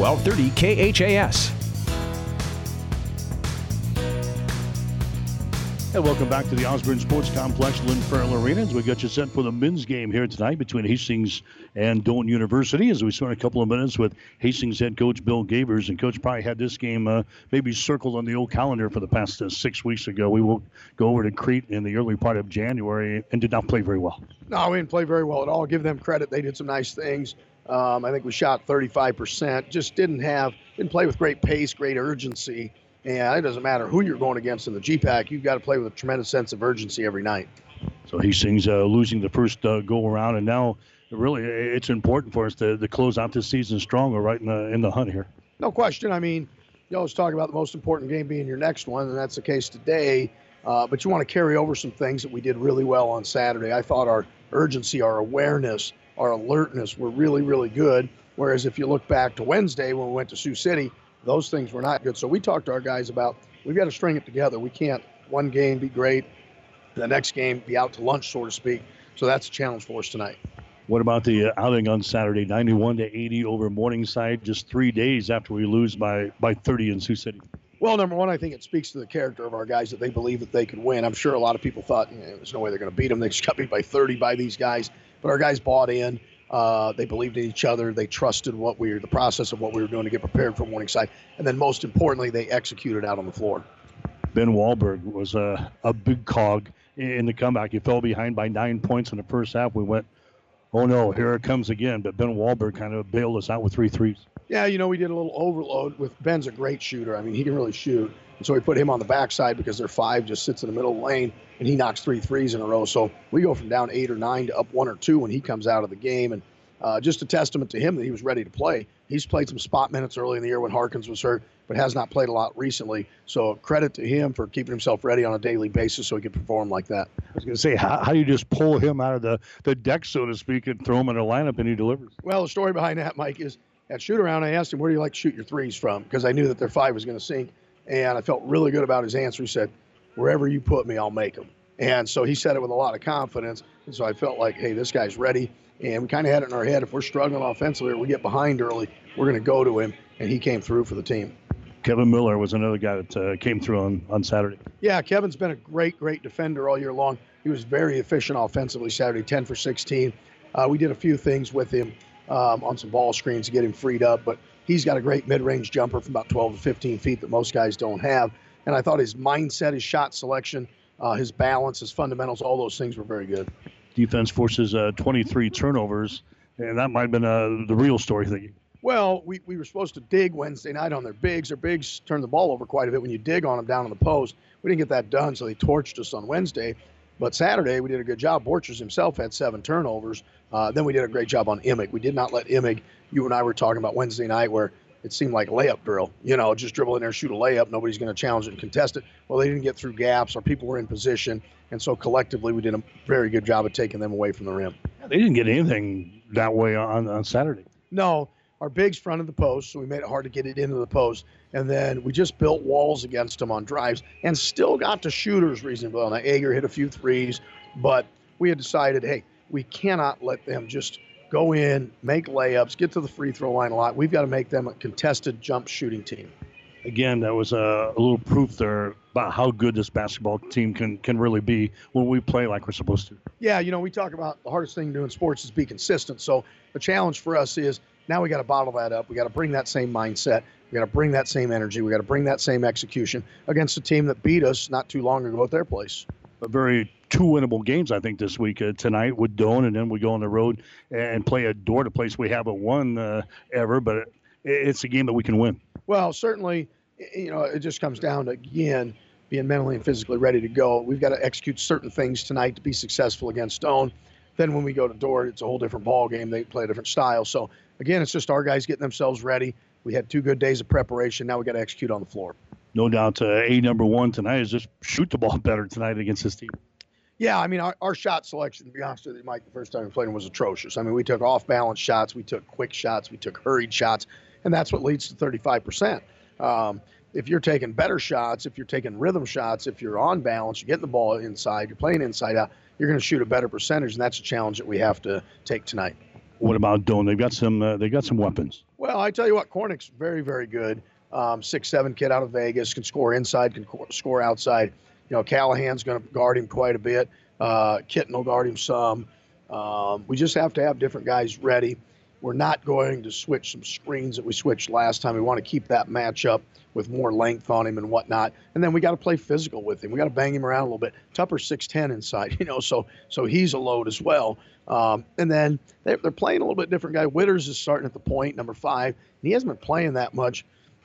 1230 KHAS. And welcome back to the Osborne Sports Complex, Lynn Farrell Arena. As we got you set for the men's game here tonight between Hastings and Doane University. As we spend a couple of minutes with Hastings head coach Bill Gavers. And coach probably had this game uh, maybe circled on the old calendar for the past uh, six weeks ago. We will go over to Crete in the early part of January and did not play very well. No, we didn't play very well at all. Give them credit; they did some nice things. Um, I think we shot 35%. Just didn't have, didn't play with great pace, great urgency. And it doesn't matter who you're going against in the GPAC, you've got to play with a tremendous sense of urgency every night. So Hastings uh, losing the first uh, go around, and now really it's important for us to, to close out this season strong. We're right in the in the hunt here. No question. I mean, you always talk about the most important game being your next one, and that's the case today. Uh, but you want to carry over some things that we did really well on Saturday. I thought our urgency, our awareness, our alertness were really, really good. Whereas if you look back to Wednesday when we went to Sioux City, those things were not good. So we talked to our guys about we've got to string it together. We can't one game be great, the next game be out to lunch, so to speak. So that's a challenge for us tonight. What about the uh, outing on Saturday, 91 to 80 over Morningside, just three days after we lose by by 30 in Sioux City? Well, number one, I think it speaks to the character of our guys that they believe that they can win. I'm sure a lot of people thought there's no way they're going to beat them. They just got beat by 30 by these guys, but our guys bought in. Uh, they believed in each other. They trusted what we were, the process of what we were doing to get prepared for Morningside, and then most importantly, they executed out on the floor. Ben Wahlberg was a, a big cog in the comeback. He fell behind by nine points in the first half. We went, oh no, here it comes again. But Ben Wahlberg kind of bailed us out with three threes. Yeah, you know, we did a little overload with Ben's a great shooter. I mean, he can really shoot. And so we put him on the backside because their five just sits in the middle the lane and he knocks three threes in a row. So we go from down eight or nine to up one or two when he comes out of the game. And uh, just a testament to him that he was ready to play. He's played some spot minutes early in the year when Harkins was hurt, but has not played a lot recently. So credit to him for keeping himself ready on a daily basis so he could perform like that. I was going to say, how, how do you just pull him out of the, the deck, so to speak, and throw him in a lineup and he delivers? Well, the story behind that, Mike, is at shoot around, I asked him, where do you like to shoot your threes from? Because I knew that their five was going to sink. And I felt really good about his answer. He said, wherever you put me, I'll make them. And so he said it with a lot of confidence. And so I felt like, hey, this guy's ready. And we kind of had it in our head if we're struggling offensively or we get behind early, we're going to go to him. And he came through for the team. Kevin Miller was another guy that uh, came through on, on Saturday. Yeah, Kevin's been a great, great defender all year long. He was very efficient offensively Saturday, 10 for 16. Uh, we did a few things with him um, on some ball screens to get him freed up, but he's got a great mid-range jumper from about 12 to 15 feet that most guys don't have. And I thought his mindset, his shot selection, uh, his balance, his fundamentals, all those things were very good. Defense forces uh, 23 turnovers, and that might have been uh, the real story thing. Well, we, we were supposed to dig Wednesday night on their bigs. Their bigs turn the ball over quite a bit when you dig on them down on the post. We didn't get that done, so they torched us on Wednesday. But Saturday, we did a good job. Borchers himself had seven turnovers. Uh, then we did a great job on Imig. We did not let Imig, you and I were talking about Wednesday night, where it seemed like layup drill. You know, just dribble in there, shoot a layup. Nobody's going to challenge it and contest it. Well, they didn't get through gaps. Our people were in position. And so collectively, we did a very good job of taking them away from the rim. They didn't get anything that way on, on Saturday. No, our bigs fronted the post, so we made it hard to get it into the post. And then we just built walls against them on drives and still got to shooters reasonably well. Now, Ager hit a few threes, but we had decided, hey, we cannot let them just go in, make layups, get to the free throw line a lot. We've got to make them a contested jump shooting team. Again, that was a, a little proof there about how good this basketball team can can really be when we play like we're supposed to. Yeah, you know, we talk about the hardest thing to do in sports is be consistent. So the challenge for us is now we got to bottle that up. We got to bring that same mindset. We got to bring that same energy. We got to bring that same execution against a team that beat us not too long ago at their place. A very two winnable games, I think, this week. Uh, tonight with Doane, and then we go on the road and play a door to place we haven't won uh, ever, but it, it's a game that we can win. Well, certainly, you know, it just comes down to, again, being mentally and physically ready to go. We've got to execute certain things tonight to be successful against Doane. Then when we go to Dordt, it's a whole different ball game. They play a different style. So again, it's just our guys getting themselves ready. We had two good days of preparation. Now we got to execute on the floor. No doubt, uh, a number one tonight is just shoot the ball better tonight against this team. Yeah, I mean, our, our shot selection, to be honest with you, Mike, the first time we played him was atrocious. I mean, we took off balance shots, we took quick shots, we took hurried shots, and that's what leads to 35%. Um, if you're taking better shots, if you're taking rhythm shots, if you're on balance, you're getting the ball inside, you're playing inside out, you're going to shoot a better percentage, and that's a challenge that we have to take tonight. What about Doane? They've got some. Uh, they got some weapons. Well, I tell you what, Cornick's very, very good. Um, six seven kid out of Vegas can score inside, can co- score outside. You know, Callahan's going to guard him quite a bit. Uh, Kitten will guard him some. Um, we just have to have different guys ready. We're not going to switch some screens that we switched last time. We want to keep that matchup with more length on him and whatnot. And then we got to play physical with him. We got to bang him around a little bit. Tupper's 6'10 inside, you know, so so he's a load as well. Um, and then they're, they're playing a little bit different guy. Witters is starting at the point, number five, and he hasn't been playing that much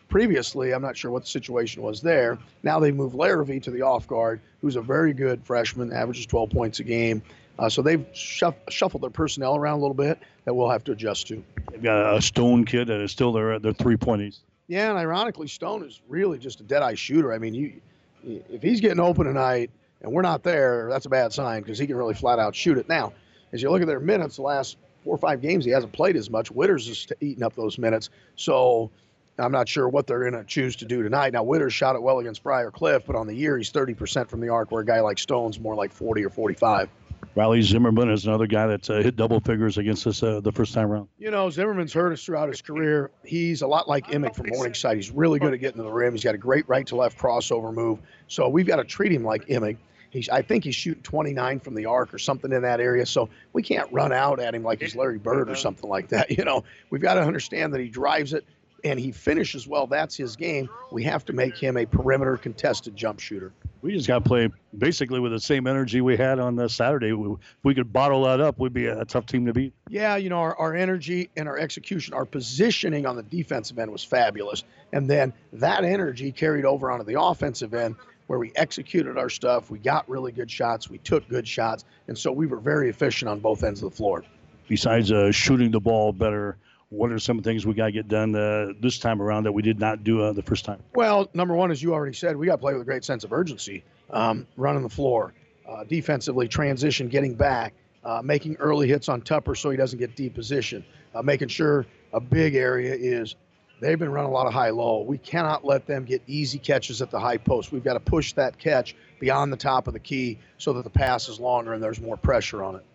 previously. I'm not sure what the situation was there. Now they moved Larrabee to the off guard, who's a very good freshman, averages 12 points a game. Uh, so they've shuff, shuffled their personnel around a little bit that we'll have to adjust to. They've got a Stone kid that is still their their three pointies. Yeah, and ironically, Stone is really just a dead eye shooter. I mean, you if he's getting open tonight and we're not there, that's a bad sign because he can really flat out shoot it. Now, as you look at their minutes, the last four or five games, he hasn't played as much. Witters is eating up those minutes. So I'm not sure what they're going to choose to do tonight. Now, Witters shot it well against Briar Cliff, but on the year, he's 30% from the arc, where a guy like Stone's more like 40 or 45. Riley Zimmerman is another guy that's uh, hit double figures against us uh, the first time around. You know, Zimmerman's hurt us throughout his career. He's a lot like Emick from Morningside. He's really good at getting to the rim. He's got a great right to left crossover move. So we've got to treat him like Emick. He's, I think he's shooting 29 from the arc or something in that area. So we can't run out at him like he's Larry Bird or something like that. You know, we've got to understand that he drives it and he finishes well. That's his game. We have to make him a perimeter contested jump shooter. We just got to play basically with the same energy we had on the Saturday. If we could bottle that up, we'd be a tough team to beat. Yeah, you know, our, our energy and our execution, our positioning on the defensive end was fabulous. And then that energy carried over onto the offensive end where we executed our stuff. We got really good shots. We took good shots. And so we were very efficient on both ends of the floor. Besides uh, shooting the ball better, what are some things we got to get done uh, this time around that we did not do uh, the first time? Well, number one, as you already said, we got to play with a great sense of urgency, um, running the floor, uh, defensively, transition, getting back, uh, making early hits on Tupper so he doesn't get deep position, uh, making sure a big area is they've been running a lot of high low. We cannot let them get easy catches at the high post. We've got to push that catch beyond the top of the key so that the pass is longer and there's more pressure on it.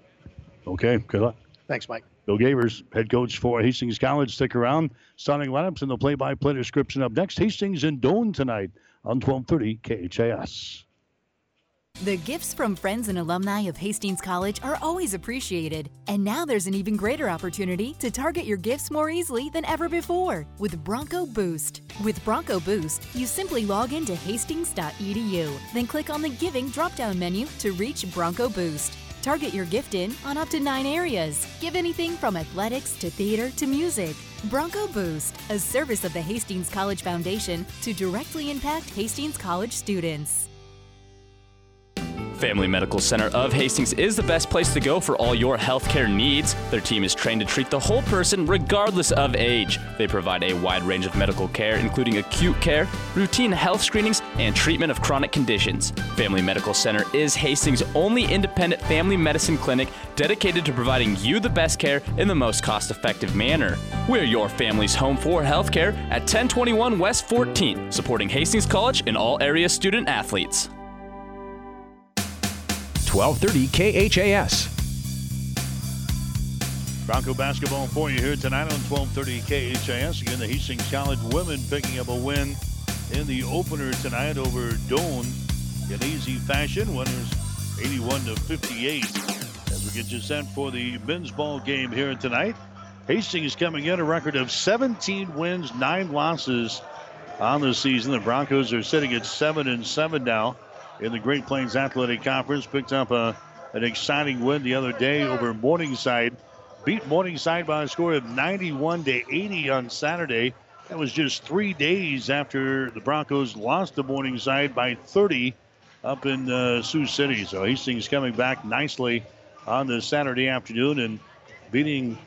Okay, good luck. Thanks, Mike. Bill Gavers, head coach for Hastings College. Stick around. Starting lineups and the play-by-play description up next. Hastings and Doane tonight on 1230 KHAS. The gifts from friends and alumni of Hastings College are always appreciated. And now there's an even greater opportunity to target your gifts more easily than ever before with Bronco Boost. With Bronco Boost, you simply log into hastings.edu, then click on the Giving drop down menu to reach Bronco Boost. Target your gift in on up to nine areas. Give anything from athletics to theater to music. Bronco Boost, a service of the Hastings College Foundation to directly impact Hastings College students. Family Medical Center of Hastings is the best place to go for all your healthcare needs. Their team is trained to treat the whole person regardless of age. They provide a wide range of medical care, including acute care, routine health screenings, and treatment of chronic conditions. Family Medical Center is Hastings' only independent family medicine clinic dedicated to providing you the best care in the most cost effective manner. We're your family's home for healthcare at 1021 West 14th, supporting Hastings College and all area student athletes. 1230 KHAS. Bronco basketball for you here tonight on 1230 KHAS. Again, the Hastings College women picking up a win in the opener tonight over Doane in easy fashion. Winners 81 to 58. As we get you set for the men's ball game here tonight. Hastings coming in a record of 17 wins, nine losses on the season. The Broncos are sitting at seven and seven now in the Great Plains Athletic Conference. Picked up a, an exciting win the other day over Morningside. Beat Morningside by a score of 91 to 80 on Saturday. That was just three days after the Broncos lost to Morningside by 30 up in uh, Sioux City. So Hastings coming back nicely on this Saturday afternoon and beating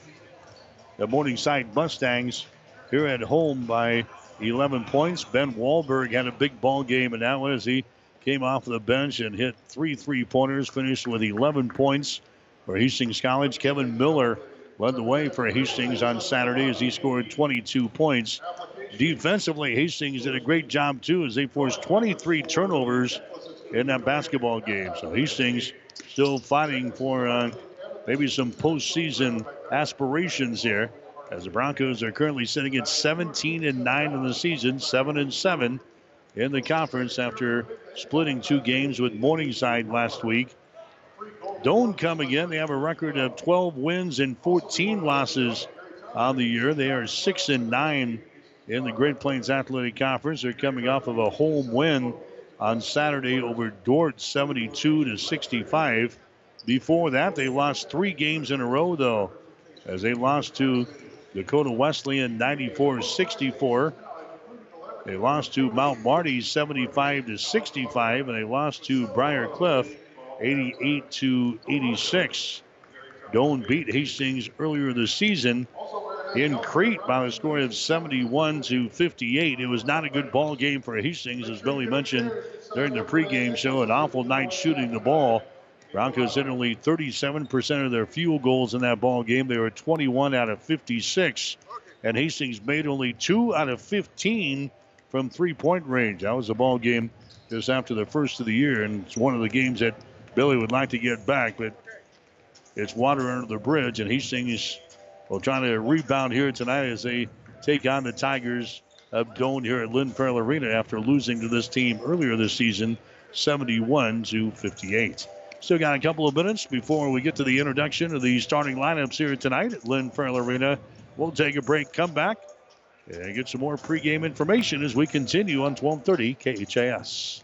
the Morningside Mustangs here at home by 11 points. Ben Wahlberg had a big ball game in that one as he came off the bench and hit three three pointers, finished with 11 points for Hastings College. Kevin Miller led the way for Hastings on Saturday as he scored 22 points. Defensively, Hastings did a great job too as they forced 23 turnovers in that basketball game. So Hastings still fighting for uh, maybe some postseason aspirations here as the Broncos are currently sitting at 17 and 9 in the season, 7 and 7 in the conference after splitting two games with Morningside last week. Doane coming in. They have a record of 12 wins and 14 losses on the year. They are 6 and 9 in the Great Plains Athletic Conference. They're coming off of a home win on Saturday over Dordt 72 to 65. Before that, they lost three games in a row, though, as they lost to Dakota Wesleyan 94 64. They lost to Mount Marty 75 to 65, and they lost to Briar Cliff 88 to 86. Doane beat Hastings earlier this season in Crete by a score of 71 to 58. It was not a good ball game for Hastings, as Billy mentioned during the pregame show. An awful night shooting the ball. Broncos hit only 37% of their field goals in that ball game. They were 21 out of 56, and Hastings made only two out of 15 from three-point range. That was a ball game just after the first of the year, and it's one of the games that Billy would like to get back, but it's water under the bridge, and Hastings will try to rebound here tonight as they take on the Tigers of Doane here at Lynn Farrell Arena after losing to this team earlier this season, 71 to 58. Still got a couple of minutes before we get to the introduction of the starting lineups here tonight at Lynn Farrell Arena. We'll take a break, come back, and get some more pregame information as we continue on 1230 KHAS.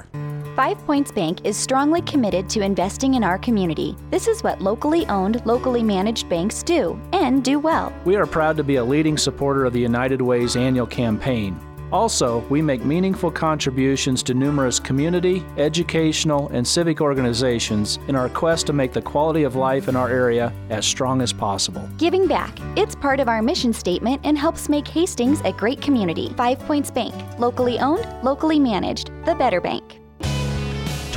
Five Points Bank is strongly committed to investing in our community. This is what locally owned, locally managed banks do, and do well. We are proud to be a leading supporter of the United Way's annual campaign. Also, we make meaningful contributions to numerous community, educational, and civic organizations in our quest to make the quality of life in our area as strong as possible. Giving back. It's part of our mission statement and helps make Hastings a great community. Five Points Bank. Locally owned, locally managed. The better bank.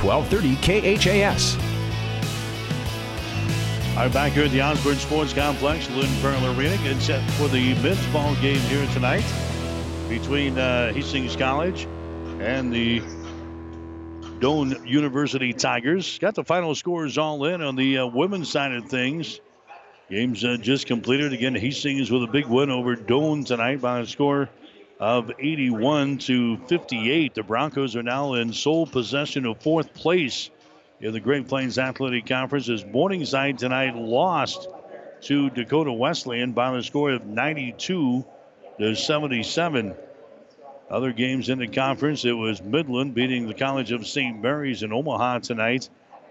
1230 KHAS. All right, back here at the Osborne Sports Complex, Lynn Farrell Arena, getting set for the men's ball game here tonight between uh, Hastings College and the Doane University Tigers. Got the final scores all in on the uh, women's side of things. Games uh, just completed. Again, Hastings with a big win over Doane tonight by a score of 81 to 58. The Broncos are now in sole possession of fourth place in the Great Plains Athletic Conference as Morningside tonight lost to Dakota Wesleyan by a score of 92 to 77. Other games in the conference, it was Midland beating the College of St. Mary's in Omaha tonight,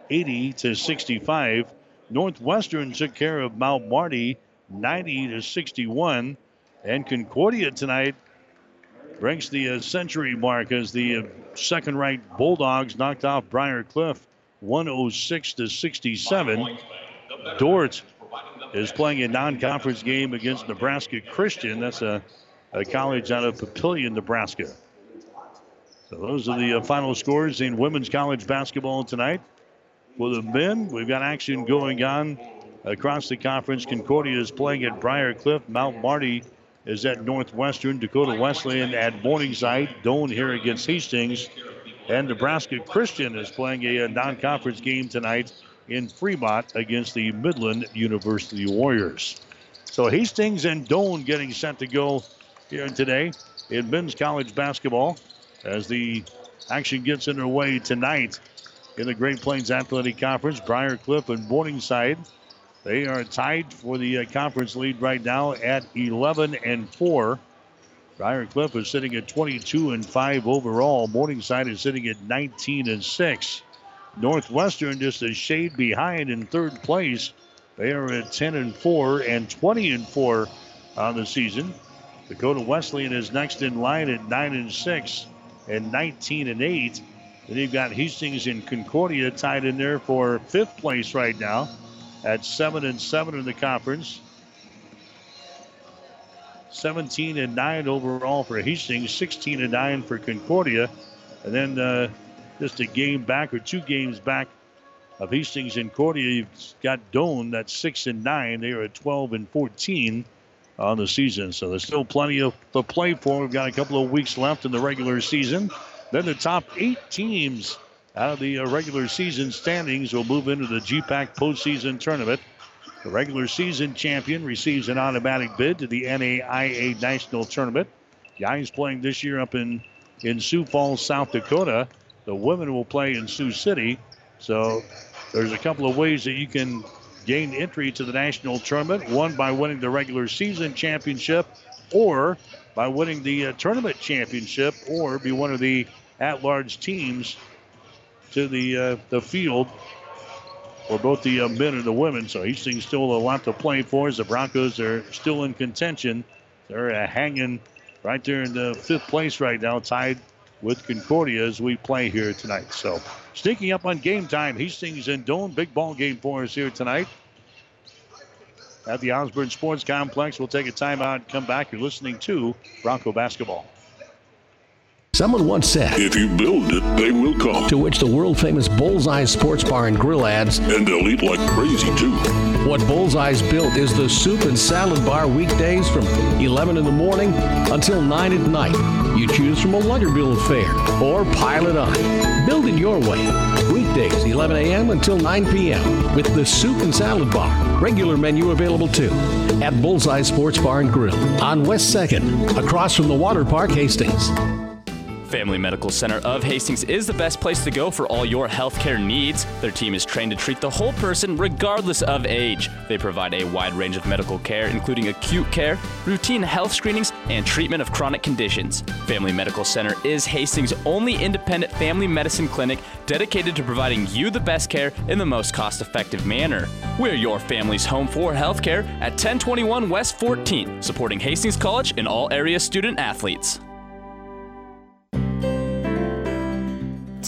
80 to 65. Northwestern took care of Mount Marty, 90 to 61, and Concordia tonight breaks the uh, century mark as the uh, second-ranked Bulldogs knocked off Briar Cliff, 106 to 67. Dordt is playing a non-conference game against Nebraska Christian. That's a, a college out of Papillion, Nebraska. So those are the uh, final scores in women's college basketball tonight. For the men, we've got action going on across the conference. Concordia is playing at Briarcliff. Mount Marty is at Northwestern. Dakota Wesleyan at Morningside. Doane here against Hastings. And Nebraska Christian is playing a, a non-conference game tonight in Fremont against the Midland University Warriors. So Hastings and Doane getting set to go here today in men's college basketball as the action gets underway tonight in the Great Plains Athletic Conference. Briar Cliff and Morningside They are tied for the uh, conference lead right now at 11 and 4. Briar Cliff is sitting at 22 and 5 overall. Morningside is sitting at 19 and 6. Northwestern just a shade behind in third place. They are at 10 and 4 and 20 and 4 on the season. Dakota Wesleyan is next in line at 9 and 6 and 19 and 8. Then you've got Hastings and Concordia tied in there for fifth place right now at 7 and 7 in the conference. 17 and 9 overall for Hastings, 16 and 9 for Concordia. And then uh, just a game back or two games back of Hastings and Concordia, you've got Doane that's 6 and 9. They are at 12 and 14 on the season. So there's still plenty of to play for. We've got a couple of weeks left in the regular season. Then the top eight teams out of the uh, regular season standings will move into the GPAC postseason tournament. The regular season champion receives an automatic bid to the NAIA National Tournament. Guys playing this year up in, in Sioux Falls, South Dakota. The women will play in Sioux City. So there's a couple of ways that you can gain entry to the national tournament. One by winning the regular season championship, or by winning the uh, tournament championship, or be one of the at-large teams to the uh, the field for both the uh, men and the women. So Hastings still a lot to play for as the Broncos are still in contention. They're uh, hanging right there in the fifth place right now, tied with Concordia as we play here tonight. So sneaking up on game time, Hastings and Doane, big ball game for us here tonight. At the Osborne Sports Complex, we'll take a timeout and come back. You're listening to Bronco Basketball. Someone once said, If you build it, they will come. To which the world famous Bullseye Sports Bar and Grill adds, And they'll eat like crazy too. What Bullseye's built is the soup and salad bar weekdays from 11 in the morning until 9 at night. You choose from a lighter bill of fare or pile it on. Build it your way. Weekdays, 11 a.m. until 9 p.m. with the soup and salad bar. Regular menu available too at Bullseye Sports Bar and Grill on West 2nd, across from the Water Park, Hastings. Family Medical Center of Hastings is the best place to go for all your healthcare needs. Their team is trained to treat the whole person regardless of age. They provide a wide range of medical care, including acute care, routine health screenings, and treatment of chronic conditions. Family Medical Center is Hastings' only independent family medicine clinic dedicated to providing you the best care in the most cost effective manner. We're your family's home for healthcare at 1021 West 14th, supporting Hastings College and all area student athletes.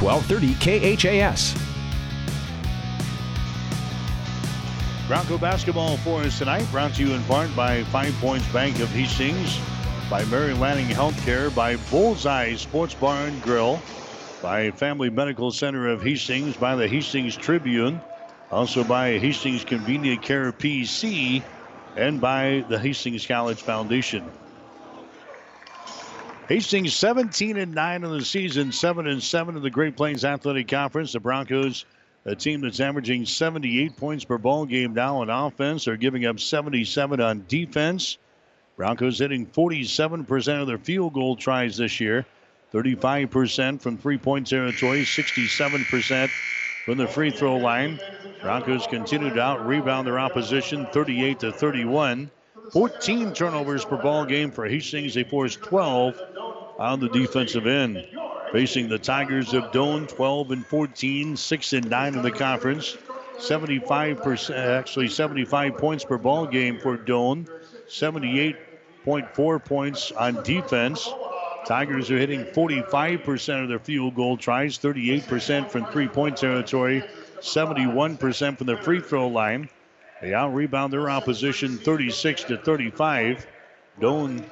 1230 KHAS. Bronco basketball for us tonight, brought to you in part by Five Points Bank of Hastings, by Mary Lanning Healthcare, by Bullseye Sports Bar and Grill, by Family Medical Center of Hastings, by the Hastings Tribune, also by Hastings Convenient Care PC, and by the Hastings College Foundation. Hastings 17 and 9 in the season, 7 and 7 in the Great Plains Athletic Conference. The Broncos, a team that's averaging 78 points per ball game now on offense, are giving up 77 on defense. Broncos hitting 47% of their field goal tries this year, 35% from three point territory, 67% from the free throw line. Broncos continue to out rebound their opposition 38 to 31. 14 turnovers per ball game for Hastings. They forced 12 on the defensive end. Facing the Tigers of Doane, 12 and 14, 6 and 9 in the conference. 75%, actually 75 points per ball game for Doane. 78.4 points on defense. Tigers are hitting 45% of their field goal tries, 38% from three point territory, 71% from the free throw line. They out rebound their opposition 36 to 35. Doane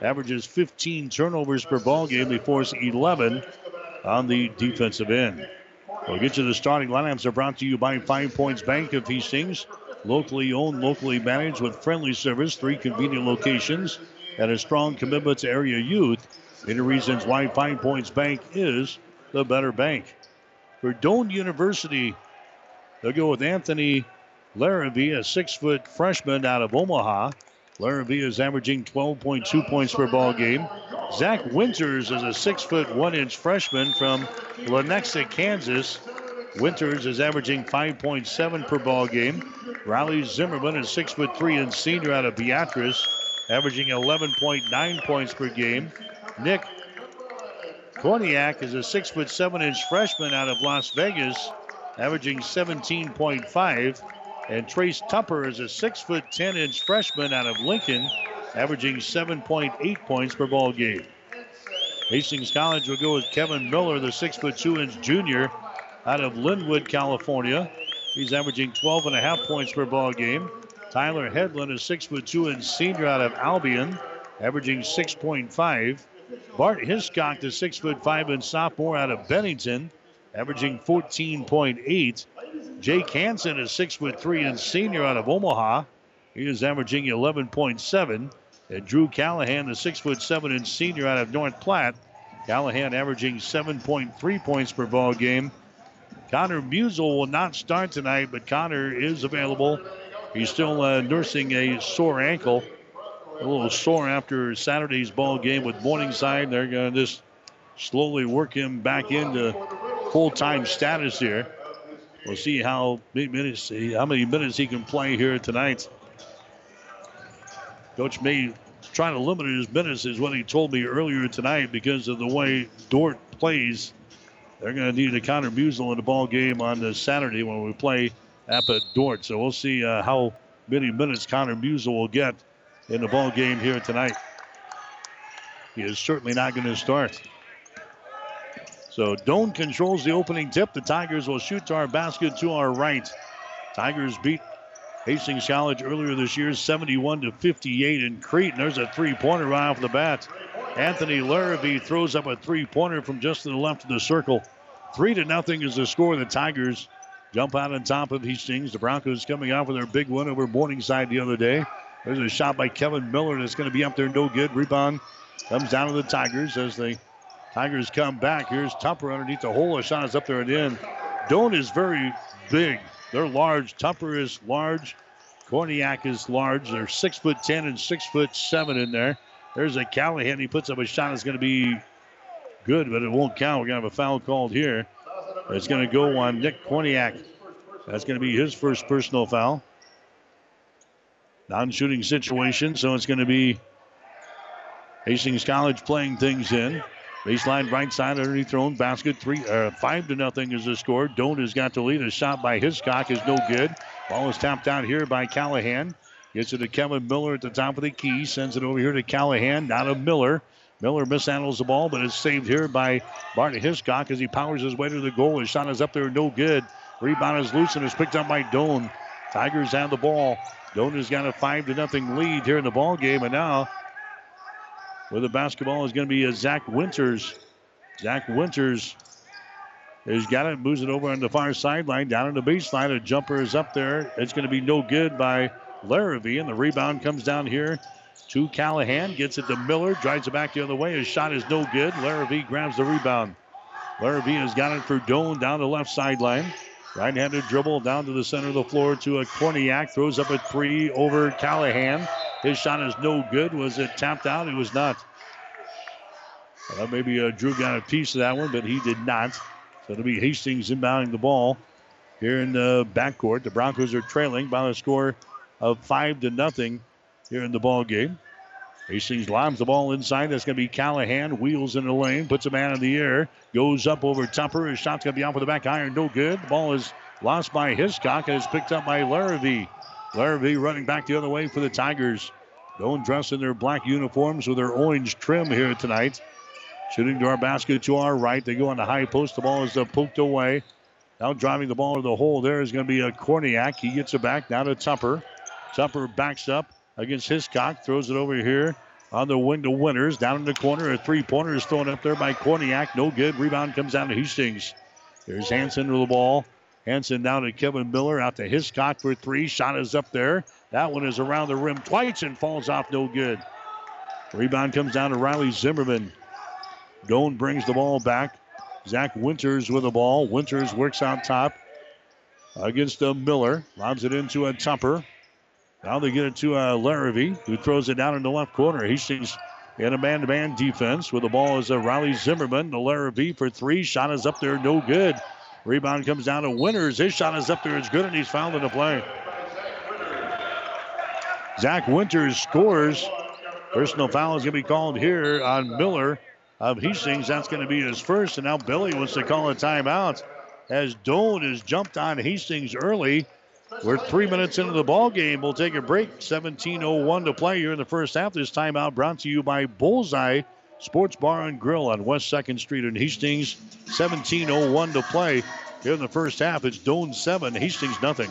averages 15 turnovers per ball game. They force 11 on the defensive end. We'll get to the starting lineups. Are brought to you by Five Points Bank of Hastings. Locally owned, locally managed with friendly service, three convenient locations, and a strong commitment to area youth. Many reasons why Five Points Bank is the better bank. For Doane University, they'll go with Anthony Larrabee, a six foot freshman out of Omaha. Larrabee is averaging 12.2 points per ball game. Zach Winters is a six foot one inch freshman from Lenexa, Kansas. Winters is averaging 5.7 per ball game. Riley Zimmerman is six foot three and senior out of Beatrice, averaging 11.9 points per game. Nick Korniak is a six foot seven inch freshman out of Las Vegas, averaging 17.5. And Trace Tupper is a six foot 10 inch freshman out of Lincoln, averaging 7.8 points per ball game. Hastings College will go with Kevin Miller, the six foot two inch junior out of Lynwood, California. He's averaging 12 and a half points per ball game. Tyler Headland, a six foot two inch senior out of Albion, averaging 6.5. Bart Hiscock, the six foot five inch sophomore out of Bennington, averaging 14.8. Jake Hansen is six foot three and senior out of Omaha. He is averaging 11.7. And Drew Callahan, the six foot seven and senior out of North Platte, Callahan averaging 7.3 points per ball game. Connor Musel will not start tonight, but Connor is available. He's still uh, nursing a sore ankle, a little sore after Saturday's ball game with Morningside. They're going to just slowly work him back into full-time status here. We'll see how many minutes how many minutes he can play here tonight. Coach May trying to limit his minutes is what he told me earlier tonight because of the way Dordt plays. They're going to need a Connor Musel in the ball game on this Saturday when we play up at Dordt. So we'll see uh, how many minutes Connor Musel will get in the ball game here tonight. He is certainly not going to start. So Doane controls the opening tip. The Tigers will shoot to our basket to our right. Tigers beat Hastings College earlier this year, 71 to 58 in Crete. And there's a three-pointer right off the bat. Anthony Larrabee throws up a three-pointer from just to the left of the circle. Three to nothing is the score. The Tigers jump out on top of Hastings. The Broncos coming out with their big win over Morningside the other day. There's a shot by Kevin Miller that's going to be up there, no good. Rebound comes down to the Tigers as the Tigers come back. Here's Tupper underneath the hole. A shot is up there and in. Doane is very big. They're large. Tupper is large. Korniak is large. They're six foot ten and six foot seven in there. There's a Callahan. He puts up a shot. It's going to be good, but it won't count. We're going to have a foul called here. It's going to go on Nick Korniak. That's going to be his first personal foul. Non-shooting situation, so it's going to be Hastings College playing things in. Baseline right side underneath their own basket. Three, uh, five to nothing is the score. Doane has got the lead. A shot by Hiscock is no good. Ball is tapped out here by Callahan. Gets it to Kevin Miller at the top of the key. Sends it over here to Callahan. Not a Miller. Miller mishandles the ball, but it's saved here by Barton Hiscock as he powers his way to the goal. His shot is up there, no good. Rebound is loose and is picked up by Doane. Tigers have the ball. Doane has got a five to nothing lead here in the ball game, and now with the basketball is going to be a Zach Winters. Zach Winters has got it, moves it over on the far sideline, down on the baseline. A jumper is up there. It's going to be no good by Larrabee, and the rebound comes down here to Callahan. Gets it to Miller, drives it back the other way. His shot is no good. Larrabee grabs the rebound. Larrabee has got it for Doane down the left sideline. Right-handed dribble down to the center of the floor to a Korniak. Throws up a three over Callahan. His shot is no good. Was it tapped out? It was not. Well, maybe uh, Drew got a piece of that one, but he did not. So it'll be Hastings inbounding the ball here in the backcourt. The Broncos are trailing by a score of five to nothing here in the ball game. Hastings lobs the ball inside. That's going to be Callahan. Wheels in the lane, puts a man in the air, goes up over Tupper. His shot's going to be off with the back iron. No good. The ball is lost by Hiscock and is picked up by Larrabee. Larrabee running back the other way for the Tigers. Doane dressed in their black uniforms with their orange trim here tonight. Shooting to our basket to our right. They go on the high post. The ball is uh, poked away. Now driving the ball to the hole there is going to be a Korniak. He gets it back now to Tupper. Tupper backs up against Hiscock. Throws it over here on the wing to Winters. Down in the corner. A three pointer is thrown up there by Korniak. No good. Rebound comes down to Hastings. There's Hanson with the ball. Hanson down to Kevin Miller. Out to Hiscock for three. Shot is up there. That one is around the rim twice and falls off no good. Rebound comes down to Riley Zimmerman. Doane brings the ball back. Zach Winters with the ball. Winters works out top against the Miller. Lobs it into a Tupper. Now they get it to uh, Larrabee, who throws it down in the left corner. Hastings in a man-to-man defense. With the ball is uh, Riley Zimmerman. The Larrabee for three. Shot is up there, no good. Rebound comes down to Winters. His shot is up there, it's good, and he's fouled in the play. Zach Winters scores. Personal foul is going to be called here on Miller of Hastings. That's going to be his first, and now Billy wants to call a timeout as Doane has jumped on Hastings early. We're three minutes into the ball game. We'll take a break. 17:01 to play here in the first half. This timeout brought to you by Bullseye Sports Bar and Grill on West Second Street in Hastings. 17:01 to play here in the first half. It's Doane seven, Hastings nothing.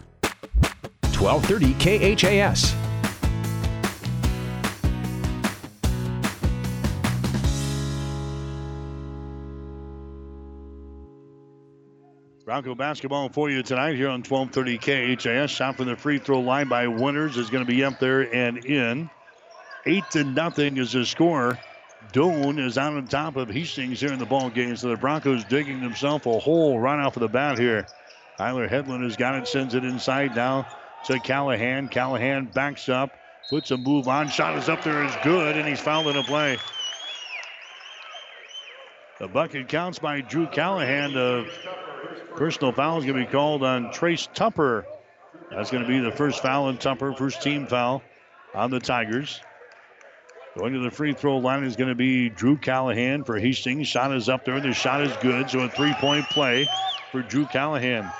1230 KHAS. Bronco basketball for you tonight here on 1230 KHAS. Shot from the free throw line by Winters is going to be up there and in. Eight to nothing is the score. Doane is out on top of Hastings here in the ball game. So the Broncos digging themselves a hole right off of the bat here. Tyler Hedlund has got it, sends it inside now to Callahan. Callahan backs up, puts a move on. Shot is up there, is good, and he's fouled in a play. The bucket counts by Drew Callahan. The personal foul is going to be called on Trace Tupper. That's going to be the first foul on Tupper, first team foul on the Tigers. Going to the free throw line is going to be Drew Callahan for Hastings. Shot is up there. The shot is good. So a three point play for Drew Callahan.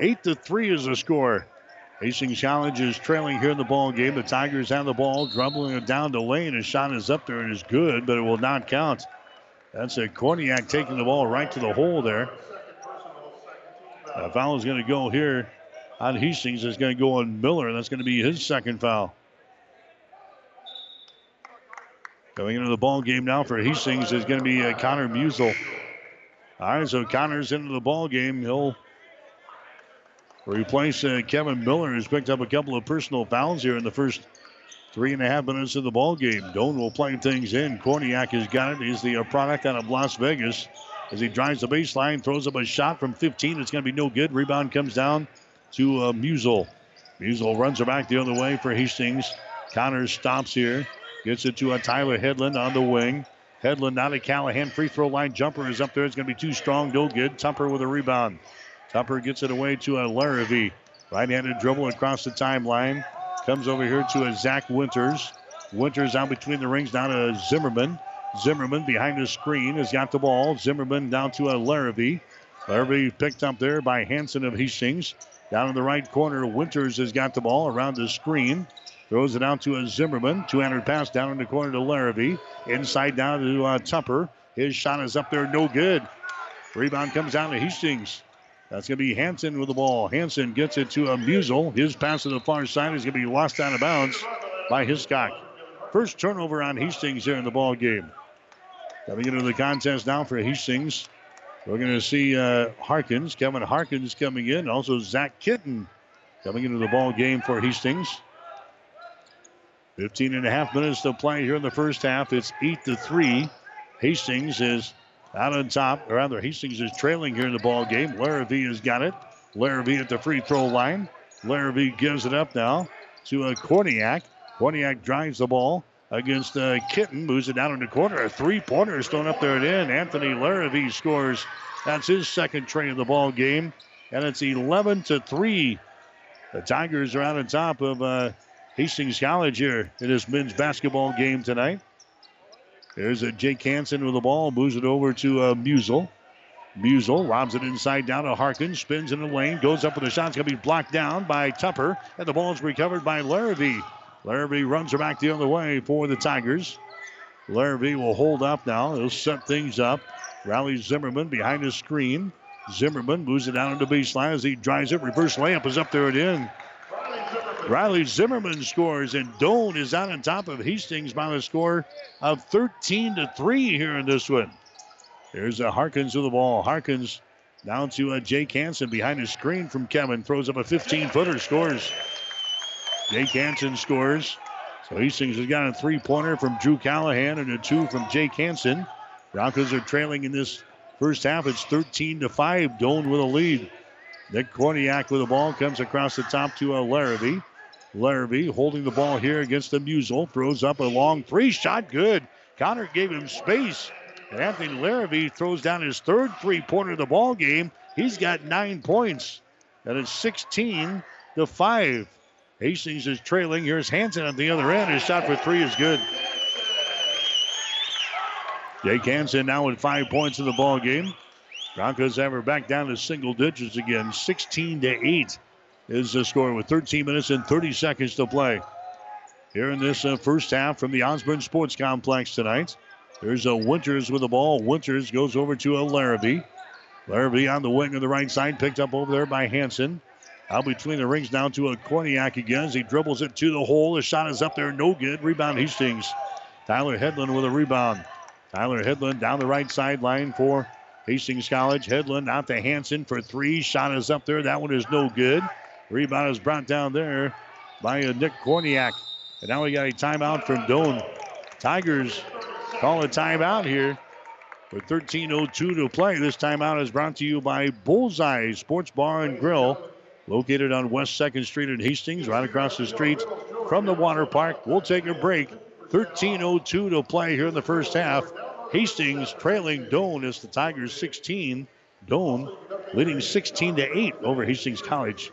Eight to three is the score. Hastings Challenge is trailing here in the ball game. The Tigers have the ball, dribbling it down the lane. His shot is up there and is good, but it will not count. That's a Korniak taking the ball right to the hole there. A foul is going to go here on Hastings. It's going to go on Miller. That's going to be his second foul. Coming into the ball game now for Hastings is going to be uh, Connor Musel. All right, so Connor's into the ball game. He'll replace uh, Kevin Miller, who's picked up a couple of personal fouls here in the first three and a half minutes of the ball game. Doane will play things in. Korniak has got it. He's the product out of Las Vegas. As he drives the baseline, throws up a shot from 15. It's going to be no good. Rebound comes down to uh, Musel. Musel runs her back the other way for Hastings. Connors stops here. Gets it to a Tyler Headland on the wing. Headland out of Callahan. Free throw line jumper is up there. It's going to be too strong. No good. Tupper with a rebound. Tupper gets it away to a Larrabee. Right-handed dribble across the timeline. Comes over here to a Zach Winters. Winters out between the rings down to Zimmerman. Zimmerman behind the screen has got the ball. Zimmerman down to a Larrabee. Larrabee picked up there by Hanson of Hastings. Down in the right corner, Winters has got the ball around the screen. Throws it out to a Zimmerman. 200 pass down in the corner to Larrabee. Inside down to uh, Tupper. His shot is up there, no good. Rebound comes down to Hastings. That's going to be Hanson with the ball. Hanson gets it to a Musel. His pass to the far side is going to be lost out of bounds by Hiscock. First turnover on Hastings here in the ball game. Coming into the contest now for Hastings. We're going to see uh, Harkins, Kevin Harkins coming in. Also Zach Kitten coming into the ball game for Hastings. 15 and a half minutes to play here in the first half. It's 8 to 3. Hastings is out on top, or rather, Hastings is trailing here in the ball game. Larrabee has got it. Larrabee at the free throw line. Larrabee gives it up now to a Korniak. Korniak drives the ball against uh, Kitten, moves it down in the corner. A three pointer is thrown up there and in. Anthony Larrabee scores. That's his second tray of the ball game, and it's 11 to 3. The Tigers are out on top of uh, Hastings College here in this men's basketball game tonight. There's a Jake Hansen with the ball, moves it over to uh, Musel. Musel lobs it inside down to Harkins, spins in the lane, goes up with the shot. It's going to be blocked down by Tupper, and the ball is recovered by Larrabee. Larrabee runs her back the other way for the Tigers. Larrabee will hold up now. He'll set things up. Riley Zimmerman behind the screen. Zimmerman moves it down to the baseline as he drives it. Reverse layup is up there and in. Riley Zimmerman scores, and Doane is out on top of Hastings by the score of 13 to 3 here in this one. There's a Harkins with the ball. Harkins down to uh, Jake Hansen behind the screen from Kevin. Throws up a 15 footer, scores. Jake Hansen scores. So Hastings has got a three pointer from Drew Callahan and a two from Jake Hansen. Broncos are trailing in this first half. It's 13 to 5. Doane with a lead. Nick Korniak with the ball comes across the top to uh, Larrabee. Larrabee holding the ball here against the Musel. Throws up a long three shot. Good. Connor gave him space. And Anthony Larrabee throws down his third three pointer of the ball game. He's got nine points. And it's 16 to 5. Hastings is trailing. Here's Hansen at the other end. His shot for three is good. Jake Hansen now with five points in the ball game. Broncos have her back down to single digits again. 16 to 8 is the score with 13 minutes and 30 seconds to play. Here in this uh, first half from the Osborne Sports Complex tonight. There's a Winters with the ball. Winters goes over to a Larrabee. Larrabee on the wing on the right side, picked up over there by Hanson. Out between the rings down to a Korniak again as he dribbles it to the hole. The shot is up there, no good. Rebound Hastings. Tyler Headland with a rebound. Tyler Headland down the right sideline for Hastings College. Headland out to Hanson for three. Shot is up there. That one is no good. Rebound is brought down there by Nick Korniak. And now we got a timeout from Doane. Tigers call a timeout here with 13.02 to play. This timeout is brought to you by Bullseye Sports Bar and Grill, located on West 2nd Street in Hastings, right across the street from the water park. We'll take a break. 13.02 to play here in the first half. Hastings trailing Doane as the Tigers 16. Doane leading 16 to 8 over Hastings College.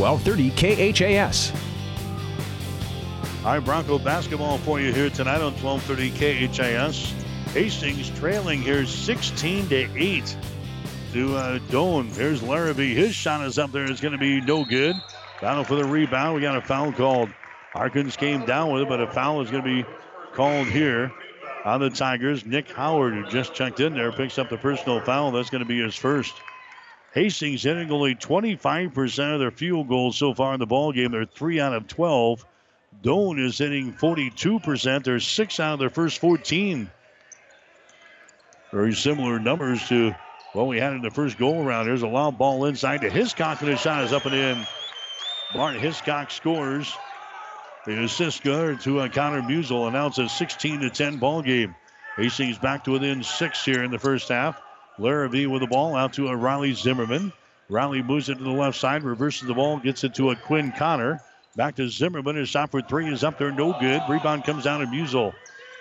1230 KHAS. Right, Bronco basketball for you here tonight on 1230 KHAS. Hastings trailing here 16 to 8 to uh, Doane. There's Larrabee. His shot is up there. It's going to be no good. Battle for the rebound. We got a foul called. Harkins came down with it, but a foul is going to be called here on the Tigers. Nick Howard, who just checked in there, picks up the personal foul. That's going to be his first. Hastings hitting only 25% of their field goals so far in the ball game. They're three out of 12. Doane is hitting 42%. They're six out of their first 14. Very similar numbers to what we had in the first goal around. There's a long ball inside to Hiscock, and his shot is up and in. Bart Hiscock scores. The assist go to uh, Connor Musel, announces a 16 to 10 ball game. Hastings back to within six here in the first half. Larrabee with the ball out to a Riley Zimmerman. Riley moves it to the left side, reverses the ball, gets it to a Quinn Connor. Back to Zimmerman. His shot for three is up there, no good. Rebound comes down to Musel.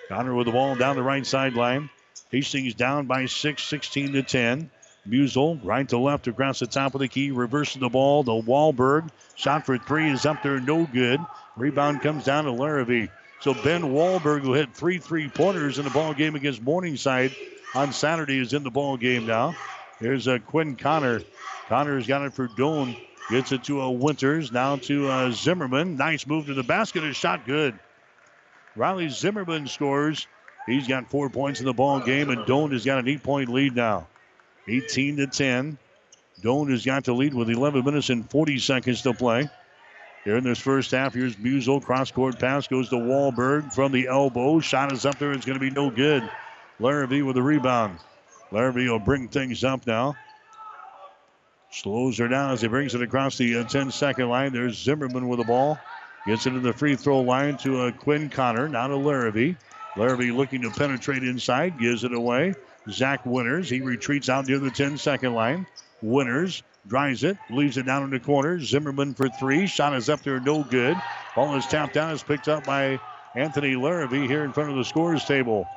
Connor with the ball down the right sideline. Hastings down by six, 16 to 10. Musel right to left across the top of the key, reverses the ball to Wahlberg. Shot for three is up there, no good. Rebound comes down to Larrabee. So Ben Wahlberg, who hit three three-pointers in the ball game against Morningside on Saturday, is in the ball game now. Here's a Quinn Connor. Connor's got it for Doane. Gets it to a Winters. Now to uh, Zimmerman. Nice move to the basket. A shot good. Riley Zimmerman scores. He's got four points in the ball game, and Doane has got an eight-point lead now. 18 to 10. Doane has got the lead with 11 minutes and 40 seconds to play. Here in this first half, here's Musel. Cross court pass goes to Wahlberg from the elbow. Shot is up there. It's going to be no good. Larrabee with the rebound. Larrabee will bring things up now. Slows her down as he brings it across the 10 uh, second line. There's Zimmerman with the ball. Gets it to the free throw line to uh, Quinn Connor. Now to Larrabee. Larrabee looking to penetrate inside. Gives it away. Zach Winters. He retreats out near the 10 second line. Winters drives it, leaves it down in the corner. Zimmerman for three. Shot is up there, no good. Ball is tapped down, is picked up by Anthony Larrabee here in front of the scores table.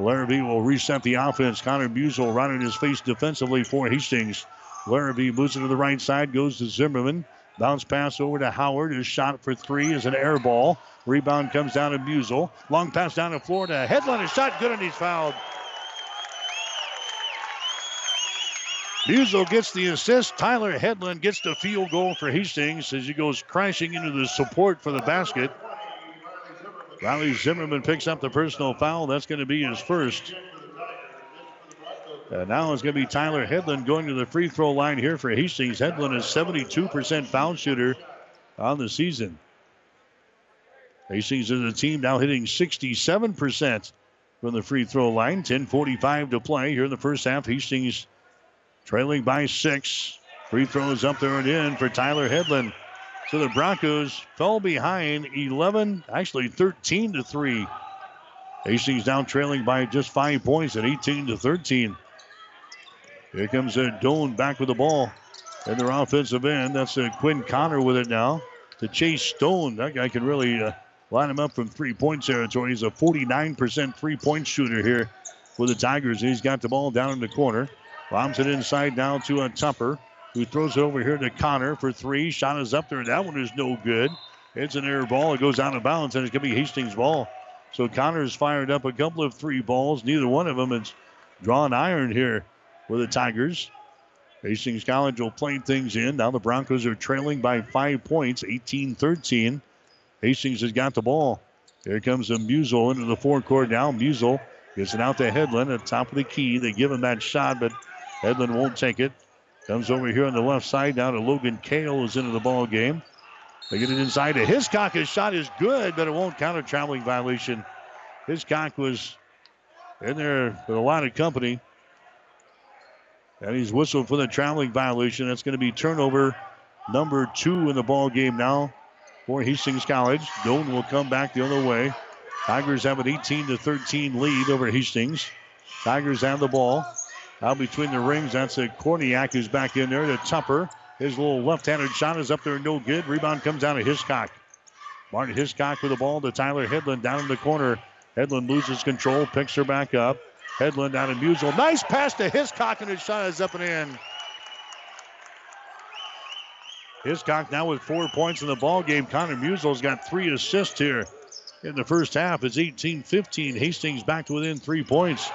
Larrabee will reset the offense. Connor Musel in his face defensively for Hastings. Larrabee moves it to the right side, goes to Zimmerman. Bounce pass over to Howard. His shot for three is an air ball. Rebound comes down to Musel. Long pass down to Florida. Headland is shot good and he's fouled. Musel gets the assist. Tyler Headland gets the field goal for Hastings as he goes crashing into the support for the basket. Riley Zimmerman picks up the personal foul. That's going to be his first. And now it's going to be Tyler Headland going to the free throw line here for Hastings. Headland is 72% foul shooter on the season. Hastings is a team now hitting 67% from the free throw line. 10:45 to play here in the first half. Hastings trailing by six. Free throws up there and in for Tyler Headland. So the Broncos fell behind 11, actually 13 to 3. Hastings down trailing by just five points at 18 to 13. Here comes a Doane back with the ball in their offensive end. That's Quinn Connor with it now to Chase Stone. That guy can really uh, line him up from three point territory. He's a 49% three point shooter here for the Tigers. He's got the ball down in the corner. Bombs it inside now to a Tupper, who throws it over here to Connor for three. Shot is up there. That one is no good. It's an air ball. It goes out of bounds, and it's going to be Hastings' ball. So Connor's fired up a couple of three balls. Neither one of them is drawn iron here for the Tigers. Hastings College will play things in. Now the Broncos are trailing by five points, 18 13. Hastings has got the ball. Here comes a Musel into the forecourt now. Musel gets it out to Headland at top of the key. They give him that shot, but Headland won't take it. Comes over here on the left side down to Logan Kale is into the ball game. They get it inside to Hiscock. His shot is good, but it won't count a traveling violation. Hiscock was in there with a lot of company. And he's whistled for the traveling violation. That's going to be turnover number two in the ball game now for Hastings College. Doane will come back the other way. Tigers have an 18 to 13 lead over Hastings. Tigers have the ball. Out between the rings, that's a Korniak who's back in there to Tupper. His little left-handed shot is up there, no good. Rebound comes down to Hiscock. Martin Hiscock with the ball to Tyler Headland down in the corner. Headland loses control, picks her back up. Headland down to Musel. Nice pass to Hiscock, and his shot is up and in. Hiscock now with four points in the ball game. Connor Musel's got three assists here in the first half. It's 18-15. Hastings back to within three points.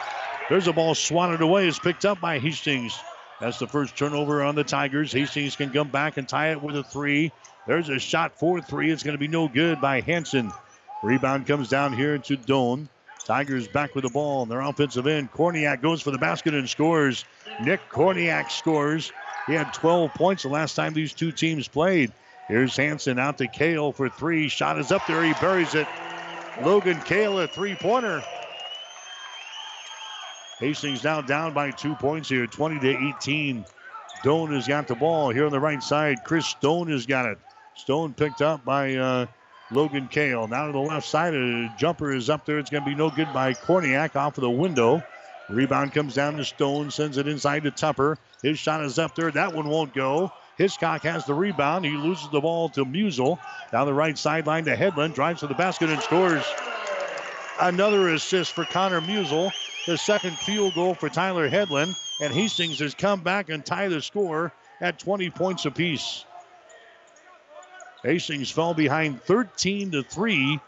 There's a ball swatted away. It's picked up by Hastings. That's the first turnover on the Tigers. Hastings can come back and tie it with a three. There's a shot for three. It's going to be no good by Hanson. Rebound comes down here to Doane. Tigers back with the ball in their offensive end. Korniak goes for the basket and scores. Nick Korniak scores. He had 12 points the last time these two teams played. Here's Hanson out to Kale for three. Shot is up there. He buries it. Logan Kale, a three pointer. Hastings now down by two points here, 20 to 18. Doane has got the ball here on the right side. Chris Stone has got it. Stone picked up by uh, Logan Kale. Now to the left side, a jumper is up there. It's going to be no good by Korniak off of the window. Rebound comes down to Stone, sends it inside to Tupper. His shot is up there. That one won't go. Hiscock has the rebound. He loses the ball to Musel. Down the right sideline to Headland. Drives to the basket and scores. Another assist for Connor Musel the second field goal for Tyler Headland, and Hastings has come back and tied the score at 20 points apiece. Hastings fell behind 13 to 3,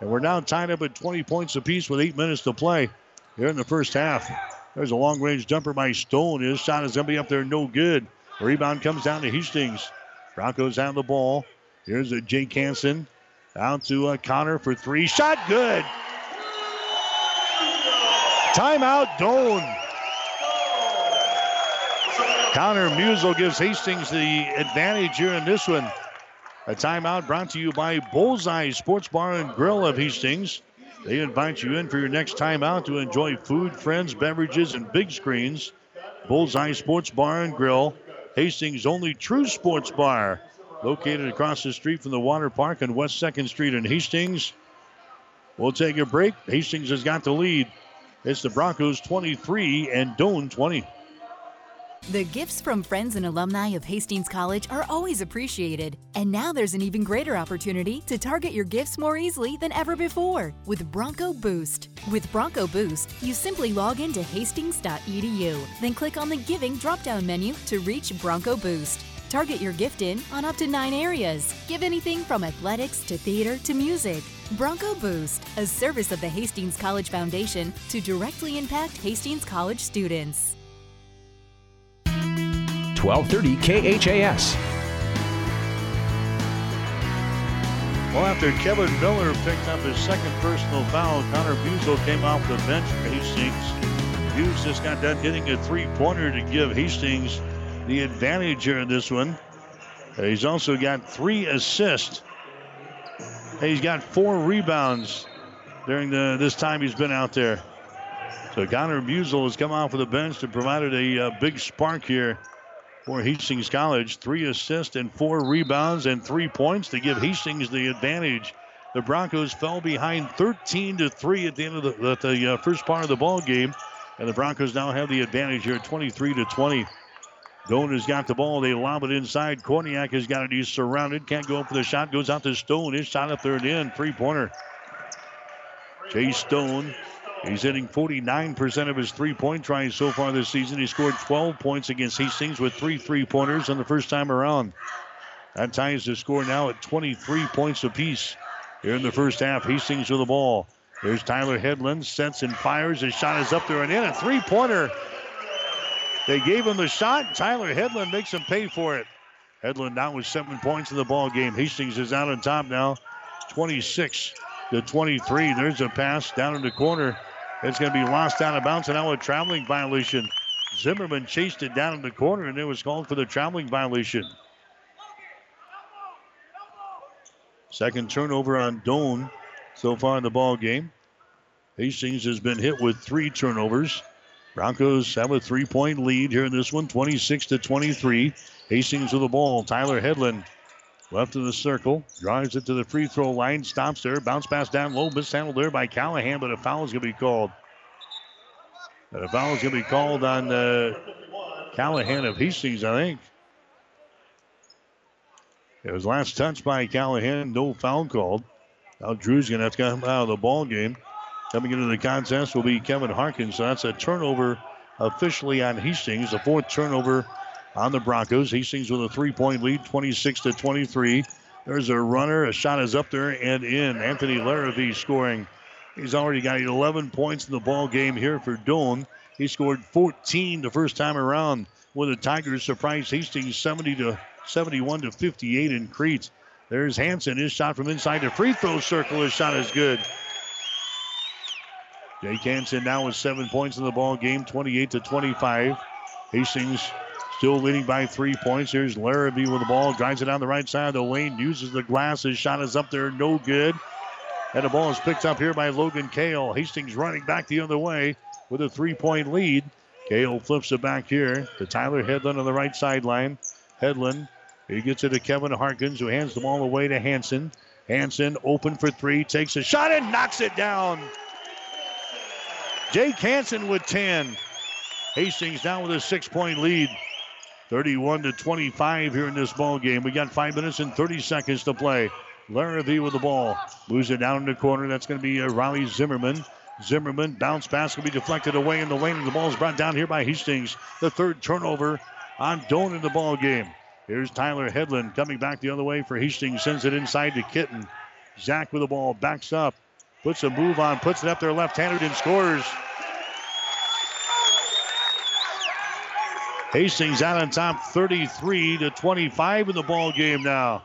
and we're now tied up at 20 points apiece with eight minutes to play here in the first half. There's a long range jumper by Stone. His shot is going to be up there, no good. Rebound comes down to Hastings. Broncos have the ball. Here's a Jake Hansen out to uh, Connor for three. Shot good. Timeout, Doane. Connor Musel gives Hastings the advantage here in this one. A timeout brought to you by Bullseye Sports Bar and Grill of Hastings. They invite you in for your next timeout to enjoy food, friends, beverages, and big screens. Bullseye Sports Bar and Grill, Hastings' only true sports bar, located across the street from the water park on West 2nd Street in Hastings. We'll take a break. Hastings has got the lead. It's the Broncos 23 and Doane 20. The gifts from friends and alumni of Hastings College are always appreciated. And now there's an even greater opportunity to target your gifts more easily than ever before with Bronco Boost. With Bronco Boost, you simply log into hastings.edu, then click on the Giving drop down menu to reach Bronco Boost. Target your gift in on up to nine areas. Give anything from athletics to theater to music. Bronco Boost, a service of the Hastings College Foundation to directly impact Hastings College students. 1230 KHAS. Well, after Kevin Miller picked up his second personal foul, Connor Buzo came off the bench for Hastings. Hughes just got done hitting a three-pointer to give Hastings the advantage here in this one. He's also got three assists. He's got four rebounds during the this time he's been out there. So Connor Musel has come off of the bench and provided a, a big spark here for Hastings College. Three assists and four rebounds and three points to give Hastings the advantage. The Broncos fell behind 13 to 3 at the end of the, the uh, first part of the ball game. And the Broncos now have the advantage here 23 to 20. Doane has got the ball. They lob it inside. Korniak has got it. He's surrounded. Can't go for the shot. Goes out to Stone. His shot up there and in. Three pointer. Chase Stone He's hitting 49% of his three point tries so far this season. He scored 12 points against Hastings with three three pointers on the first time around. That ties the score now at 23 points apiece here in the first half. Hastings with the ball. There's Tyler Headland, sets and fires. His shot is up there and in. A three pointer. They gave him the shot. Tyler Headland makes him pay for it. Headland now with seven points in the ball game. Hastings is out on top now, 26 to 23. There's a pass down in the corner it's going to be lost out of bounds and now a traveling violation. Zimmerman chased it down in the corner and it was called for the traveling violation. Second turnover on Doane so far in the ball game. Hastings has been hit with three turnovers. Broncos have a three-point lead here in this one, 26 to 23. Hastings with the ball. Tyler Headland left of the circle, drives it to the free throw line, stops there, bounce pass down low, mishandled there by Callahan, but a foul is going to be called. And a foul is going to be called on uh, Callahan of Hastings, I think. It was last touch by Callahan, no foul called. Now Drew's going to have to come out of the ball game. Coming into the contest will be Kevin Harkins. So that's a turnover officially on Hastings, the fourth turnover on the Broncos. Hastings with a three-point lead, 26 to 23. There's a runner. A shot is up there and in. Anthony Larrabee scoring He's already got 11 points in the ball game here for Doane. He scored 14 the first time around with the Tigers surprise Hastings 70 to 71 to 58 in Crete. There's Hanson. His shot from inside the free throw circle. His shot is good. Jake Hanson now with seven points in the ball game, 28 to 25. Hastings still leading by three points. Here's Larrabee with the ball, drives it down the right side of the lane, uses the glass. His shot is up there, no good. And the ball is picked up here by Logan Kale. Hastings running back the other way with a three point lead. Kale flips it back here to Tyler Headland on the right sideline. Headland, he gets it to Kevin Harkins, who hands the ball away to Hanson. Hanson open for three, takes a shot and knocks it down. Jake Hanson with 10. Hastings down with a six point lead. 31 to 25 here in this ball game. We got five minutes and 30 seconds to play. Larrabee with the ball. Moves it down in the corner. That's going to be uh, Riley Zimmerman. Zimmerman bounce pass will be deflected away in the lane, and the ball is brought down here by Hastings. The third turnover on Doane in the ball game. Here's Tyler Headland coming back the other way for Hastings. Sends it inside to Kitten. Zach with the ball backs up, puts a move on, puts it up there left-handed and scores. Hastings out on top 33 to 25 in the ball game now.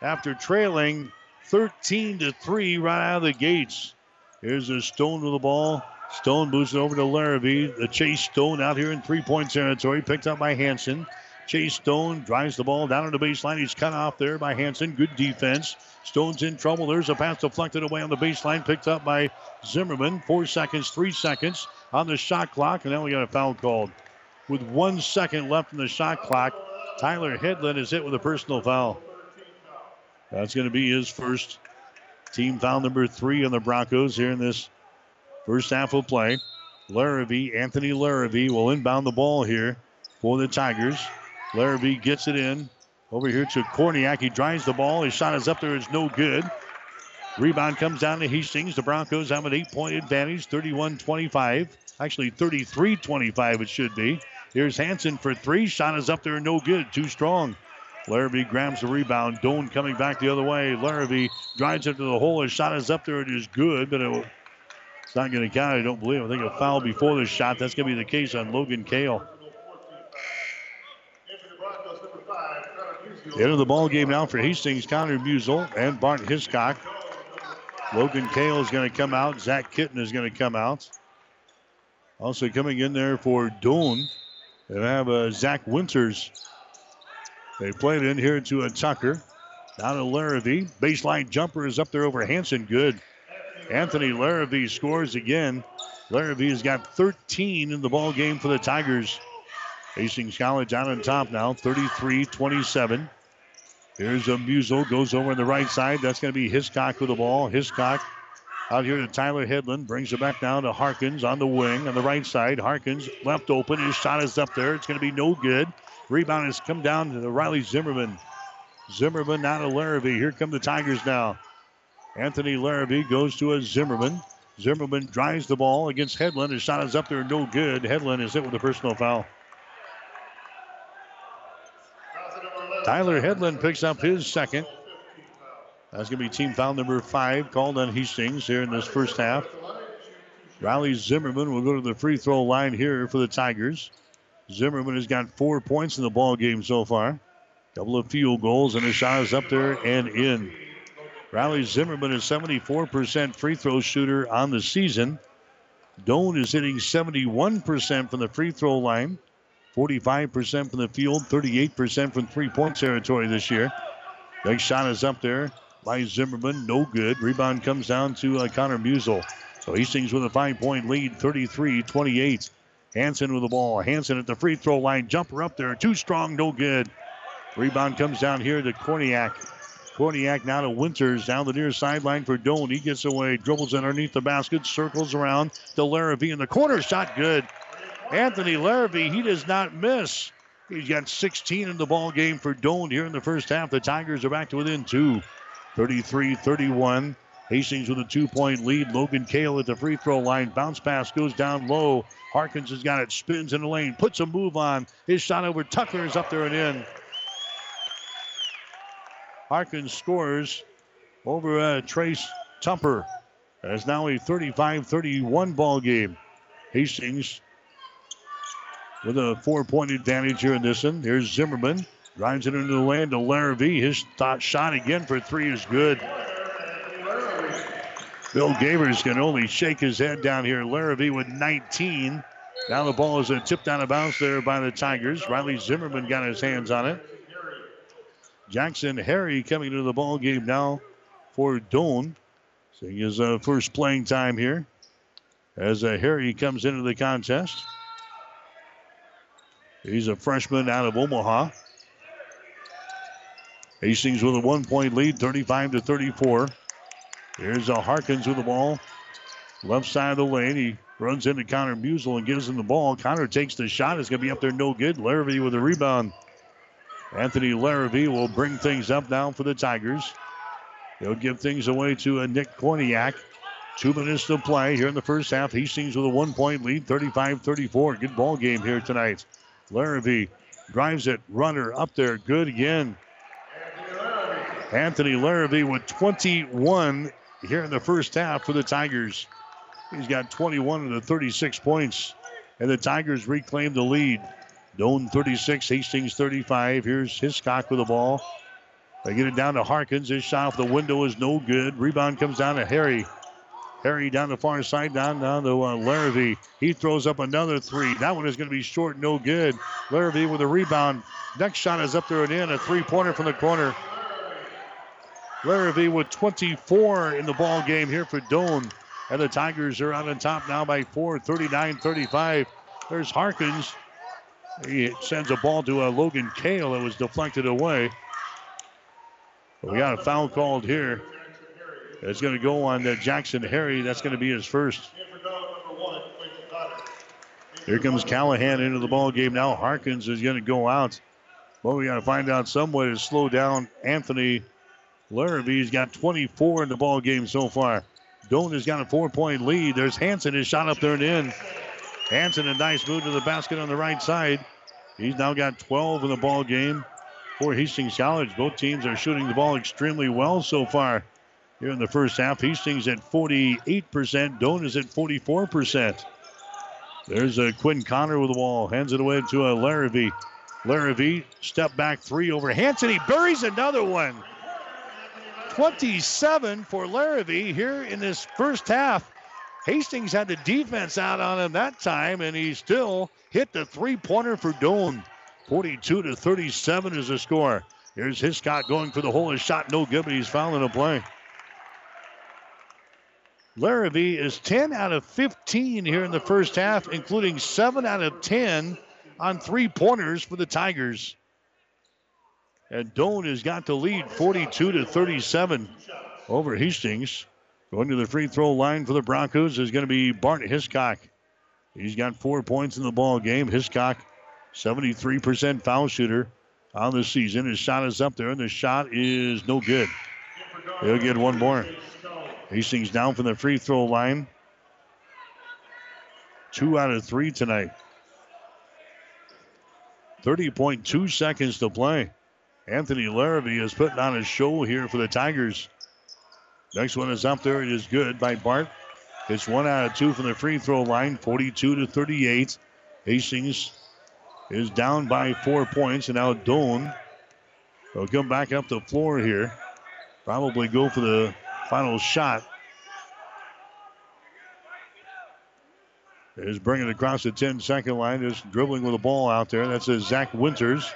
After trailing 13 to 3 right out of the gates. Here's a Stone to the ball. Stone moves it over to Larrabee. The chase Stone out here in three-point territory, picked up by Hanson. Chase Stone drives the ball down to the baseline. He's cut off there by Hanson. Good defense. Stone's in trouble. There's a pass deflected away on the baseline, picked up by Zimmerman. Four seconds, three seconds on the shot clock, and then we got a foul called. With one second left in the shot clock, Tyler Headland is hit with a personal foul. That's going to be his first team foul number three on the Broncos here in this first half of play. Larrabee, Anthony Larrabee will inbound the ball here for the Tigers. Larrabee gets it in over here to Korniak. He drives the ball. His shot is up there. It's no good. Rebound comes down to Hastings. The Broncos have an eight point advantage, 31 25. Actually, 33 25, it should be. Here's Hanson for three. Shot is up there. No good. Too strong. Larrabee grabs the rebound. Doane coming back the other way. Larrabee drives it to the hole. His shot is up there. It is good, but it, it's not going to count. I don't believe. I think a foul before the shot. That's going to be the case on Logan Kale. End of the ball game now for Hastings, Connor Musel and Bart Hiscock. Logan Kale is going to come out. Zach Kitten is going to come out. Also coming in there for Doane. They have uh, Zach Winters they played in here to a Tucker. Down to Larrabee. Baseline jumper is up there over Hanson. Good. Anthony Larrabee scores again. Larrabee has got 13 in the ball game for the Tigers. Hastings College out on top now, 33-27. Here's a Musel, goes over on the right side. That's going to be Hiscock with the ball. Hiscock out here to Tyler Headland, brings it back down to Harkins on the wing on the right side. Harkins left open. His shot is up there. It's going to be no good. Rebound has come down to the Riley Zimmerman. Zimmerman now to Larrabee. Here come the Tigers now. Anthony Larrabee goes to a Zimmerman. Zimmerman drives the ball against Headland. His shot is up there, no good. Headland is hit with a personal foul. Tyler Headland picks up his second. That's going to be team foul number five called on Hastings here in this first half. Riley Zimmerman will go to the free throw line here for the Tigers. Zimmerman has got four points in the ball game so far. Couple of field goals, and his shot is up there and in. Riley Zimmerman is 74% free throw shooter on the season. Doane is hitting 71% from the free throw line, 45% from the field, 38% from three point territory this year. Next shot is up there by Zimmerman, no good. Rebound comes down to uh, Connor Musel. So Hastings with a five point lead, 33 28. Hanson with the ball. Hanson at the free throw line. Jumper up there. Too strong, no good. Rebound comes down here to Korniak. Korniak now to Winters down the near sideline for Doane. He gets away, dribbles underneath the basket, circles around Larrabee in the corner. Shot good. Anthony Larrabee, he does not miss. He's got 16 in the ball game for Doane here in the first half. The Tigers are back to within two. 33 31. Hastings with a two point lead. Logan Kale at the free throw line. Bounce pass goes down low. Harkins has got it, spins in the lane, puts a move on. His shot over Tucker is up there and in. Harkins scores over uh, Trace Tupper. It's now a 35 31 ball game. Hastings with a four point advantage here in this one. Here's Zimmerman. Drives it into the lane to Larrabee. His shot shot again for three is good. Bill Gavers can only shake his head down here. Larrabee with 19. Now the ball is tipped out of bounds there by the Tigers. Riley Zimmerman got his hands on it. Jackson Harry coming to the ball game now for Doane. Seeing his uh, first playing time here as uh, Harry comes into the contest. He's a freshman out of Omaha. Hastings with a one point lead, 35 to 34. Here's a Harkins with the ball. Left side of the lane. He runs into Connor Musel and gives him the ball. Connor takes the shot. It's going to be up there no good. Larrabee with a rebound. Anthony Larrabee will bring things up now for the Tigers. He'll give things away to a Nick Korniak. Two minutes to play here in the first half. Hastings with a one point lead, 35 34. Good ball game here tonight. Larrabee drives it. Runner up there. Good again. Anthony Larrabee with 21 here in the first half for the Tigers. He's got 21 of the 36 points, and the Tigers reclaim the lead. Doane 36, Hastings 35. Here's Hiscock with the ball. They get it down to Harkins. His shot off the window is no good. Rebound comes down to Harry. Harry down the far side, down down to uh, Larrabee. He throws up another three. That one is going to be short, no good. Larrabee with a rebound. Next shot is up there and in. A three-pointer from the corner. Larrabee with 24 in the ball game here for Doane. And the Tigers are out on top now by four, 39-35. There's Harkins. He sends a ball to uh, Logan Kale that was deflected away. We got a foul called here. It's going to go on uh, Jackson Harry. That's going to be his first. Here comes Callahan into the ball game now. Harkins is going to go out. Well, we got to find out some way to slow down Anthony Larrabee. He's got 24 in the ball game so far. Doane has got a four-point lead. There's Hanson. His shot up there and in. Hanson a nice move to the basket on the right side. He's now got 12 in the ball game for Hastings College. Both teams are shooting the ball extremely well so far here in the first half. Hastings at 48%. Doane is at 44%. There's a Quinn Connor with the ball. Hands it away to a Larrabee. Larrabee, step back three over Hanson. He buries another one. 27 for Larrabee here in this first half. Hastings had the defense out on him that time, and he still hit the three-pointer for Doane. 42 to 37 is the score. Here's Hiscock going for the hole. His shot no good, but he's fouling a play. Larrabee is 10 out of 15 here in the first half, including 7 out of 10 on three pointers for the Tigers. And Doane has got the lead 42 to 37 over Hastings. Going to the free throw line for the Broncos is going to be Bart Hiscock. He's got four points in the ball game. Hiscock, 73% foul shooter on the season. His shot is up there, and the shot is no good. He'll get one more. Hastings down from the free throw line. Two out of three tonight. 30.2 seconds to play. Anthony Larrabee is putting on a show here for the Tigers. Next one is up there. It is good by Bart. It's one out of two from the free throw line, 42 to 38. Hastings is down by four points, and now Doane will come back up the floor here. Probably go for the final shot. Is bringing it across the 10 second line, just dribbling with the ball out there. That's Zach Winters.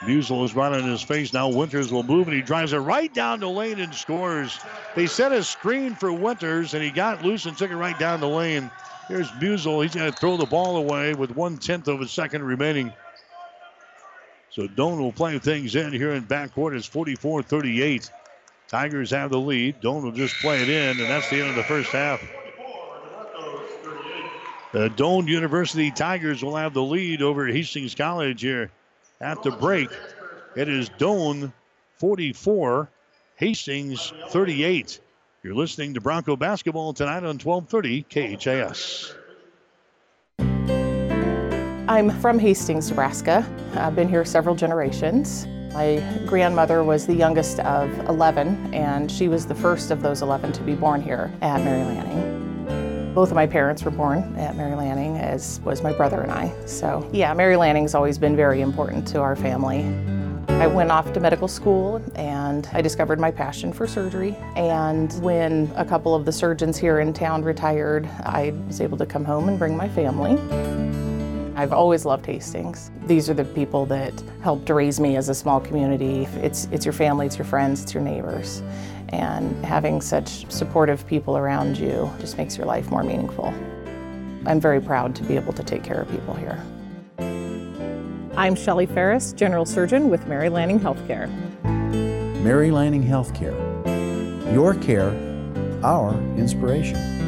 Musel is right on his face. Now Winters will move and he drives it right down the lane and scores. They set a screen for Winters and he got loose and took it right down the lane. Here's Musel. He's going to throw the ball away with one tenth of a second remaining. So Doane will play things in here in backcourt. It's 44 38. Tigers have the lead. Doane will just play it in, and that's the end of the first half. The Doane University Tigers will have the lead over Hastings College here at the break. It is Doane 44, Hastings 38. You're listening to Bronco basketball tonight on 1230 KHAS. I'm from Hastings, Nebraska. I've been here several generations. My grandmother was the youngest of 11, and she was the first of those 11 to be born here at Mary Lanning. Both of my parents were born at Mary Lanning, as was my brother and I. So, yeah, Mary Lanning's always been very important to our family. I went off to medical school and I discovered my passion for surgery. And when a couple of the surgeons here in town retired, I was able to come home and bring my family. I've always loved Hastings. These are the people that helped raise me as a small community. It's, it's your family, it's your friends, it's your neighbors. And having such supportive people around you just makes your life more meaningful. I'm very proud to be able to take care of people here. I'm Shelley Ferris, General Surgeon with Mary Lanning Healthcare. Mary Lanning Healthcare. Your care, our inspiration.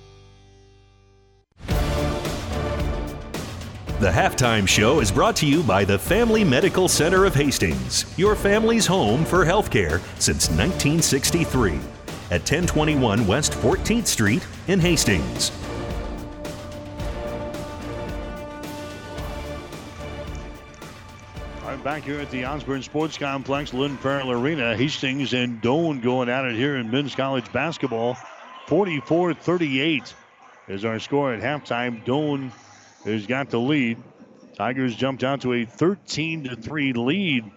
The halftime show is brought to you by the Family Medical Center of Hastings, your family's home for healthcare since 1963 at 1021 West 14th Street in Hastings. Right, back here at the Osborne Sports Complex, Lynn Farrell Arena, Hastings and Doane going at it here in men's college basketball. 44 38 is our score at halftime. Doane has got the lead. Tigers jumped out to a 13 to 3 lead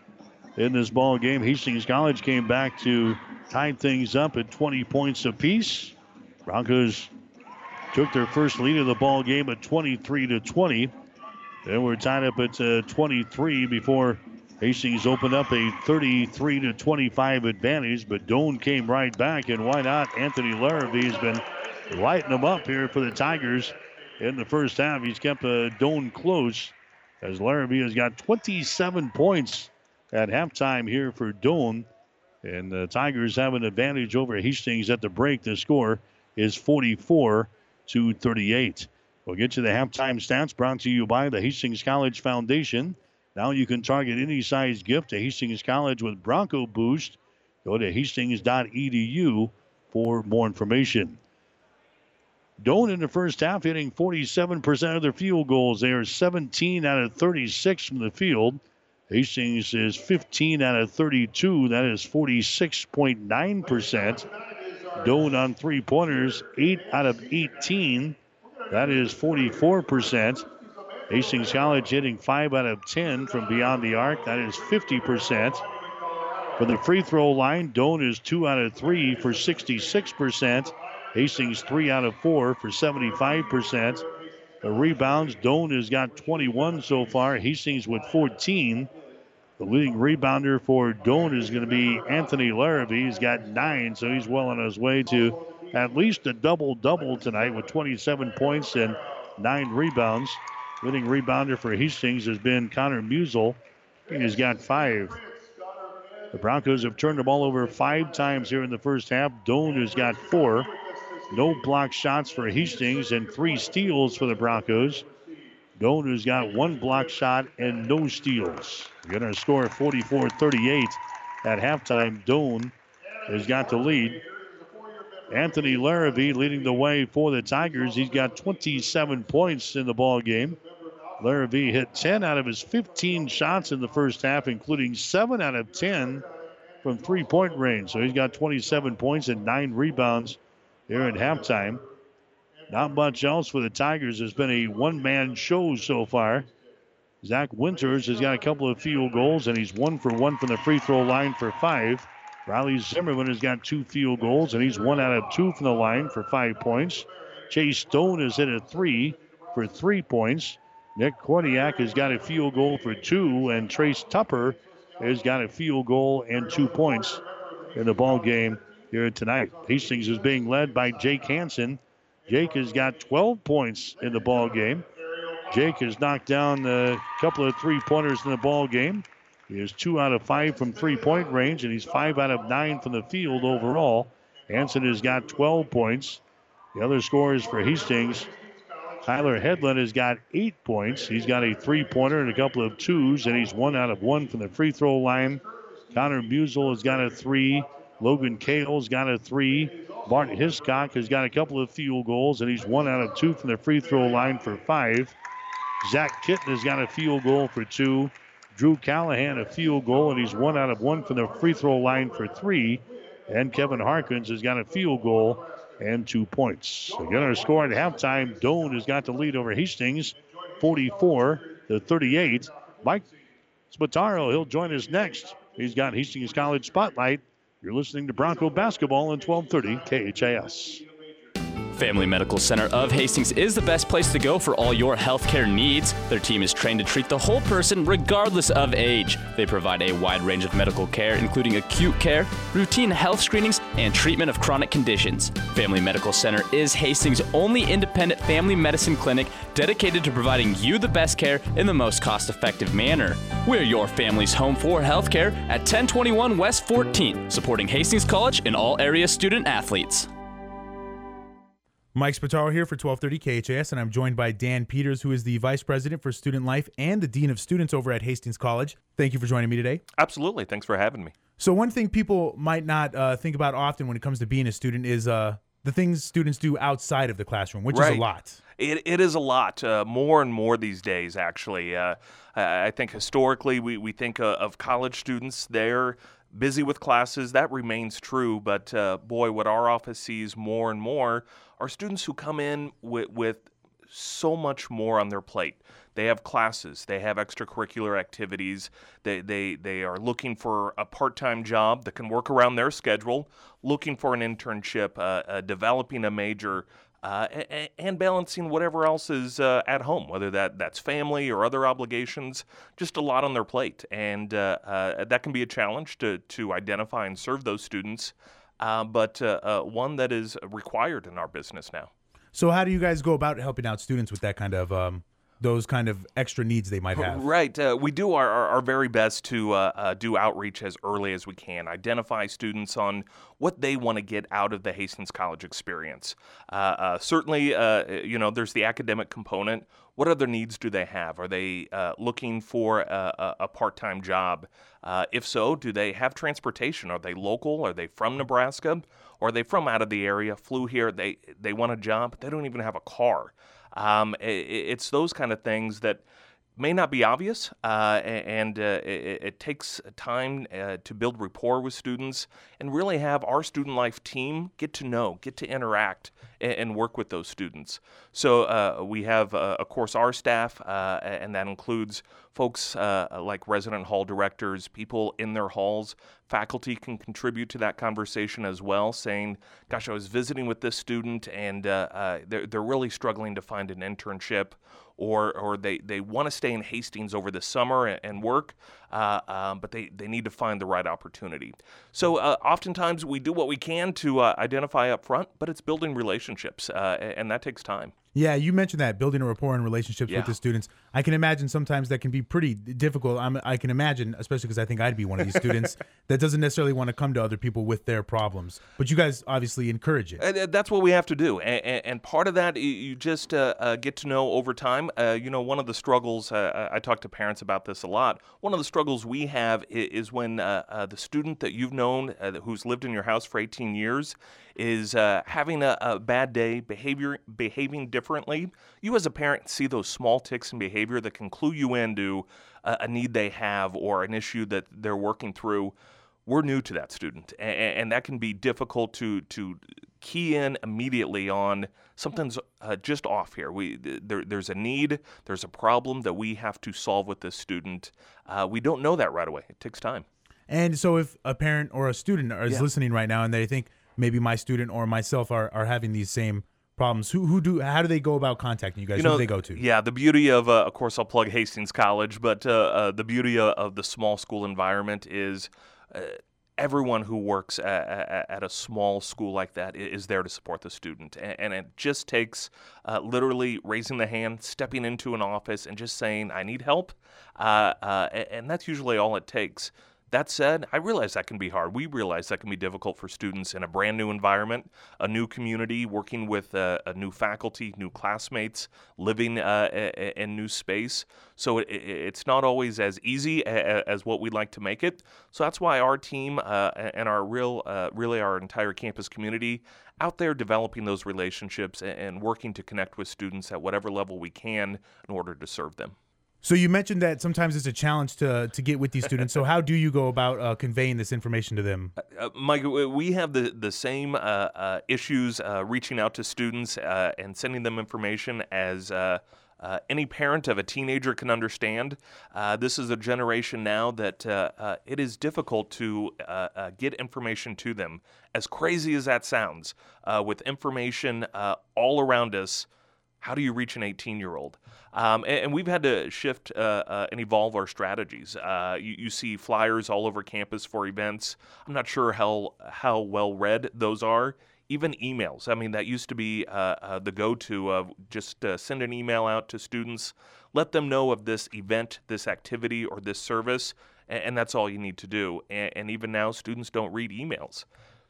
in this ball game. Hastings College came back to tie things up at 20 points apiece. Broncos took their first lead of the ball game at 23 to 20. Then we're tied up at uh, 23 before Hastings opened up a 33 to 25 advantage, but Doane came right back, and why not? Anthony Larrabee has been lighting them up here for the Tigers in the first half. He's kept uh, Doane close as Larrabee has got 27 points at halftime here for Doane. And the Tigers have an advantage over Hastings at the break. The score is 44 to 38. We'll get you the halftime stats brought to you by the Hastings College Foundation. Now you can target any size gift to Hastings College with Bronco Boost. Go to hastings.edu for more information. Doane in the first half hitting 47% of their field goals. They are 17 out of 36 from the field. Hastings is 15 out of 32. That is 46.9%. Doane on three pointers, 8 out of 18. That is 44%. Hastings College hitting 5 out of 10 from beyond the arc. That is 50%. For the free throw line, Doane is 2 out of 3 for 66%. Hastings 3 out of 4 for 75%. The rebounds, Doane has got 21 so far. Hastings with 14. The leading rebounder for Doane is going to be Anthony Larrabee. He's got nine, so he's well on his way to at least a double double tonight with 27 points and nine rebounds. Leading rebounder for Hastings has been Connor Musel. He's got five. The Broncos have turned the ball over five times here in the first half. Doane has got four. No block shots for Hastings and three steals for the Broncos. Doane has got one block shot and no steals. We're going to score 44 38 at halftime. Doane has got the lead. Anthony Larrabee leading the way for the Tigers. He's got 27 points in the ball game. Larrabee hit 10 out of his 15 shots in the first half, including 7 out of 10 from three point range. So he's got 27 points and 9 rebounds here at halftime. Not much else for the Tigers. There's been a one man show so far. Zach Winters has got a couple of field goals, and he's one for one from the free throw line for five. Riley Zimmerman has got two field goals, and he's one out of two from the line for five points. Chase Stone has hit a three for three points. Nick Korniak has got a field goal for two, and Trace Tupper has got a field goal and two points in the ball game here tonight. Hastings is being led by Jake Hansen. Jake has got 12 points in the ball game. Jake has knocked down a couple of three pointers in the ball game. He is two out of five from three point range, and he's five out of nine from the field overall. Hansen has got 12 points. The other scorers for Hastings. Tyler Headland has got eight points. He's got a three pointer and a couple of twos, and he's one out of one from the free throw line. Connor Musel has got a three. Logan Kale's got a three. Bart Hiscock has got a couple of field goals, and he's one out of two from the free throw line for five. Zach Kitten has got a field goal for two. Drew Callahan a field goal, and he's one out of one from the free throw line for three. And Kevin Harkins has got a field goal and two points. Again, our score at halftime. Doane has got the lead over Hastings, 44 to 38. Mike Spataro, he'll join us next. He's got Hastings College Spotlight. You're listening to Bronco Basketball on 1230 KHAS. Family Medical Center of Hastings is the best place to go for all your healthcare needs. Their team is trained to treat the whole person regardless of age. They provide a wide range of medical care, including acute care, routine health screenings, and treatment of chronic conditions. Family Medical Center is Hastings' only independent family medicine clinic dedicated to providing you the best care in the most cost effective manner. We're your family's home for healthcare at 1021 West 14th, supporting Hastings College and all area student athletes. Mike Spataro here for 1230 KHAS, and I'm joined by Dan Peters, who is the Vice President for Student Life and the Dean of Students over at Hastings College. Thank you for joining me today. Absolutely. Thanks for having me. So, one thing people might not uh, think about often when it comes to being a student is uh, the things students do outside of the classroom, which right. is a lot. It, it is a lot, uh, more and more these days, actually. Uh, I think historically we, we think uh, of college students, they're busy with classes. That remains true, but uh, boy, what our office sees more and more are students who come in with, with so much more on their plate. They have classes, they have extracurricular activities, they, they, they are looking for a part time job that can work around their schedule, looking for an internship, uh, uh, developing a major. Uh, and, balancing whatever else is uh, at home, whether that, that's family or other obligations, just a lot on their plate. And uh, uh, that can be a challenge to, to identify and serve those students, but one that is required in our business now. So, how do you guys go about helping out students with that kind of um, those kind of extra needs they might have? Right. Uh, we do our, our, our, very best to uh, uh, do outreach as early as we can, identify students on what they want to get out of the Hastings College experience. Uh, uh, certainly, uh, you know, there's the academic component. What other needs do they have? Are they looking for a, a part time job? if so, do they have transportation? Are they local? Are they from Nebraska? Or are they from out of the area, flew here, they, they want a job, they don't even have a car? Um, it, it's those kind of things that may not be obvious, uh, and uh, it, it, takes time uh, to build rapport with students and really have our student life team get to know, get to interact, and, and work with those students. So uh, we have, uh, of course, our staff, uh, and that includes folks like resident hall directors, people in their halls. Faculty can contribute to that conversation as well, saying, "Gosh, I was visiting with this student, and they're, they're really struggling to find an internship." Or or they, they want to stay in Hastings over the summer and, and work, uh, um, but they, they need to find the right opportunity. So uh, oftentimes we do what we can to uh, identify up front, but it's building relationships, uh, and that takes time. Yeah, you mentioned that building a rapport and relationships yeah. with the students. I can imagine sometimes that can be pretty difficult. I'm, i can imagine, especially because I think I'd be one of these students that doesn't necessarily want to come to other people with their problems. But you guys obviously encourage it. Uh, that's what we have to do, and, and part of that you just uh, uh, get to know over time. Uh, you know, one of the struggles uh, I talk to parents about this a lot. One of the struggles we have is, when uh, the student that you've known who's lived in your house for 18 years is uh, having a, a, bad day, behavior behaving differently. You as a parent see those small ticks in behavior that can clue you into a, a need they have or an issue that they're working through. We're new to that student, and, and that can be difficult to to key in immediately on something's uh, just off here. We there, there's a need, there's a problem that we have to solve with this student. Uh, we don't know that right away. It takes time. And so, if a parent or a student is yeah. listening right now and they think, maybe my student or myself are, are having these same problems? Who who do how do they go about contacting you guys? You know, who do they go to? yeah the beauty of uh, of course i'll plug hastings college but uh, uh, the beauty of the small school environment is uh, everyone who works at, at, a small school like that is there to support the student. And, and it just takes uh, literally raising the hand stepping into an office and just saying i need help uh, and that's usually all it takes that said, I realize that can be hard. We realize that can be difficult for students in a brand new environment, a new community, working with uh, a new faculty, new classmates, living uh, in new space. So it, it's not always as easy as what we'd like to make it. So that's why our team uh, and our real, uh, really our entire campus community out there developing those relationships and working to connect with students at whatever level we can in order to serve them. So you mentioned that sometimes it's a challenge to to get with these students. so how do you go about uh, conveying this information to them? Uh, uh Mike, we have the the same uh, uh issues uh, reaching out to students and sending them information as. any parent of a teenager can understand. this is a generation now that it is difficult to get information to them. As crazy as that sounds, with information all around us, how do you reach an 18 year old? Um, and, and, we've had to shift uh, uh, and evolve our strategies. Uh, you, you, see flyers all over campus for events. I'm not sure how how well read those are. Even emails. I mean, that used to be uh, uh, the go-to of just uh, send an email out to students, let them know of this event, this activity, or this service, and, and that's all you need to do. And, and even now, students don't read emails.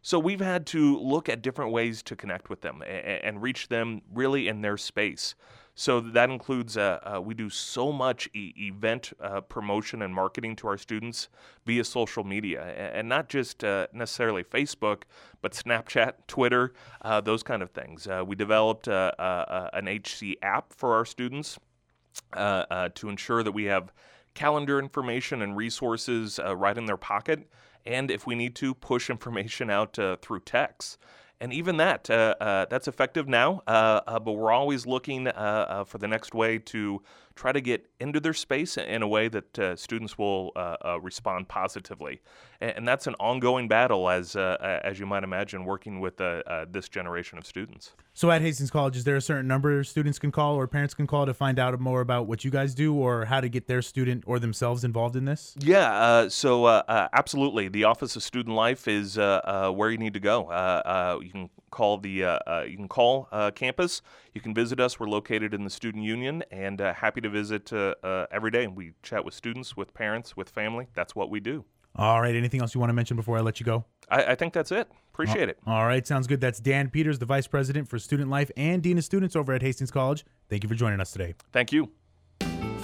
So we've had to look at different ways to connect with them and, reach them really in their space. So that includes uh, uh, we do so much e- event uh, promotion and marketing to our students via social media, and not just uh, necessarily Facebook, but Snapchat, Twitter, uh, those kind of things. Uh, we developed an HC app for our students to ensure that we have calendar information and resources right in their pocket, and if we need to, push information out through text. And even that uh, uh, that's effective now uh, uh but we're always looking uh, uh, for the next way to try to get into their space in a way that uh, students will uh, uh, respond positively. And, and, that's an ongoing battle, as, uh, as you might imagine, working with uh, this generation of students. So at Hastings College, is there a certain number students can call or parents can call to find out more about what you guys do or how to get their student or themselves involved in this? Yeah, so absolutely. The Office of Student Life is where you need to go. you can call the you can call campus. You can visit us. We're located in the Student Union, and happy to visit uh, uh, every day. We chat with students, with parents, with family. That's what we do. All right. Anything else you want to mention before I let you go? I, I think that's it. Appreciate it. All right. Sounds good. That's Dan Peters, the Vice President for Student Life and Dean of Students over at Hastings College. Thank you for joining us today. Thank you.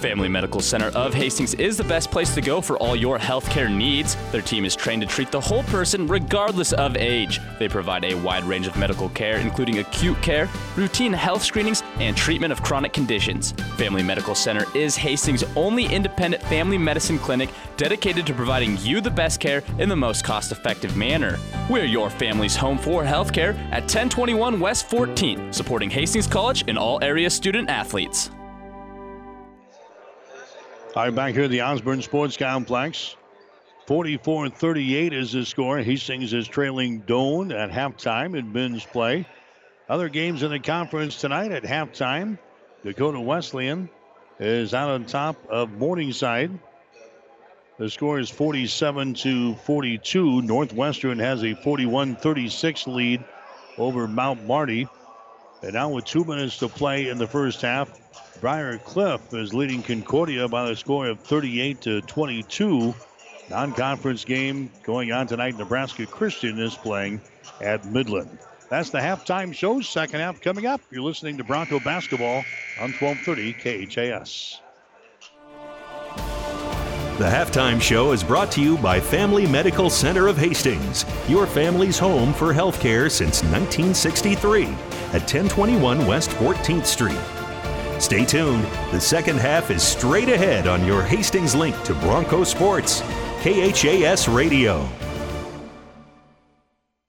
Family Medical Center of Hastings is the best place to go for all your healthcare needs. Their team is trained to treat the whole person regardless of age. They provide a wide range of medical care, including acute care, routine health screenings, and treatment of chronic conditions. Family Medical Center is Hastings' only independent family medicine clinic dedicated to providing you the best care in the most cost effective manner. We're your family's home for healthcare at 1021 West 14th, supporting Hastings College and all area student athletes. All right, back here at the Osborne Sports Complex. 44 38 is the score. Hastings is trailing Doane at halftime in men's play. Other games in the conference tonight at halftime. Dakota Wesleyan is out on top of Morningside. The score is 47 to 42. Northwestern has a 41 36 lead over Mount Marty. And now with two minutes to play in the first half, Briar Cliff is leading Concordia by the score of 38 to 22. Non-conference game going on tonight. Nebraska Christian is playing at Midland. That's the halftime show. Second half coming up. You're listening to Bronco basketball on 1230 KHAS. The halftime show is brought to you by Family Medical Center of Hastings, your family's home for healthcare since 1963 at 1021 West 14th Street. Stay tuned. The second half is straight ahead on your Hastings link to Bronco Sports, KHAS Radio.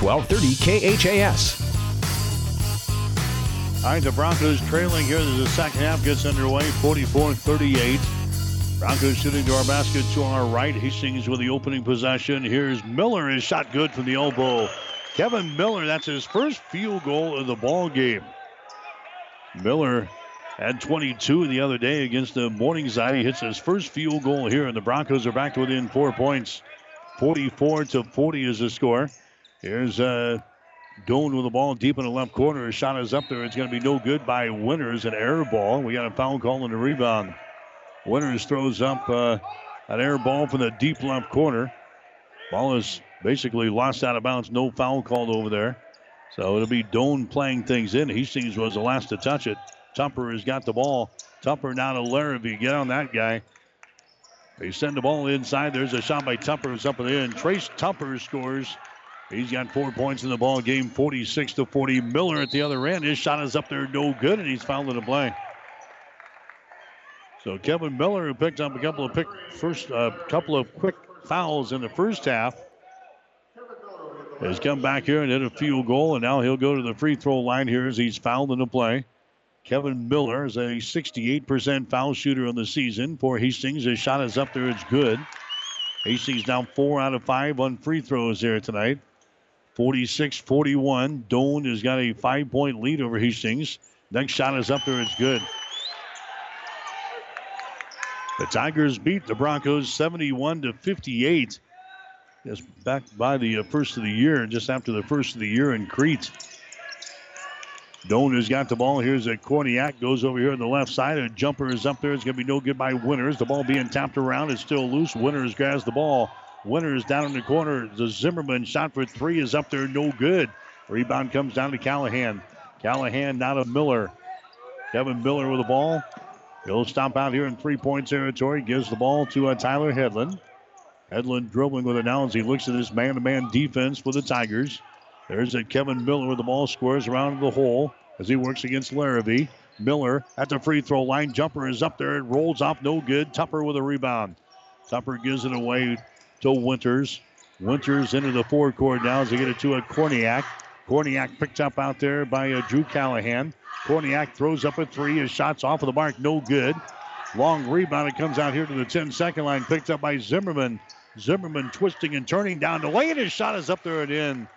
1230 KHAS. All right, the Broncos trailing here as the second half gets underway, 44-38. Broncos shooting to our basket to our right. Hastings with the opening possession. Here's Miller. His shot good from the elbow. Kevin Miller, that's his first field goal of the ball game. Miller had 22 the other day against the Morningside. He hits his first field goal here, and the Broncos are back to within four points. 44 to 40 is the score. Here's uh, Doane with the ball deep in the left corner. His shot is up there. It's going to be no good by Winters. An air ball. We got a foul call in the rebound. Winters throws up uh, an air ball from the deep left corner. Ball is basically lost out of bounds. No foul called over there. So it'll be Doane playing things in. Hastings was the last to touch it. Tupper has got the ball. Tupper now to Larrabee. Get on that guy. They send the ball inside. There's a shot by Tupper. It's up and in. Trace Tupper scores. He's got four points in the ball game, 46 to 40. Miller at the other end. His shot is up there, no good, and he's fouled in the play. So Kevin Miller, who picked up a couple of pick first, uh, couple of quick fouls in the first half, has come back here and hit a field goal, and now he'll go to the free throw line here as he's fouled in the play. Kevin Miller is a 68% foul shooter on the season for Hastings. His shot is up there, it's good. Hastings now four out of five on free throws there tonight. 46 41. Doane has got a five point lead over Hastings. Next shot is up there. It's good. The Tigers beat the Broncos 71 to 58. Just back by the uh, first of the year, just after the first of the year in Crete. Doane has got the ball. Here's a Korniak. Goes over here on the left side. A jumper is up there. It's going to be no good by Winters. The ball being tapped around. It's still loose. Winters grabs the ball. Winters down in the corner. The Zimmerman shot for three is up there. No good. Rebound comes down to Callahan. Callahan down to Miller. Kevin Miller with the ball. He'll stop out here in three point territory. Gives the ball to uh, Tyler Headland. Headland dribbling with it now as he looks at this man to man defense for the Tigers. There's a Kevin Miller with the ball squares around the hole as he works against Larrabee. Miller at the free throw line. Jumper is up there. It rolls off no good. Tupper with a rebound. Tupper gives it away to Winters. Winters into the forecourt now as they get it to a Korniak. Korniak picked up out there by Drew Callahan. Korniak throws up a three. His shot's off of the mark. No good. Long rebound. It comes out here to the 10 second line. Picked up by Zimmerman. Zimmerman twisting and turning down the lane. His shot is up there and in.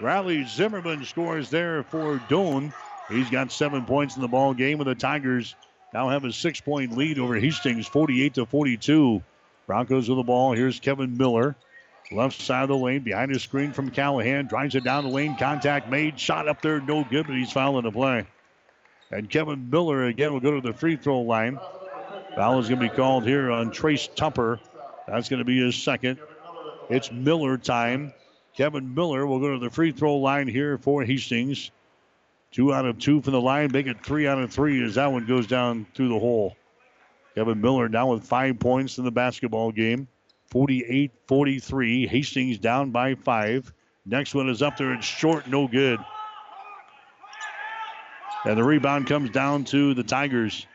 Riley Zimmerman scores there for Doane. He's got seven points in the ball game, and the Tigers now have a six-point lead over Hastings, 48 to 42. Broncos with the ball. Here's Kevin Miller, left side of the lane, behind the screen from Callahan, drives it down the lane. Contact made, shot up there, no good, but he's fouling the play. And Kevin Miller again will go to the free throw line. Foul is going to be called here on Trace Tupper. That's going to be his second. It's Miller time. Kevin Miller will go to the free throw line here for Hastings. Two out of two from the line, make it three out of three as that one goes down through the hole. Kevin Miller down with five points in the basketball game. 48 43. Hastings down by five. Next one is up there. It's short, no good. And the rebound comes down to the Tigers.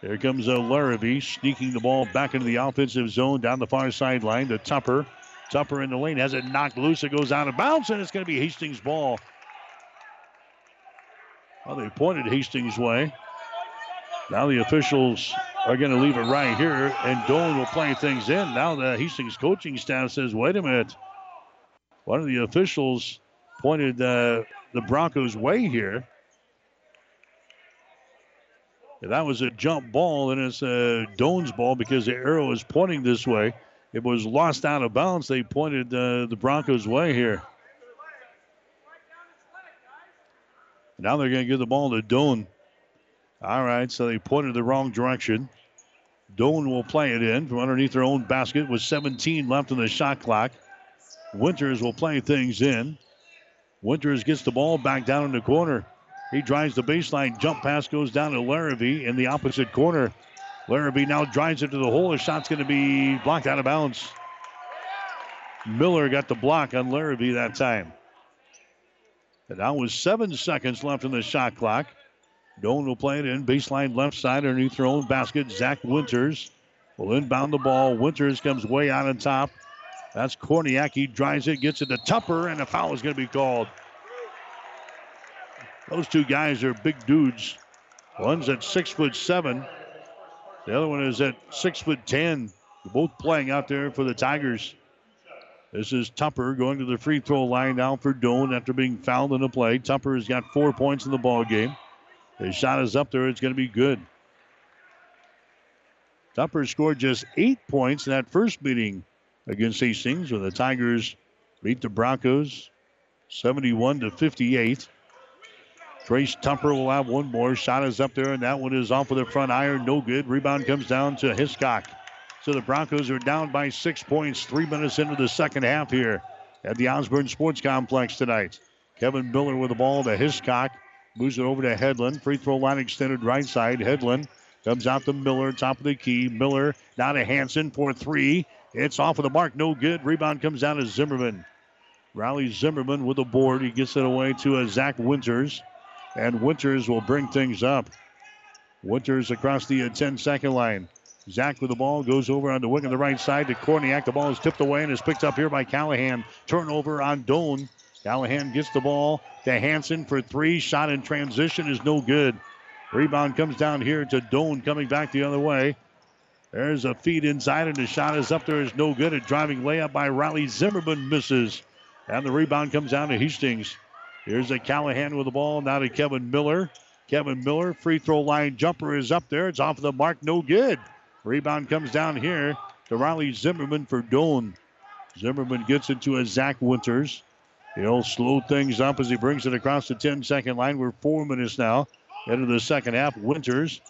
There comes a Larrabee sneaking the ball back into the offensive zone down the far sideline to Tupper. Tupper in the lane has it knocked loose. It goes out of bounds, and it's going to be Hastings' ball. Well, they pointed Hastings' way. Now the officials are going to leave it right here, and Doane will play things in. Now the Hastings coaching staff says, wait a minute. One of the officials pointed uh, the Broncos' way here. If that was a jump ball, then it's a Doane's ball because the arrow is pointing this way. It was lost out of bounds. They pointed uh, the Broncos' way here. Now they're going to give the ball to Doane. All right, so they pointed the wrong direction. Doane will play it in from underneath their own basket with 17 left in the shot clock. Winters will play things in. Winters gets the ball back down in the corner. He drives the baseline. Jump pass goes down to Larrabee in the opposite corner. Larrabee now drives it to the hole. His shot's going to be blocked out of bounds. Miller got the block on Larrabee that time. And now with seven seconds left in the shot clock. Doane will play it in baseline left side underneath their own basket. Zach Winters will inbound the ball. Winters comes way out on top. That's Korniak. He drives it, gets it to Tupper, and a foul is going to be called. Those two guys are big dudes. One's at six foot seven. The other one is at six foot ten. They're both playing out there for the Tigers. This is Tupper going to the free throw line now for Doane after being fouled in the play. Tupper has got four points in the ball game. His shot is up there. It's going to be good. Tupper scored just eight points in that first meeting against Hastings when the Tigers beat the Broncos 71 to 58. Trace Tupper will have one more. Shot is up there, and that one is off with the front iron. No good. Rebound comes down to Hiscock. So the Broncos are down by six points, three minutes into the second half here at the Osborne Sports Complex tonight. Kevin Miller with the ball to Hiscock. Moves it over to Headland. Free throw line extended right side. Headland comes out to Miller, top of the key. Miller down to Hanson for three. It's off of the mark. No good. Rebound comes down to Zimmerman. Riley Zimmerman with the board. He gets it away to a Zach Winters. And Winters will bring things up. Winters across the uh, 10 second line. Zach with the ball goes over on the wing on the right side to Korniak. The ball is tipped away and is picked up here by Callahan. Turnover on Doane. Callahan gets the ball to Hanson for three. Shot in transition is no good. Rebound comes down here to Doane coming back the other way. There's a feed inside, and the shot is up there. Is no good. A driving layup by Riley Zimmerman misses. And the rebound comes down to Hastings. Here's a Callahan with the ball. Now to Kevin Miller. Kevin Miller, free throw line jumper is up there. It's off the mark. No good. Rebound comes down here to Riley Zimmerman for Doane. Zimmerman gets it to a Zach Winters. He'll slow things up as he brings it across the 10 second line. We're four minutes now into the second half. Winters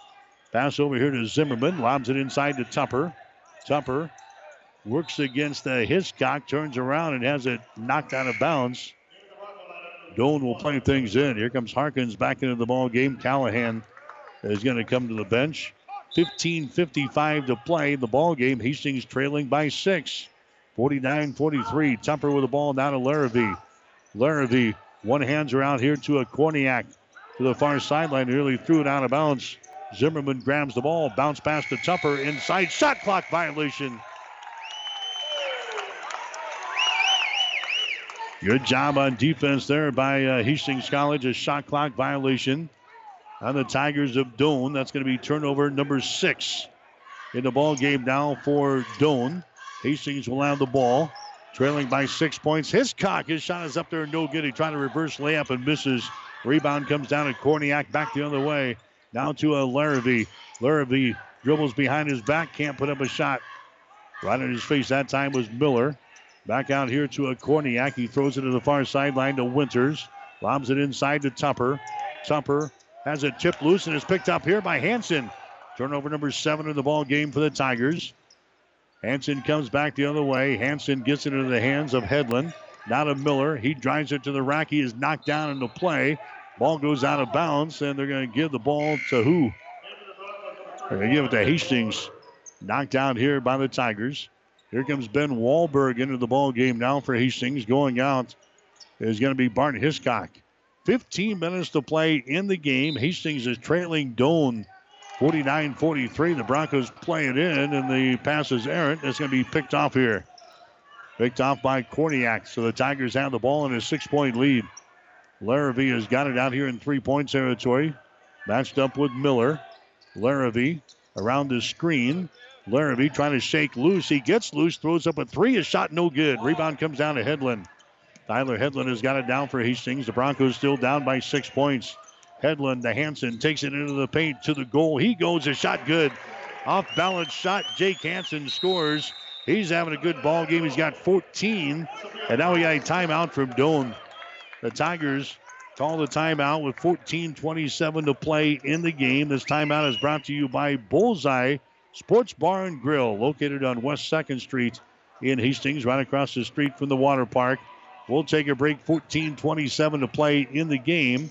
pass over here to Zimmerman, lobs it inside to Tupper. Tupper works against the Hiscock, turns around and has it knocked out of bounds. Doane will play things in. Here comes Harkins back into the ball game. Callahan is going to come to the bench. 15:55 to play the ball game. Hastings trailing by six. 49-43. Tupper with the ball down to Larrabee. Larrabee, one hands are out here to a Korniak to the far sideline. Nearly threw it out of bounds. Zimmerman grabs the ball, bounce pass to Tupper inside. Shot clock violation. Good job on defense there by uh, Hastings College. A shot clock violation on the Tigers of Doane. That's going to be turnover number six in the ball game now for Doane. Hastings will have the ball, trailing by six points. Hiscock, his shot is up there, no good. He tried to reverse layup and misses. Rebound comes down to Korniak back the other way. Now to a Larrabee. Larrabee dribbles behind his back, can't put up a shot. Right in his face that time was Miller. Back out here to a Korniak. He throws it to the far sideline to Winters. Lobs it inside to Tupper. Tupper has it tipped loose and is picked up here by Hanson. Turnover number seven in the ball game for the Tigers. Hanson comes back the other way. Hanson gets it into the hands of Headland. Now to Miller. He drives it to the rack. He is knocked down into play. Ball goes out of bounds, and they're going to give the ball to who? They're going to give it to Hastings. Knocked out here by the Tigers. Here comes Ben Wahlberg into the ball game now for Hastings. Going out is going to be Bart Hiscock. 15 minutes to play in the game. Hastings is trailing Doane 49 43. The Broncos play it in, and the pass is errant. It's going to be picked off here. Picked off by Korniak. So the Tigers have the ball in a six point lead. Larrabee has got it out here in three point territory. Matched up with Miller. Larrabee around the screen. Larrabee trying to shake loose. He gets loose, throws up a three. A shot no good. Rebound comes down to Headland. Tyler Headland has got it down for Hastings. The Broncos still down by six points. Headland to Hanson takes it into the paint to the goal. He goes a shot good. Off balance shot. Jake Hanson scores. He's having a good ball game. He's got 14. And now we got a timeout from Doane. The Tigers call the timeout with 14:27 to play in the game. This timeout is brought to you by Bullseye Sports Bar and Grill, located on West 2nd Street in Hastings, right across the street from the water park. We'll take a break. 14:27 to play in the game.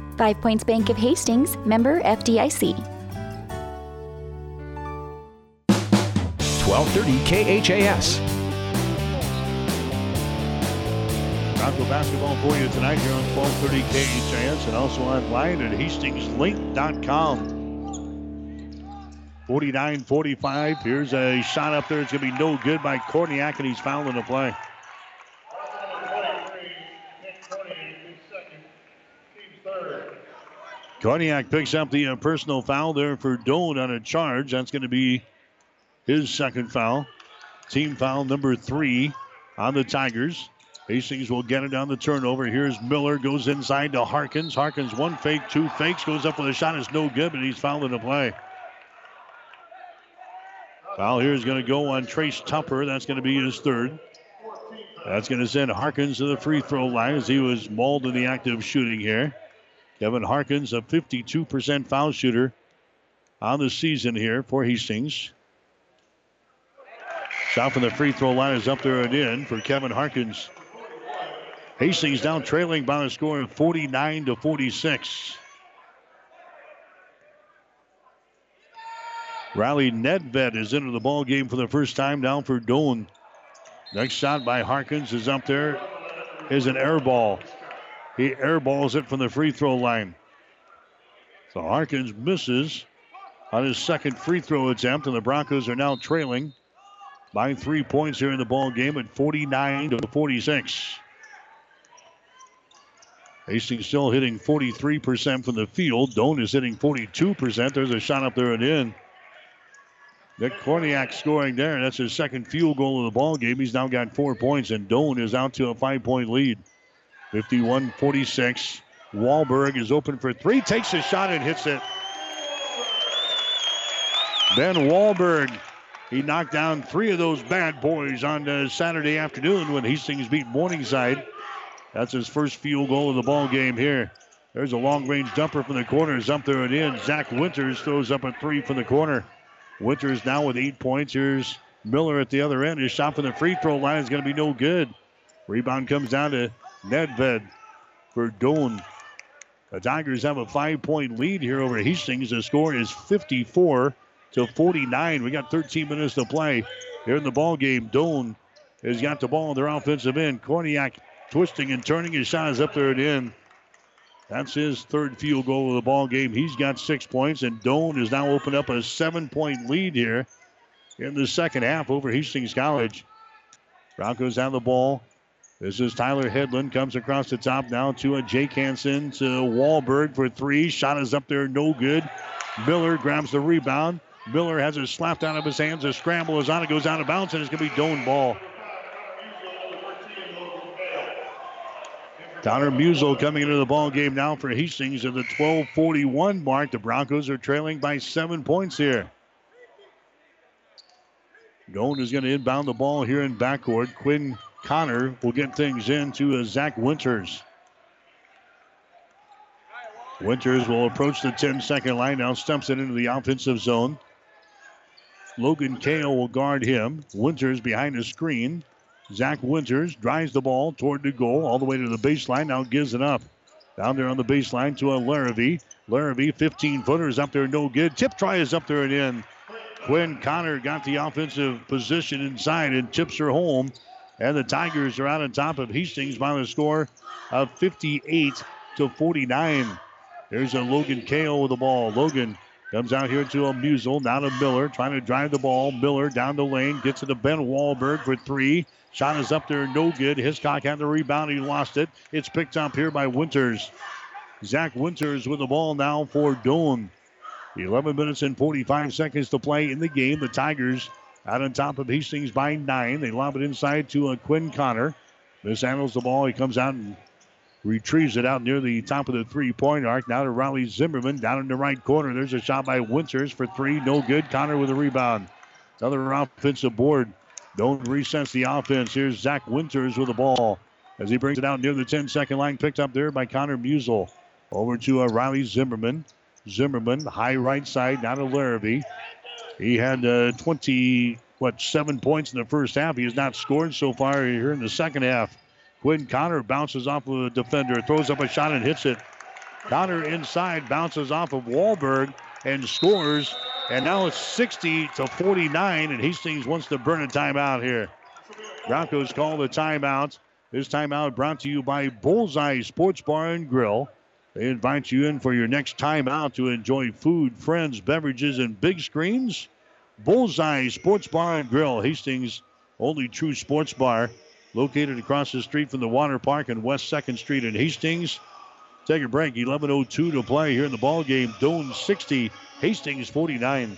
Five Points Bank of Hastings, member FDIC. 1230 KHAS. Bronco basketball for you tonight here on 1230 KHAS and also online at hastingslink.com. 49-45. Here's a shot up there. It's going to be no good by Korniak, and he's fouling the play. Korniak picks up the uh, personal foul there for Doane on a charge. That's going to be his second foul. Team foul number three on the Tigers. Hastings will get it on the turnover. Here's Miller, goes inside to Harkins. Harkins, one fake, two fakes, goes up with a shot. It's no good, but he's fouled in the play. Foul here is going to go on Trace Tupper. That's going to be his third. That's going to send Harkins to the free throw line as he was mauled in the act of shooting here. Kevin Harkins, a 52% foul shooter on the season here for Hastings. Shot from the free throw line is up there and in for Kevin Harkins. Hastings down trailing by a score of 49 to 46. Riley Nedved is into the ball game for the first time down for Doane. Next shot by Harkins is up there. Is an air ball. He airballs it from the free throw line. So Harkins misses on his second free throw attempt, and the Broncos are now trailing by three points here in the ball game at 49 to 46. Hastings still hitting 43% from the field. Doane is hitting 42%. There's a shot up there and in. Nick Korniak scoring there. And that's his second field goal of the ball game. He's now got four points, and Doane is out to a five-point lead. 51-46. Wahlberg is open for three, takes a shot and hits it. Ben Wahlberg, he knocked down three of those bad boys on uh, Saturday afternoon when Hastings beat Morningside. That's his first field goal of the ball game here. There's a long range jumper from the corner. Is up there and in. Zach Winters throws up a three from the corner. Winters now with eight points. Here's Miller at the other end. His shot from the free throw line is going to be no good. Rebound comes down to Nedved for Doane. The Tigers have a five point lead here over Hastings. The score is 54 to 49. We got 13 minutes to play here in the ball game. Doane has got the ball in their offensive end. Korniak twisting and turning. His shot is up there and in. That's his third field goal of the ball game. He's got six points, and Doane has now opened up a seven-point lead here in the second half over Hastings College. Broncos have the ball. This is Tyler Headland. Comes across the top now to a Jake Hansen to Wahlberg for three. Shot is up there, no good. Miller grabs the rebound. Miller has it slapped out of his hands. A scramble is on. It goes out of bounds, and it's going to be Doane ball. Connor Musel coming into the ball game now for Hastings at the 12:41 mark. The Broncos are trailing by seven points here. Doane is going to inbound the ball here in backcourt. Quinn Connor will get things into uh, Zach Winters. Winters will approach the 10 second line now, stumps it into the offensive zone. Logan Kale will guard him. Winters behind the screen. Zach Winters drives the ball toward the goal, all the way to the baseline. Now gives it up. Down there on the baseline to a Larrabee. Larrabee, 15 footers up there, no good. Tip try is up there and in. Quinn Connor got the offensive position inside and tips her home. And the Tigers are out on top of Hastings by the score of 58 to 49. There's a Logan Kale with the ball. Logan comes out here to a Musel, now to Miller, trying to drive the ball. Miller down the lane, gets it to Ben Wahlberg for three. Shot is up there, no good. Hiscock had the rebound, he lost it. It's picked up here by Winters. Zach Winters with the ball now for Doane. 11 minutes and 45 seconds to play in the game. The Tigers out on top of Hastings by nine. They lob it inside to a Quinn Connor. Mishandles the ball. He comes out and retrieves it out near the top of the three-point arc. Now to Riley Zimmerman down in the right corner. There's a shot by Winters for three. No good. Connor with a rebound. Another offensive board. Doane resets the offense. Here's Zach Winters with the ball as he brings it out near the 10-second line. Picked up there by Connor Musel. Over to uh, Riley Zimmerman. Zimmerman, high right side, now to Larrabee. He had uh, 20, what, seven points in the first half. He has not scored so far here in the second half. Quinn Connor bounces off of a defender, throws up a shot and hits it. Connor inside bounces off of Wahlberg and scores. And now it's 60 to 49, and Hastings wants to burn a timeout here. Broncos call the timeout. This timeout brought to you by Bullseye Sports Bar and Grill. They invite you in for your next timeout to enjoy food, friends, beverages, and big screens. Bullseye Sports Bar and Grill, Hastings' only true sports bar, located across the street from the water park and West 2nd Street in Hastings. Take a break. 11.02 to play here in the ball game. Doane 60, Hastings 49.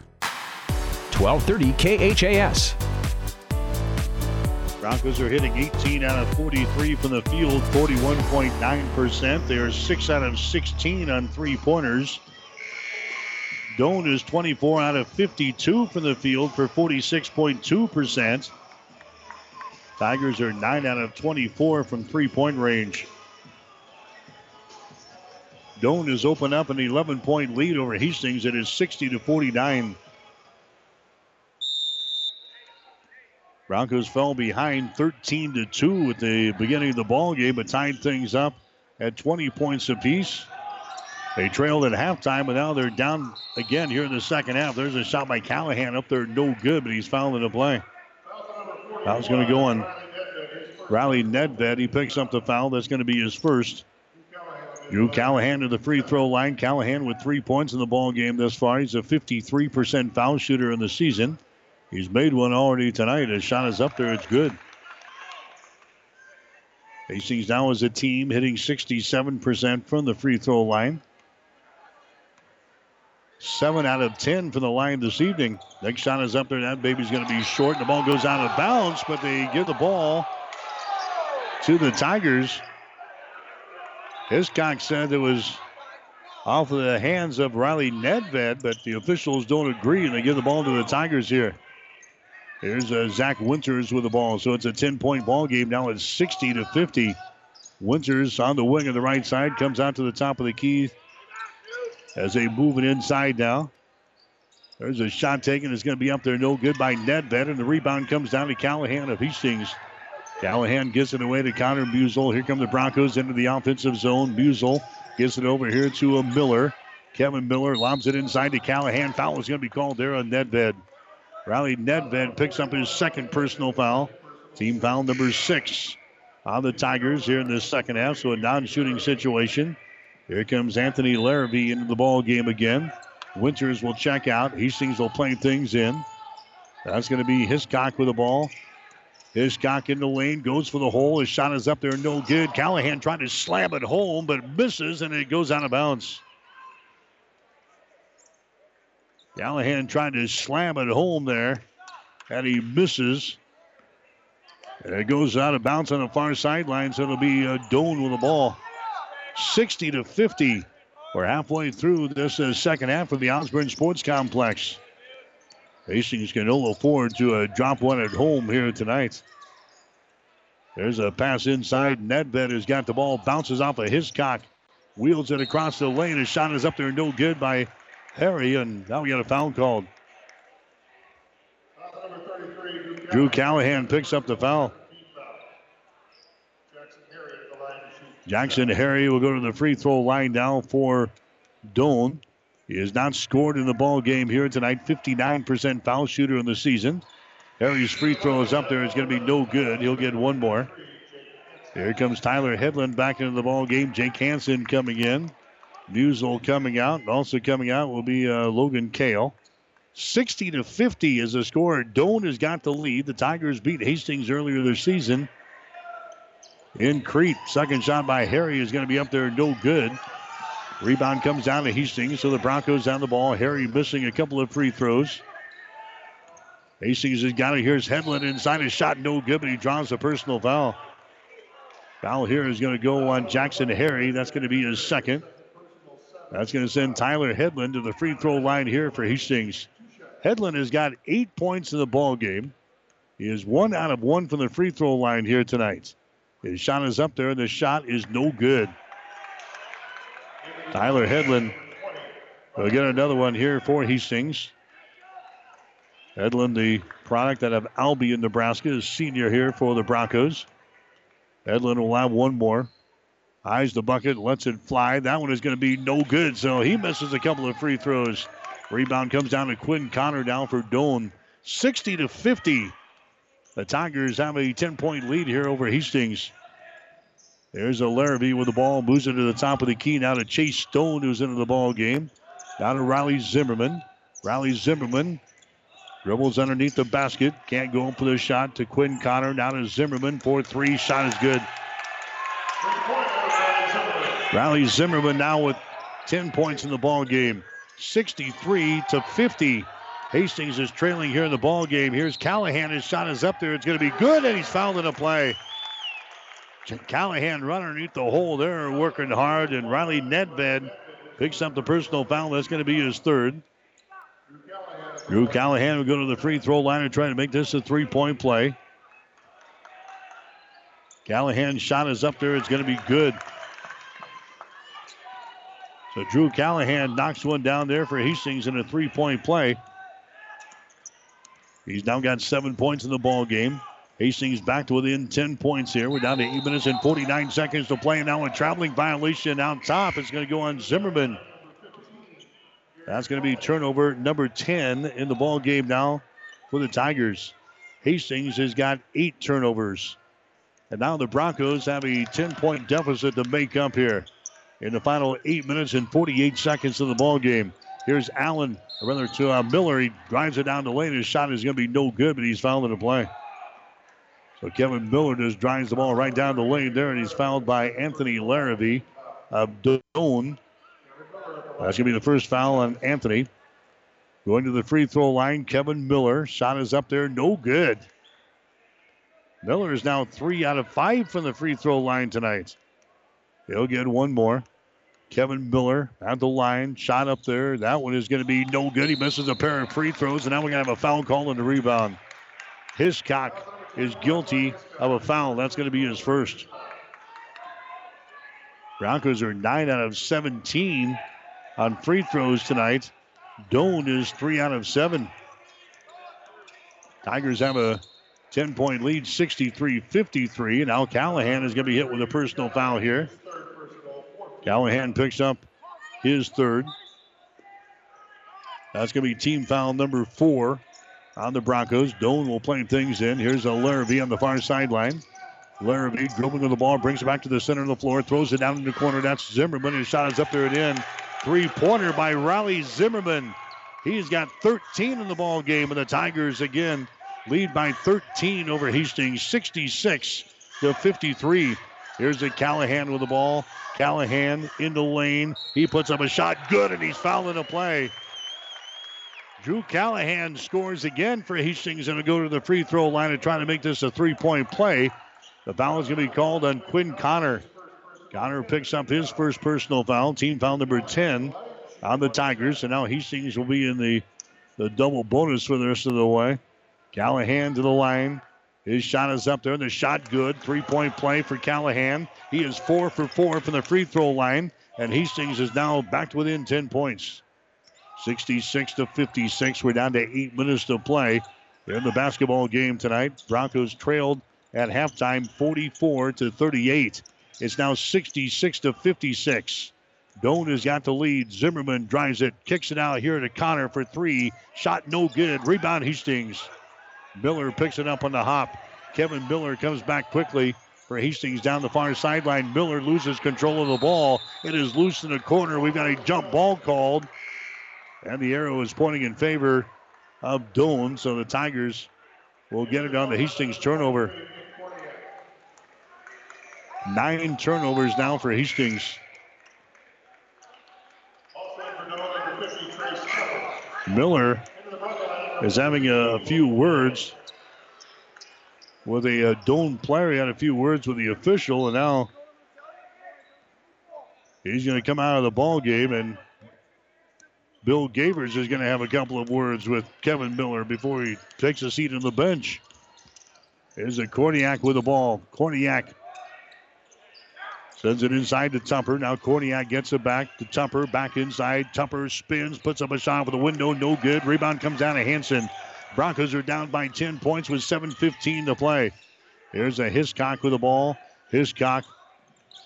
1230 KHAS. Broncos are hitting 18 out of 43 from the field, 41.9%. They are 6 out of 16 on three pointers. Doane is 24 out of 52 from the field for 46.2%. Tigers are 9 out of 24 from three point range. Doane has opened up an 11 point lead over Hastings. It is 60 to 49. Broncos fell behind 13 to 2 at the beginning of the ball game, but tied things up at 20 points apiece. They trailed at halftime, but now they're down again here in the second half. There's a shot by Callahan up there, no good, but he's fouled in the play. Foul's going to go on Riley Nedved. He picks up the foul. That's going to be his first. Drew Callahan to the free throw line. Callahan with three points in the ball game thus far. He's a 53% foul shooter in the season. He's made one already tonight. His shot is up there. It's good. Hastings now as a team hitting 67% from the free throw line. Seven out of 10 from the line this evening. Next shot is up there. That baby's going to be short. and The ball goes out of bounds, but they give the ball to the Tigers. Hiscock said it was off of the hands of Riley Nedved, but the officials don't agree and they give the ball to the Tigers here. Here's uh, Zach Winters with the ball. So it's a 10 point ball game. Now it's 60 to 50. Winters on the wing of the right side comes out to the top of the key as they move it inside now. There's a shot taken. It's going to be up there, no good by Nedved, and the rebound comes down to Callahan of Hastings. Callahan gets it away to Connor Musel. Here come the Broncos into the offensive zone. Musel gets it over here to a Miller. Kevin Miller lobs it inside to Callahan. Foul is going to be called there on Nedved. Riley Nedved picks up his second personal foul. Team foul number six on the Tigers here in the second half. So a non-shooting situation. Here comes Anthony Larrabee into the ball game again. Winters will check out. Hastings will play things in. That's going to be Hiscock with the ball. Hiscock in the lane, goes for the hole. His shot is up there, no good. Callahan trying to slam it home, but misses, and it goes out of bounds. Callahan trying to slam it home there, and he misses. And it goes out of bounds on the far sideline, so it'll be uh, Doane with the ball. 60 to 50. We're halfway through this uh, second half of the Osborne Sports Complex. Hastings can ill afford to uh, drop one at home here tonight. There's a pass inside. Nedved has got the ball, bounces off of Hiscock, wheels it across the lane. His shot is up there, no good by Harry, and now we got a foul called. Drew Callahan picks up the foul. Jackson Harry will go to the free throw line now for Doane. He has not scored in the ball game here tonight. 59% foul shooter in the season. Harry's free throw is up there. It's going to be no good. He'll get one more. Here comes Tyler Headland back into the ball game. Jake Hansen coming in. Musel coming out. and Also coming out will be uh, Logan Kale. 60 to 50 is the score. Doane has got the lead. The Tigers beat Hastings earlier this season in Crete. Second shot by Harry is going to be up there, no good. Rebound comes down to Hastings, so the Broncos down the ball. Harry missing a couple of free throws. Hastings has got it. Here's Headland inside. His shot no good, but he draws a personal foul. Foul here is going to go on Jackson Harry. That's going to be his second. That's going to send Tyler Headland to the free throw line here for Hastings. Headland has got eight points in the ball game. He is one out of one from the free throw line here tonight. His shot is up there, and the shot is no good. Tyler Headland will get another one here for Hastings. Headland, the product out of Albion, Nebraska, is senior here for the Broncos. Headland will have one more. Eyes the bucket, lets it fly. That one is going to be no good, so he misses a couple of free throws. Rebound comes down to Quinn Connor down for Doane. 60 to 50. The Tigers have a 10 point lead here over Hastings. There's a Larrabee with the ball, moves it to the top of the key. Now to Chase Stone, who's into the ball game. Now to Riley Zimmerman. Riley Zimmerman dribbles underneath the basket. Can't go up for the shot to Quinn Connor. Now to Zimmerman. 4 3. Shot is good. Riley Zimmerman now with 10 points in the ball game. 63 to 50. Hastings is trailing here in the ball game. Here's Callahan. His shot is up there. It's going to be good, and he's fouled in a play. Callahan running underneath the hole there, working hard, and Riley Nedved picks up the personal foul. That's going to be his third. Drew Callahan will go to the free throw line and try to make this a three point play. Callahan's shot is up there. It's going to be good. So Drew Callahan knocks one down there for Hastings in a three point play. He's now got seven points in the ball game. Hastings back to within 10 points here. We're down to 8 minutes and 49 seconds to play. Now a traveling violation out top. It's going to go on Zimmerman. That's going to be turnover number 10 in the ball game now for the Tigers. Hastings has got eight turnovers. And now the Broncos have a 10 point deficit to make up here in the final eight minutes and 48 seconds of the ball game. Here's Allen, or rather to uh, Miller. He drives it down the lane. His shot is going to be no good, but he's fouled in the play. So Kevin Miller just drives the ball right down the lane there, and he's fouled by Anthony Larrabee of Doane. That's going to be the first foul on Anthony. Going to the free throw line, Kevin Miller. Shot is up there, no good. Miller is now three out of five from the free throw line tonight. He'll get one more. Kevin Miller at the line, shot up there. That one is going to be no good. He misses a pair of free throws, and now we're going to have a foul call on the rebound. Hiscock is guilty of a foul. That's going to be his first. Broncos are 9 out of 17 on free throws tonight. Doane is 3 out of 7. Tigers have a 10 point lead, 63 53. And now Callahan is going to be hit with a personal foul here. Callahan picks up his third. That's going to be team foul number four on the Broncos. Doane will play things in. Here's a Larrabee on the far sideline. Larrabee dribbling with the ball, brings it back to the center of the floor, throws it down in the corner. That's Zimmerman. His shot is up there and in. Three pointer by Riley Zimmerman. He's got 13 in the ball game, and the Tigers again lead by 13 over Hastings, 66 to 53. Here's the Callahan with the ball. Callahan in the lane. He puts up a shot, good, and he's fouling a play. Drew Callahan scores again for Hastings and will go to the free throw line and try to make this a three point play. The foul is going to be called on Quinn Connor. Connor picks up his first personal foul, team foul number 10 on the Tigers. And now Hastings will be in the, the double bonus for the rest of the way. Callahan to the line. His shot is up there, and the shot good. Three point play for Callahan. He is four for four from the free throw line, and Hastings is now back to within 10 points. 66 to 56. We're down to eight minutes to play in the basketball game tonight. Broncos trailed at halftime 44 to 38. It's now 66 to 56. Doane has got the lead. Zimmerman drives it, kicks it out here to Connor for three. Shot no good. Rebound Hastings. Miller picks it up on the hop. Kevin Miller comes back quickly for Hastings down the far sideline. Miller loses control of the ball. It is loose in the corner. We've got a jump ball called. And the arrow is pointing in favor of Doane. So the Tigers will get it on the Hastings turnover. Nine turnovers now for Hastings. Miller is having a, a few words with a, uh, a Doane player. He had a few words with the official, and now he's going to come out of the ball game and Bill Gavers is going to have a couple of words with Kevin Miller before he takes a seat on the bench. Here's a Korniak with the ball. Korniak sends it inside to Tupper. Now Korniak gets it back to Tupper. Back inside. Tupper spins, puts up a shot for the window. No good. Rebound comes down to Hanson. Broncos are down by 10 points with 7.15 to play. Here's a Hiscock with the ball. Hiscock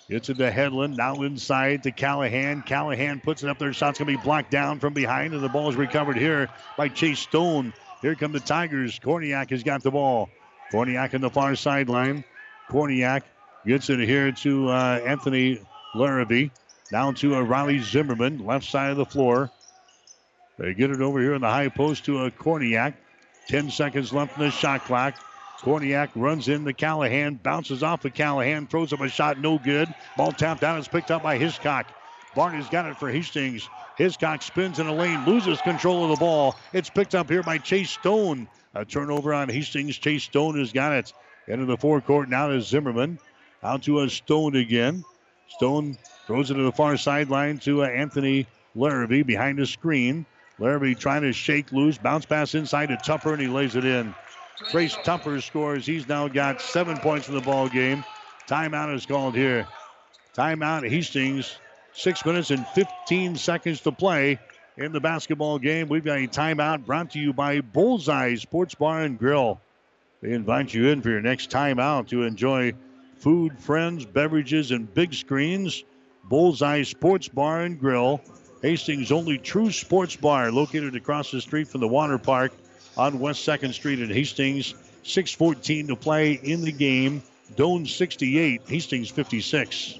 Gets it to Headland. Now inside to Callahan. Callahan puts it up there. Shot's going to be blocked down from behind, and the ball is recovered here by Chase Stone. Here come the Tigers. Korniak has got the ball. Korniak on the far sideline. Korniak gets it here to uh, Anthony Larrabee. Down to uh, Riley Zimmerman, left side of the floor. They get it over here in the high post to a uh, Korniak. 10 seconds left in the shot clock. Korniak runs in the Callahan, bounces off of Callahan, throws up a shot, no good. Ball tapped out, is picked up by Hiscock. Barney's got it for Hastings. Hiscock spins in the lane, loses control of the ball. It's picked up here by Chase Stone. A turnover on Hastings. Chase Stone has got it. Into the forecourt now to Zimmerman. Out to a Stone again. Stone throws it to the far sideline to uh, Anthony Larrabee behind the screen. Larrabee trying to shake loose, bounce pass inside to Tupper, and he lays it in. Trace Tupper scores. He's now got seven points in the ball game. Timeout is called here. Timeout, Hastings. Six minutes and 15 seconds to play in the basketball game. We've got a timeout brought to you by Bullseye Sports Bar and Grill. They invite you in for your next timeout to enjoy food, friends, beverages, and big screens. Bullseye Sports Bar and Grill, Hastings' only true sports bar, located across the street from the water park on West 2nd Street in Hastings. 6.14 to play in the game. Doane 68, Hastings 56.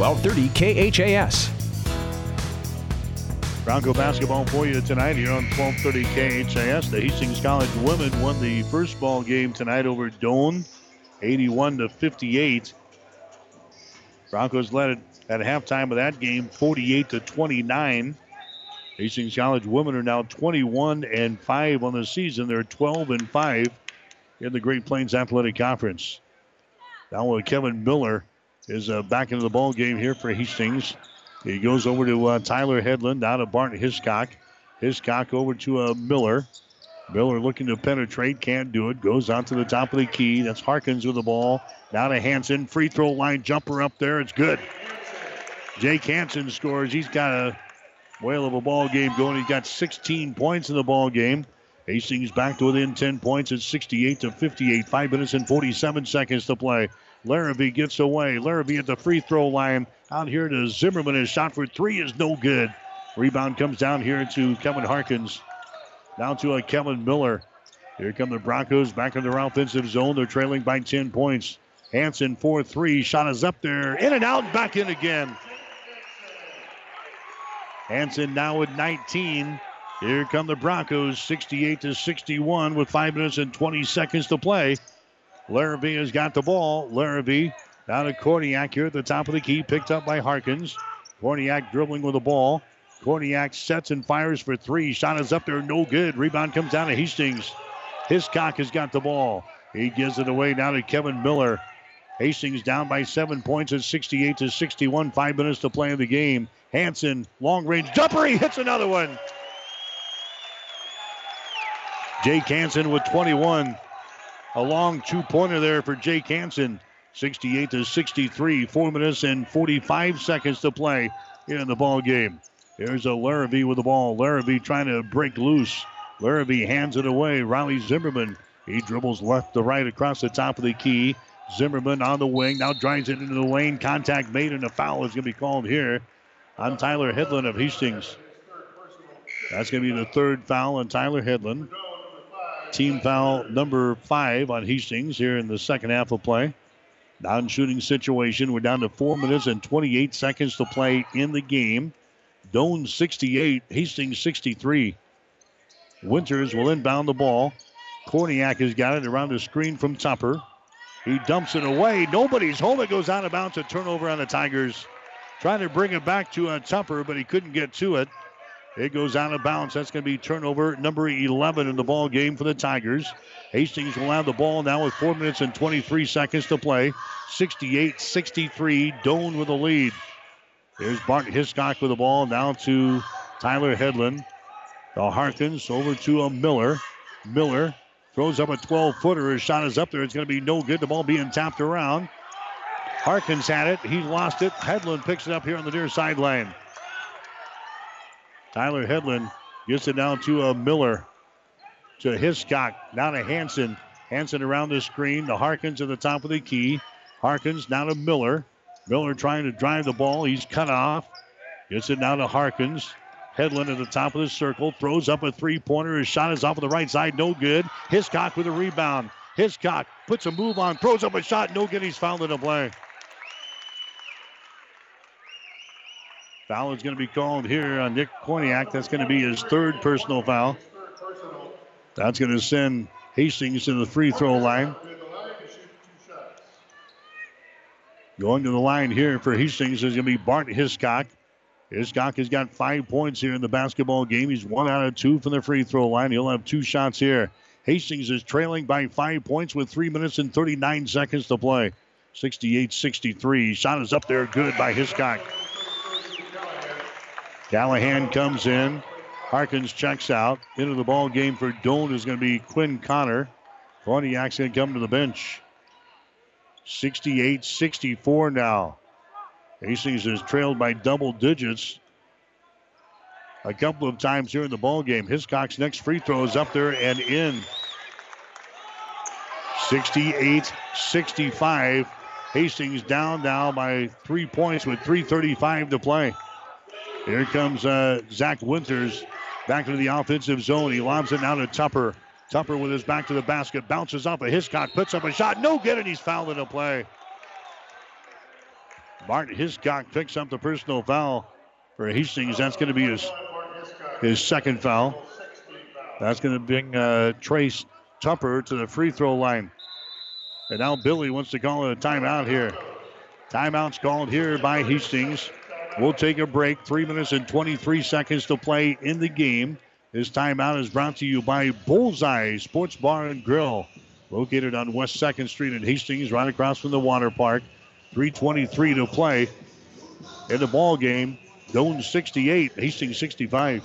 1230 KHAS. Bronco basketball for you tonight here on 1230 KHAS. The Hastings College women won the first ball game tonight over Doane, 81 to 58. Broncos led it at halftime of that game, 48 to 29. Hastings College women are now 21 and 5 on the season. They're 12 and 5 in the Great Plains Athletic Conference. Now with Kevin Miller is uh, back into the ball game here for Hastings. He goes over to uh, Tyler Headland, down to Barton Hiscock. Hiscock over to uh, Miller. Miller looking to penetrate, can't do it. Goes out to the top of the key. That's Harkins with the ball. Now to Hanson. Free throw line jumper up there. It's good. Jake Hanson scores. He's got a whale of a ball game going. He's got 16 points in the ball game. Hastings back to within 10 points at 68 to 58. Five minutes and 47 seconds to play. Larrabee gets away. Larrabee at the free throw line. Out here to Zimmerman. His shot for three is no good. Rebound comes down here to Kevin Harkins. Down to a Kevin Miller. Here come the Broncos back in their offensive zone. They're trailing by 10 points. Hanson 4 3. Shot is up there. In and out. Back in again. Hanson now with 19. Here come the Broncos, 68 to 61 with 5 minutes and 20 seconds to play. Larrabee has got the ball. Larrabee down to Korniak here at the top of the key, picked up by Harkins. Korniak dribbling with the ball. Korniak sets and fires for three. Shot is up there, no good. Rebound comes down to Hastings. Hiscock has got the ball. He gives it away now to Kevin Miller. Hastings down by seven points at 68 to 61. Five minutes to play in the game. Hanson, long range jumper. He hits another one. Jake Hanson with 21. A long two pointer there for Jake Hanson. 68 to 63. Four minutes and 45 seconds to play in the ball game. Here's a Larrabee with the ball. Larrabee trying to break loose. Larrabee hands it away. Riley Zimmerman. He dribbles left to right across the top of the key. Zimmerman on the wing. Now drives it into the lane. Contact made and a foul is going to be called here on Tyler Headland of Hastings. That's going to be the third foul on Tyler Headland. Team foul number five on Hastings here in the second half of play. Non shooting situation. We're down to four minutes and 28 seconds to play in the game. Doane 68, Hastings 63. Winters will inbound the ball. Korniak has got it around the screen from Tupper. He dumps it away. Nobody's home. Goes out of bounds. A turnover on the Tigers. Trying to bring it back to uh, Tupper, but he couldn't get to it. It goes out of bounds. That's going to be turnover number 11 in the ball game for the Tigers. Hastings will have the ball now with 4 minutes and 23 seconds to play. 68 63. Doane with the lead. There's Bart Hiscock with the ball now to Tyler Headland. The Harkins over to a Miller. Miller throws up a 12 footer. His shot is up there. It's going to be no good. The ball being tapped around. Harkins had it. He lost it. Headland picks it up here on the near sideline. Tyler Headland gets it down to a Miller. To Hiscock. Now to Hanson. Hanson around the screen. The Harkins at the top of the key. Harkins now to Miller. Miller trying to drive the ball. He's cut off. Gets it now to Harkins. Headland at the top of the circle. Throws up a three pointer. His shot is off of the right side. No good. Hiscock with a rebound. Hiscock puts a move on. Throws up a shot. No good. He's fouled in a play. Foul is going to be called here on Nick Korniak. That's going to be his third personal foul. That's going to send Hastings to the free throw line. Going to the line here for Hastings is going to be Bart Hiscock. Hiscock has got five points here in the basketball game. He's one out of two from the free throw line. He'll have two shots here. Hastings is trailing by five points with three minutes and 39 seconds to play. 68 63. Shot is up there, good by Hiscock. Callahan comes in. Harkins checks out. Into the ball game for Doane is going to be Quinn Connor. Korniak's going to come to the bench. 68 64 now. Hastings is trailed by double digits a couple of times here in the ball game. Hiscock's next free throw is up there and in. 68 65. Hastings down now by three points with 3.35 to play. Here comes uh, Zach Winters back into the offensive zone. He lobs it now to Tupper. Tupper with his back to the basket bounces off of Hiscock, puts up a shot, no good, and he's fouled in a play. Martin Hiscock picks up the personal foul for Hastings. That's going to be his his second foul. That's going to bring uh, Trace Tupper to the free throw line. And now Billy wants to call a timeout here. Timeout's called here by Hastings. We'll take a break. Three minutes and 23 seconds to play in the game. This timeout is brought to you by Bullseye Sports Bar and Grill, located on West 2nd Street in Hastings, right across from the water park. 3.23 to play in the ball game. Doane 68, Hastings 65.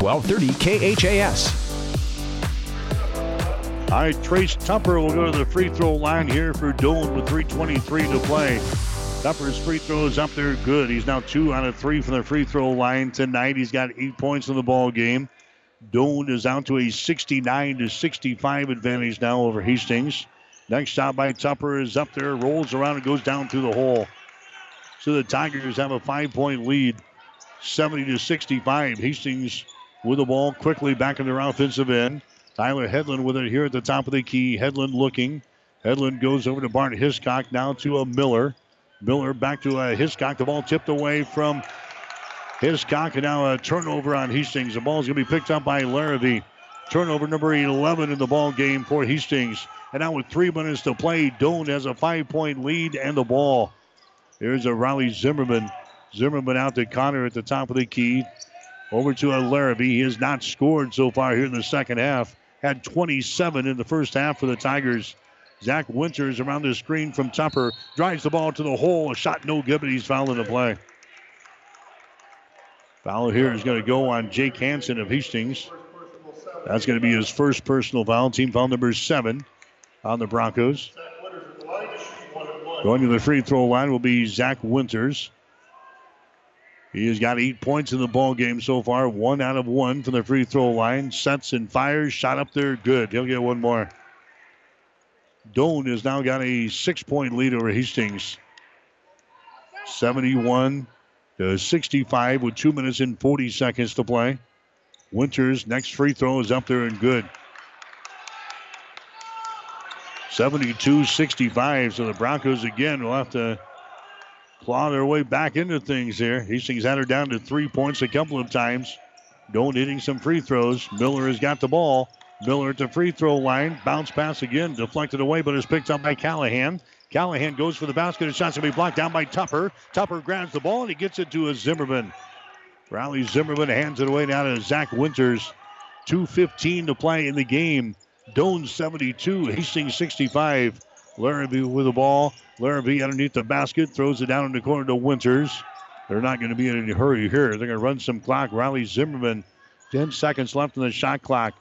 1230 KHAS. All right, Trace Tupper will go to the free throw line here for Doane with 3.23 to play. Tupper's free throw is up there good. He's now two out of three from the free throw line tonight. He's got eight points in the ball game. Doane is out to a 69 to 65 advantage now over Hastings. Next shot by Tupper is up there, rolls around and goes down through the hole. So the Tigers have a five point lead, 70 to 65. Hastings with the ball quickly back in their offensive end. Tyler Headland with it here at the top of the key. Headland looking. Headland goes over to Bart Hiscock, now to a Miller. Miller back to a Hiscock. The ball tipped away from Hiscock, and now a turnover on Hastings. The ball is going to be picked up by Larrabee. Turnover number 11 in the ball game for Hastings. And now with three minutes to play, Doane has a five-point lead and the ball. Here's a Riley Zimmerman. Zimmerman out to Connor at the top of the key. Over to Larrabee. He has not scored so far here in the second half. Had 27 in the first half for the Tigers. Zach Winters around the screen from Tupper. Drives the ball to the hole. A shot no good, but he's fouling the play. Foul here is going to go on Jake Hanson of Hastings. That's going to be his first personal foul. Team foul number seven on the Broncos. Going to the free throw line will be Zach Winters. He has got eight points in the ball game so far, one out of one from the free throw line. Sets and fires, shot up there, good. He'll get one more. Doane has now got a six-point lead over Hastings. 71 to 65 with two minutes and 40 seconds to play. Winters' next free throw is up there and good. 72 65. So the Broncos again will have to claw their way back into things here. Hastings had her down to three points a couple of times. Doane hitting some free throws. Miller has got the ball. Miller at the free throw line. Bounce pass again. Deflected away, but is picked up by Callahan. Callahan goes for the basket. The shot's going to be blocked down by Tupper. Tupper grabs the ball and he gets it to a Zimmerman. Riley Zimmerman hands it away now to Zach Winters. 2.15 to play in the game. Doane 72, Hastings 65. Larrabee with the ball. Larrabee underneath the basket, throws it down in the corner to Winters. They're not going to be in any hurry here. They're going to run some clock. Riley Zimmerman, 10 seconds left in the shot clock.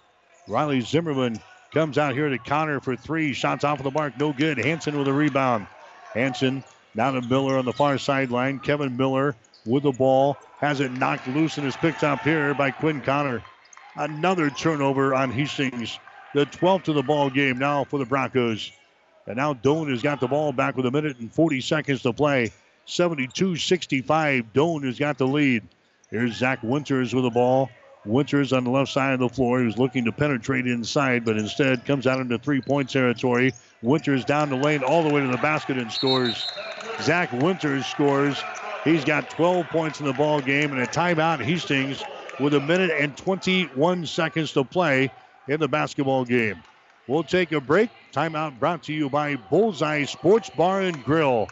Riley Zimmerman comes out here to Connor for three. Shots off of the mark, no good. Hanson with a rebound. Hanson Now to Miller on the far sideline. Kevin Miller with the ball has it knocked loose and is picked up here by Quinn Connor. Another turnover on Hastings. The 12th of the ball game now for the Broncos. And now Doane has got the ball back with a minute and 40 seconds to play. 72 65. Doane has got the lead. Here's Zach Winters with the ball. Winters on the left side of the floor. He was looking to penetrate inside, but instead comes out into three point territory. Winters down the lane all the way to the basket and scores. Zach Winters scores. He's got 12 points in the ball game and a timeout. Hastings with a minute and 21 seconds to play in the basketball game. We'll take a break. Timeout brought to you by Bullseye Sports Bar and Grill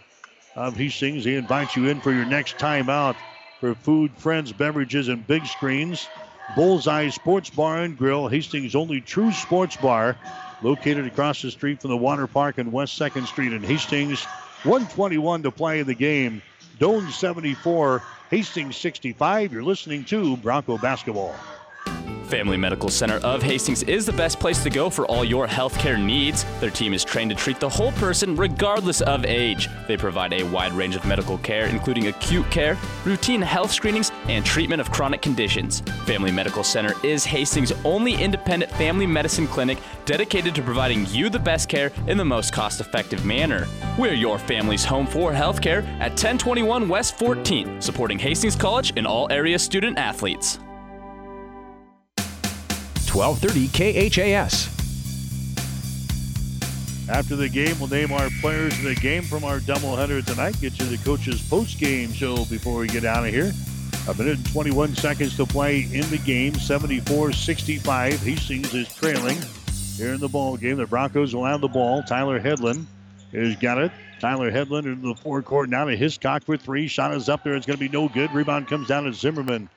of Hastings. He invites you in for your next timeout for food, friends, beverages, and big screens. Bullseye Sports Bar and Grill, Hastings' only true sports bar, located across the street from the water park on West 2nd Street in Hastings. 121 to play in the game. Doane 74, Hastings 65. You're listening to Bronco Basketball. Family Medical Center of Hastings is the best place to go for all your healthcare needs. Their team is trained to treat the whole person regardless of age. They provide a wide range of medical care, including acute care, routine health screenings, and treatment of chronic conditions. Family Medical Center is Hastings' only independent family medicine clinic dedicated to providing you the best care in the most cost effective manner. We're your family's home for healthcare at 1021 West 14th, supporting Hastings College and all area student athletes. 1230 KHAS. After the game, we'll name our players in the game from our doubleheader tonight. Get you the coach's post-game show before we get out of here. A minute and 21 seconds to play in the game. 74-65. Hastings is trailing here in the ball game. The Broncos will have the ball. Tyler Headland has got it. Tyler Headland into the forecourt. Now to Hiscock for three. Shot is up there. It's going to be no good. Rebound comes down to Zimmerman.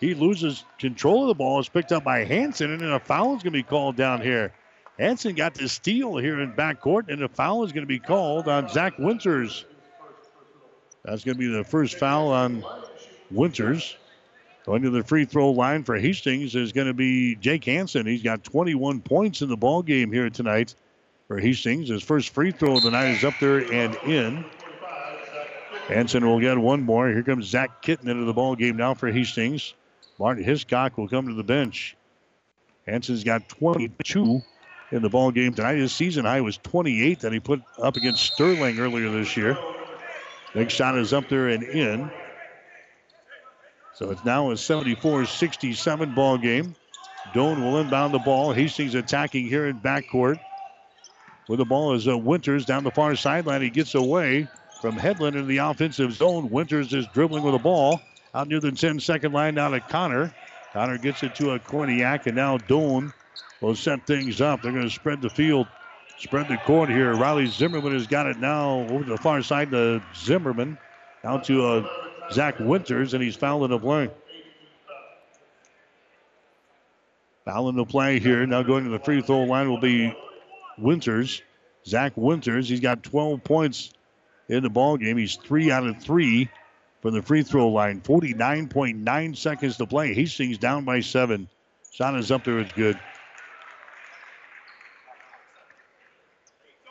He loses control of the ball. It's picked up by Hanson, and then a foul is going to be called down here. Hanson got the steal here in backcourt, and a foul is going to be called on Zach Winters. That's going to be the first foul on Winters. Going to the free throw line for Hastings is going to be Jake Hanson. He's got 21 points in the ball game here tonight for Hastings. His first free throw of the night is up there and in. Hanson will get one more. Here comes Zach Kitten into the ball game now for Hastings. Martin Hiscock will come to the bench. Hanson's got 22 in the ball game tonight. His season high was 28 that he put up against Sterling earlier this year. Next shot is up there and in. So it's now a 74-67 ball game. Doane will inbound the ball. Hastings attacking here in backcourt. With the ball is uh, Winters down the far sideline. He gets away from Headland in the offensive zone. Winters is dribbling with the ball. Out near the 10 second line now to Connor. Connor gets it to a Korniak, and now Doane will set things up. They're going to spread the field, spread the court here. Riley Zimmerman has got it now over to the far side to Zimmerman. Down to uh, Zach Winters, and he's fouling the play. Fouling the play here. Now going to the free throw line will be Winters. Zach Winters, he's got 12 points in the ball game. He's three out of three from the free throw line. 49.9 seconds to play. Hastings down by seven. Shot is up there. It's good.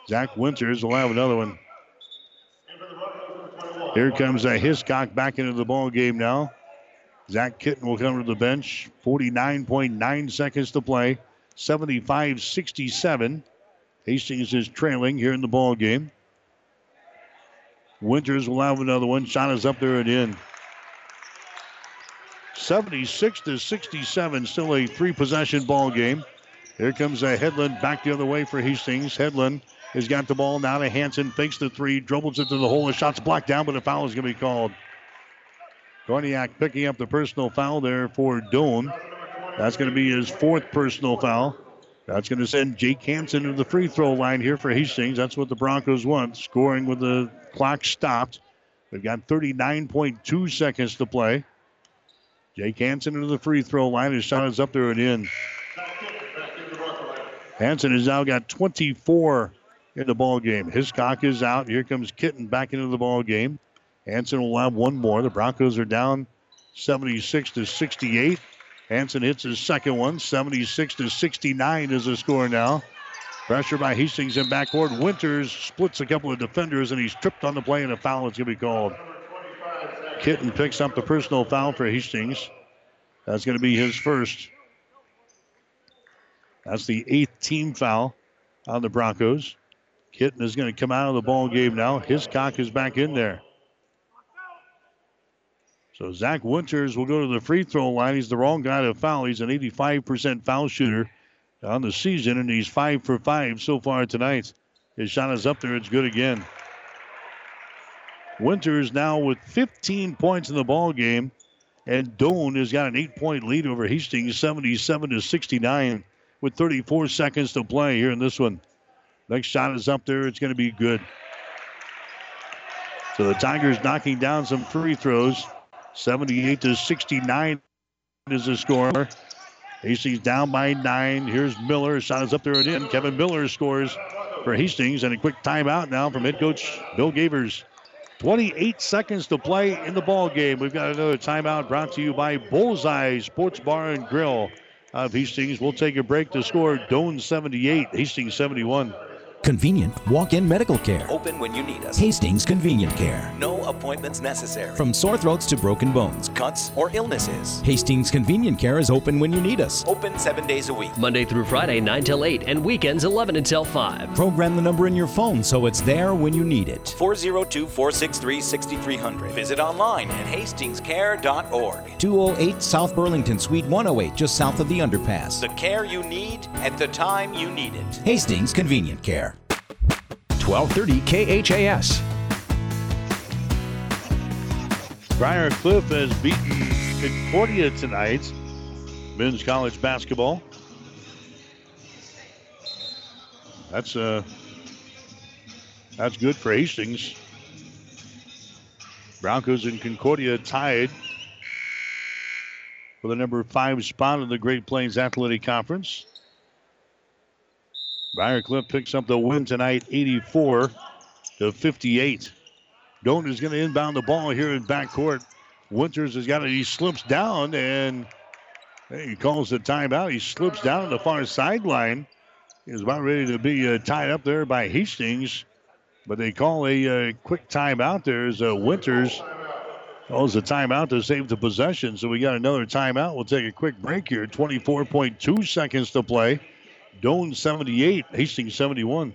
Zach Winters will have another one. Here comes a Hiscock back into the ball game now. Zach Kitten will come to the bench. 49.9 seconds to play. 75 67. Hastings is trailing here in the ball game. Winters will have another one. Shot is up there and in. 76 to 67, still a three possession ball game. Here comes a Headland back the other way for Hastings. Headland has got the ball now to Hanson, fakes the three, dribbles it to the hole. The shot's blocked down, but a foul is going to be called. Korniak picking up the personal foul there for Doane. That's going to be his fourth personal foul. That's going to send Jake Hanson to the free throw line here for Hastings. That's what the Broncos want, scoring with the clock stopped. They've got 39.2 seconds to play. Jake Hanson into the free throw line. His shot is up there and in. Hanson has now got 24 in the ball game. Hiscock is out. Here comes Kitten back into the ball game. Hanson will have one more. The Broncos are down 76 to 68. Hanson hits his second one. 76 to 69 is the score now. Pressure by Hastings in backcourt. Winters splits a couple of defenders and he's tripped on the play and a foul is going to be called. Kitten picks up the personal foul for Hastings. That's going to be his first. That's the eighth team foul on the Broncos. Kitten is going to come out of the ball game now. Hiscock is back in there. So Zach Winters will go to the free throw line. He's the wrong guy to foul. He's an 85% foul shooter on the season, and he's five for five so far tonight. His shot is up there. It's good again. Winters now with 15 points in the ball game, and Doane has got an eight-point lead over Hastings, 77 to 69, with 34 seconds to play here in this one. Next shot is up there. It's going to be good. So the Tigers knocking down some free throws. 78 to 69 is the score. Hastings down by nine. Here's Miller. Shot is up there and in. Kevin Miller scores for Hastings. And a quick timeout now from head coach Bill Gavers. 28 seconds to play in the ball game. We've got another timeout brought to you by Bullseye Sports Bar and Grill of Hastings. We'll take a break to score Doane 78, Hastings 71. Convenient walk-in medical care. Open when you need us. Hastings Convenient Care. No appointments necessary. From sore throats to broken bones. Cuts or illnesses. Hastings Convenient Care is open when you need us. Open seven days a week. Monday through Friday, 9 till 8, and weekends 11 until 5. Program the number in your phone so it's there when you need it. 402 463 6300. Visit online at hastingscare.org. 208 South Burlington, Suite 108, just south of the underpass. The care you need at the time you need it. Hastings Convenient Care. 1230 KHAS. Briar Cliff has beaten Concordia tonight. Men's college basketball. That's uh that's good for Hastings. Broncos and Concordia tied for the number five spot in the Great Plains Athletic Conference. Briar Cliff picks up the win tonight, 84 to 58. Doane is going to inbound the ball here in backcourt. Winters has got it. He slips down and he calls the timeout. He slips down the far sideline. He's about ready to be uh, tied up there by Hastings, but they call a uh, quick timeout. There's uh, Winters calls the timeout to save the possession. So we got another timeout. We'll take a quick break here. 24.2 seconds to play. Doane 78, Hastings 71.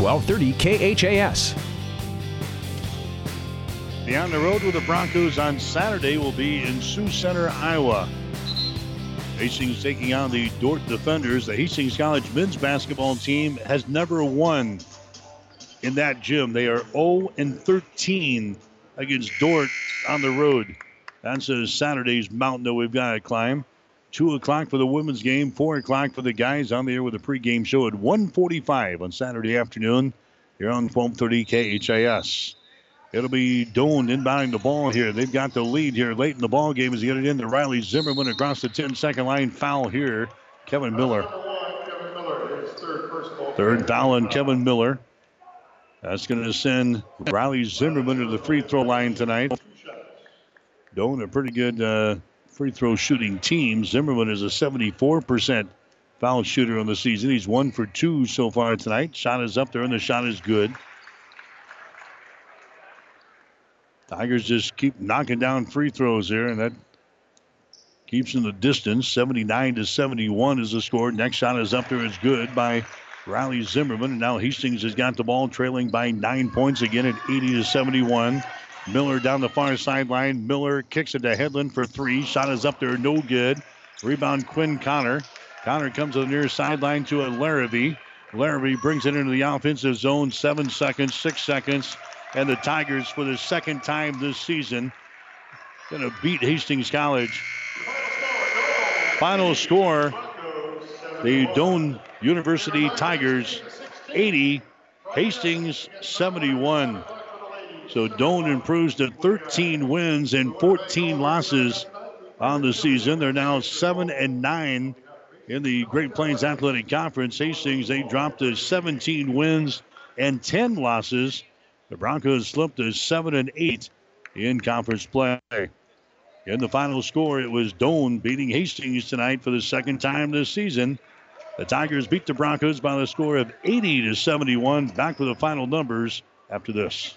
1230 KHAS. The on the road with the Broncos on Saturday will be in Sioux Center, Iowa. Hastings taking on the Dordt Defenders. The Hastings College men's basketball team has never won in that gym. They are 0 and 13 against Dordt on the road. That's a Saturday's mountain that we've got to climb. 2 o'clock for the women's game, 4 o'clock for the guys on the air with a pregame show at 1.45 on Saturday afternoon here on 1230 KHAS. It'll be Doane inbounding the ball here. They've got the lead here late in the ball game as they get it into Riley Zimmerman across the 10 second line. Foul here. Kevin Miller. Third foul on Kevin Miller. That's going to send Riley Zimmerman to the free throw line tonight. Doane, a pretty good uh, free throw shooting team. Zimmerman is a 74% foul shooter on the season. He's one for two so far tonight. Shot is up there, and the shot is good. Tigers just keep knocking down free throws here, and that keeps in the distance. 79 to 71 is the score. Next shot is up there, is good by Riley Zimmerman. And now Hastings has got the ball trailing by nine points again at 80 to 71. Miller down the far sideline. Miller kicks it to Headland for three. Shot is up there, no good. Rebound Quinn Connor. Connor comes to the near sideline to a Larrabee. Larrabee brings it into the offensive zone. Seven seconds, six seconds. And the Tigers, for the second time this season, going to beat Hastings College. Final score the Doane University Tigers 80, Hastings 71. So Doane improves to 13 wins and 14 losses on the season. They're now 7 and 9 in the Great Plains Athletic Conference. Hastings, they dropped to 17 wins and 10 losses. The Broncos slipped to 7 and 8 in conference play. In the final score, it was Doane beating Hastings tonight for the second time this season. The Tigers beat the Broncos by the score of 80 to 71. Back with the final numbers after this.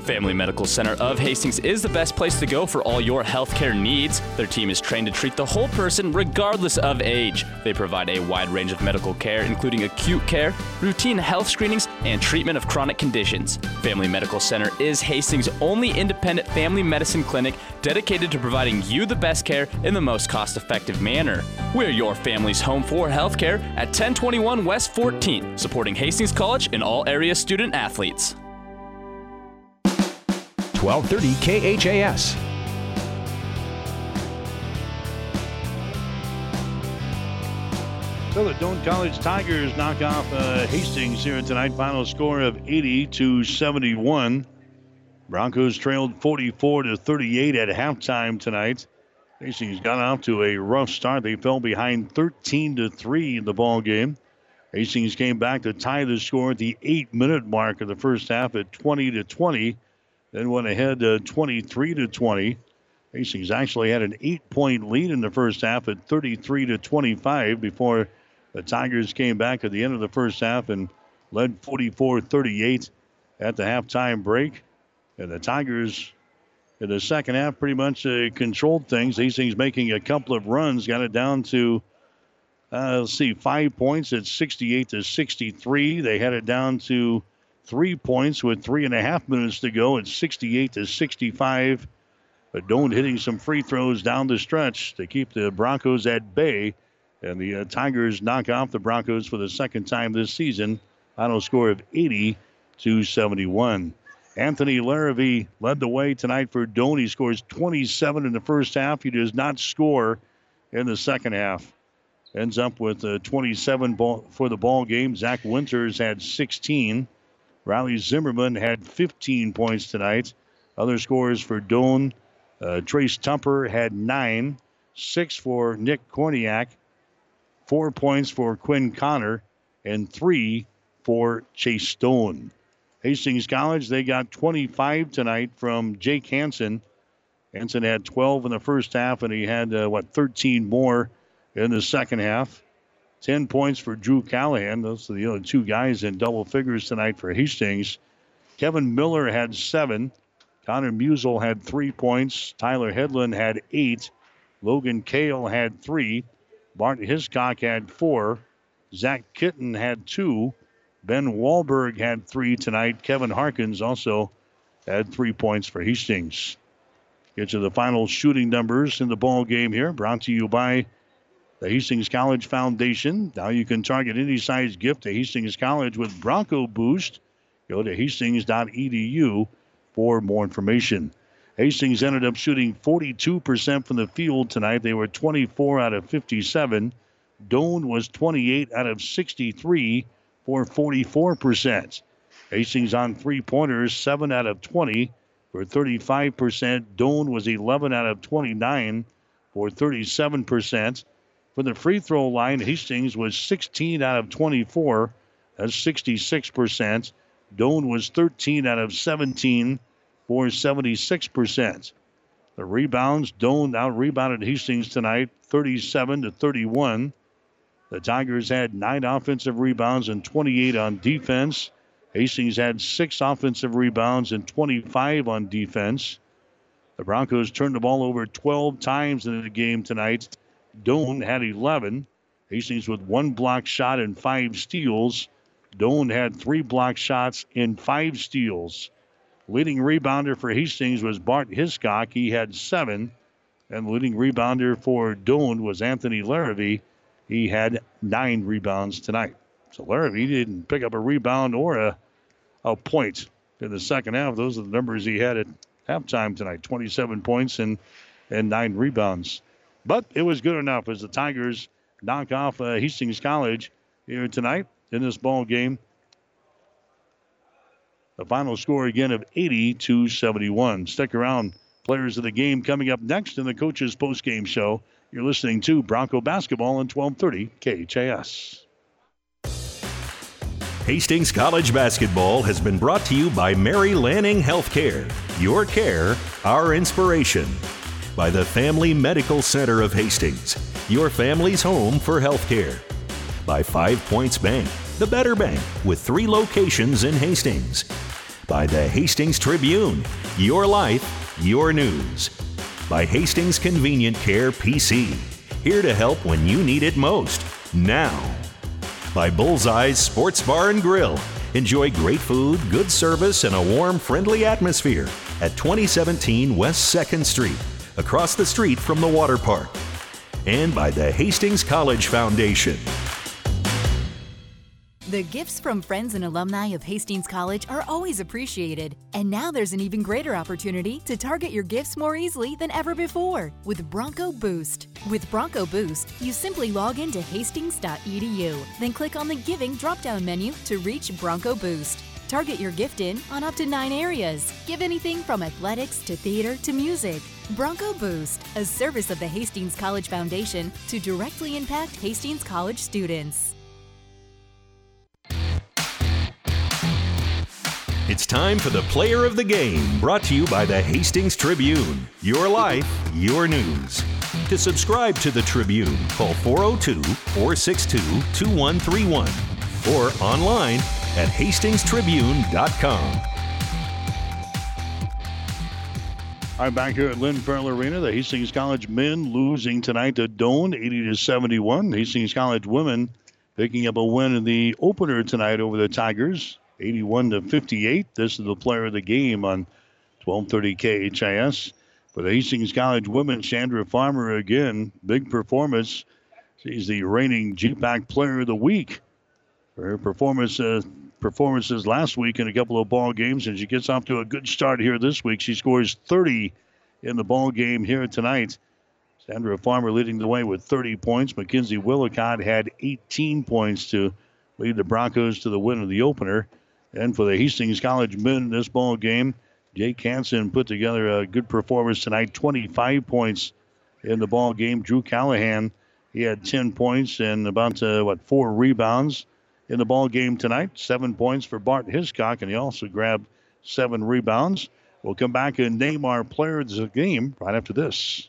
Family Medical Center of Hastings is the best place to go for all your healthcare needs. Their team is trained to treat the whole person regardless of age. They provide a wide range of medical care, including acute care, routine health screenings, and treatment of chronic conditions. Family Medical Center is Hastings' only independent family medicine clinic dedicated to providing you the best care in the most cost effective manner. We're your family's home for healthcare at 1021 West 14th, supporting Hastings College and all area student athletes. 1230 KHAS. So the Doane College Tigers knock off uh, Hastings here tonight. Final score of 80 to 71. Broncos trailed 44 to 38 at halftime tonight. Hastings got off to a rough start. They fell behind 13 to 3 in the ball game. Hastings came back to tie the score at the eight minute mark of the first half at 20 to 20. Then went ahead uh, 23 to 20. Hastings actually had an eight point lead in the first half at 33 to 25 before the Tigers came back at the end of the first half and led 44 38 at the halftime break. And the Tigers in the second half pretty much uh, controlled things. Hastings making a couple of runs, got it down to, uh, let's see, five points at 68 to 63. They had it down to three points with three and a half minutes to go at 68 to 65. But Doane hitting some free throws down the stretch to keep the Broncos at bay. And the uh, Tigers knock off the Broncos for the second time this season. Final score of 80 to 71. Anthony Larrabee led the way tonight for Doane. He scores 27 in the first half. He does not score in the second half. Ends up with uh, 27 ball for the ball game. Zach Winters had 16. Riley Zimmerman had 15 points tonight. Other scores for Doane. Uh, Trace Tupper had nine, six for Nick Korniak, four points for Quinn Connor, and three for Chase Stone. Hastings College, they got 25 tonight from Jake Hanson. Hanson had 12 in the first half, and he had, uh, what, 13 more in the second half. 10 points for Drew Callahan. Those are the other two guys in double figures tonight for Hastings. Kevin Miller had seven. Connor Musel had three points. Tyler Headland had eight. Logan Kale had three. Bart Hiscock had four. Zach Kitten had two. Ben Wahlberg had three tonight. Kevin Harkins also had three points for Hastings. Get to the final shooting numbers in the ball game here. Brought to you by the Hastings College Foundation. Now you can target any size gift to Hastings College with Bronco Boost. Go to hastings.edu for more information. Hastings ended up shooting 42% from the field tonight. They were 24 out of 57. Doane was 28 out of 63 for 44%. Hastings on three pointers, 7 out of 20 for 35%. Doane was 11 out of 29 for 37%. From the free throw line, Hastings was 16 out of 24. That's 66%. Doane was 13 out of 17 for 76%. The rebounds, Doane out rebounded Hastings tonight, 37 to 31. The Tigers had nine offensive rebounds and 28 on defense. Hastings had six offensive rebounds and 25 on defense. The Broncos turned the ball over 12 times in the game tonight. Doane had 11. Hastings with one block shot and five steals. Doane had three block shots and five steals. Leading rebounder for Hastings was Bart Hiscock. He had seven. And leading rebounder for Doane was Anthony Larrabee. He had nine rebounds tonight. So Larrabee didn't pick up a rebound or a, a point in the second half. Those are the numbers he had at halftime tonight 27 points and, and nine rebounds. But it was good enough as the Tigers knock off uh, Hastings College here tonight in this ball game. The final score again of 80 to 71. Stick around. Players of the game coming up next in the coaches post game show. You're listening to Bronco Basketball on 1230 KHAS. Hastings College basketball has been brought to you by Mary Lanning Healthcare. Your care, our inspiration. By the Family Medical Center of Hastings, your family's home for healthcare. By Five Points Bank, the better bank with three locations in Hastings. By the Hastings Tribune, your life, your news. By Hastings Convenient Care PC, here to help when you need it most, now by Bullseye's Sports Bar and Grill. Enjoy great food, good service, and a warm, friendly atmosphere at 2017 West 2nd Street, across the street from the water park. And by the Hastings College Foundation. The gifts from friends and alumni of Hastings College are always appreciated. And now there's an even greater opportunity to target your gifts more easily than ever before with Bronco Boost. With Bronco Boost, you simply log into hastings.edu, then click on the Giving drop down menu to reach Bronco Boost. Target your gift in on up to nine areas. Give anything from athletics to theater to music. Bronco Boost, a service of the Hastings College Foundation to directly impact Hastings College students. It's time for the player of the game, brought to you by the Hastings Tribune. Your life, your news. To subscribe to the Tribune, call 402 462 2131 or online at hastingstribune.com. I'm back here at Lynn Farrell Arena. The Hastings College men losing tonight to Doane, 80 to 71. Hastings College women picking up a win in the opener tonight over the Tigers, 81 to 58. This is the player of the game on 1230 KHAS. For the Hastings College women, Chandra Farmer again, big performance. She's the reigning GPAC player of the week. For her performance, uh, performances last week in a couple of ball games, and she gets off to a good start here this week. She scores 30 in the ball game here tonight. Chandra Farmer leading the way with 30 points. Mackenzie Willicott had 18 points to lead the Broncos to the win of the opener. And for the Hastings College men in this ball game, Jake Hanson put together a good performance tonight. 25 points in the ball game. Drew Callahan, he had 10 points and about uh, what four rebounds in the ball game tonight. Seven points for Bart Hiscock, and he also grabbed seven rebounds. We'll come back and name our player of the game right after this.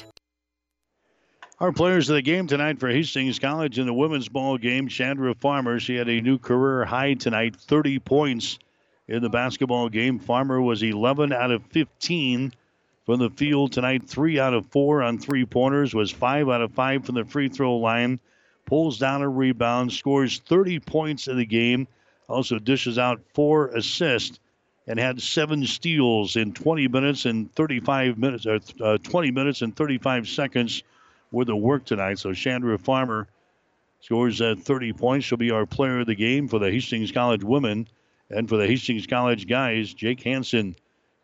Our players of the game tonight for Hastings College in the women's ball game, Chandra Farmer. She had a new career high tonight, 30 points in the basketball game. Farmer was 11 out of 15 from the field tonight, 3 out of 4 on three pointers, was 5 out of 5 from the free throw line, pulls down a rebound, scores 30 points in the game, also dishes out four assists, and had seven steals in 20 minutes and 35 minutes, or uh, 20 minutes and 35 seconds worth the work tonight. So Chandra Farmer scores at 30 points. She'll be our player of the game for the Hastings College women. And for the Hastings College guys, Jake Hanson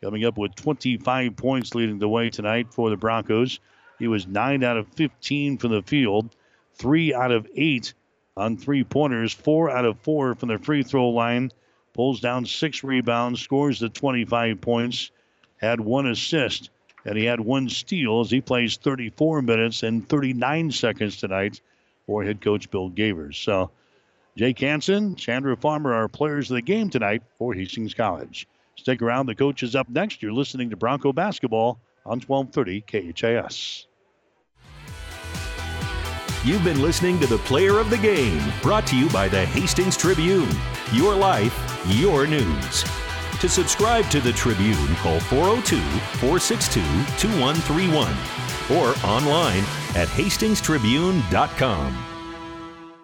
coming up with 25 points leading the way tonight for the Broncos. He was 9 out of 15 from the field, 3 out of 8 on three pointers, 4 out of 4 from the free throw line, pulls down 6 rebounds, scores the 25 points, had one assist, and he had one steal as he plays 34 minutes and 39 seconds tonight for head coach Bill Gavers. So, Jake Hanson, Chandra Farmer are players of the game tonight for Hastings College. Stick around. The coach is up next. You're listening to Bronco Basketball on 1230 KHAS. You've been listening to the Player of the Game, brought to you by the Hastings Tribune. Your life, your news. To subscribe to the Tribune, call 402 462 2131 or online at hastingstribune.com.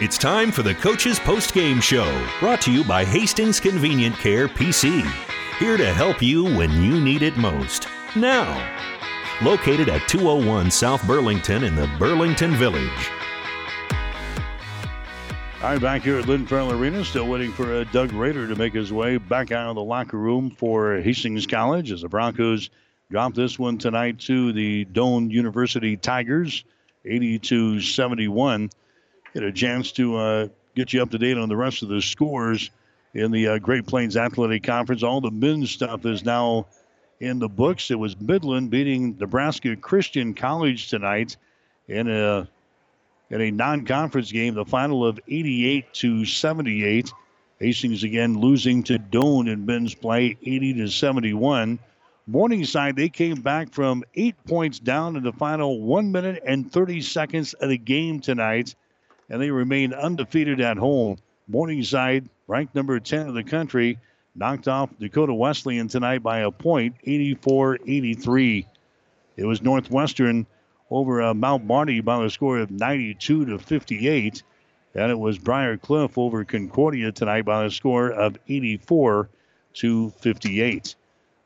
It's time for the Coach's Post Game Show, brought to you by Hastings Convenient Care PC. Here to help you when you need it most. Now, located at 201 South Burlington in the Burlington Village. All right, back here at Lynn Farrell Arena, still waiting for uh, Doug Rader to make his way back out of the locker room for Hastings College as the Broncos drop this one tonight to the Doane University Tigers, 82 71. Get a chance to uh, get you up to date on the rest of the scores in the uh, Great Plains Athletic Conference. All the men's stuff is now in the books. It was Midland beating Nebraska Christian College tonight in a in a non-conference game, the final of 88 to 78. Hastings again losing to Doane in men's play, 80 to 71. Morningside they came back from eight points down in the final one minute and 30 seconds of the game tonight, and they remain undefeated at home. Morningside, ranked number 10 in the country, knocked off Dakota Wesleyan tonight by a point, 84-83. It was Northwestern over uh, Mount Marty by a score of 92 to 58. And it was Briar Cliff over Concordia tonight by a score of 84 to 58.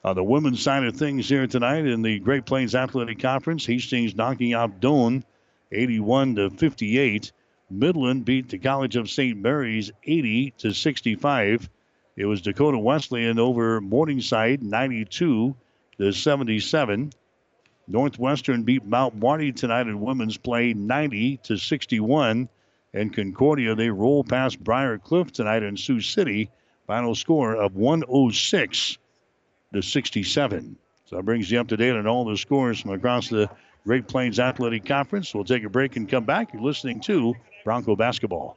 On the women's side of things here tonight in the Great Plains Athletic Conference, Hastings knocking out Doane 81 to 58. Midland beat the College of St. Mary's 80 to 65. It was Dakota Wesleyan over Morningside 92 to 77. Northwestern beat Mount Marty tonight in women's play 90 to 61. And Concordia, they roll past Briar Cliff tonight in Sioux City. Final score of 106 to 67. So that brings you up to date on all the scores from across the Great Plains Athletic Conference. We'll take a break and come back. You're listening to Bronco Basketball.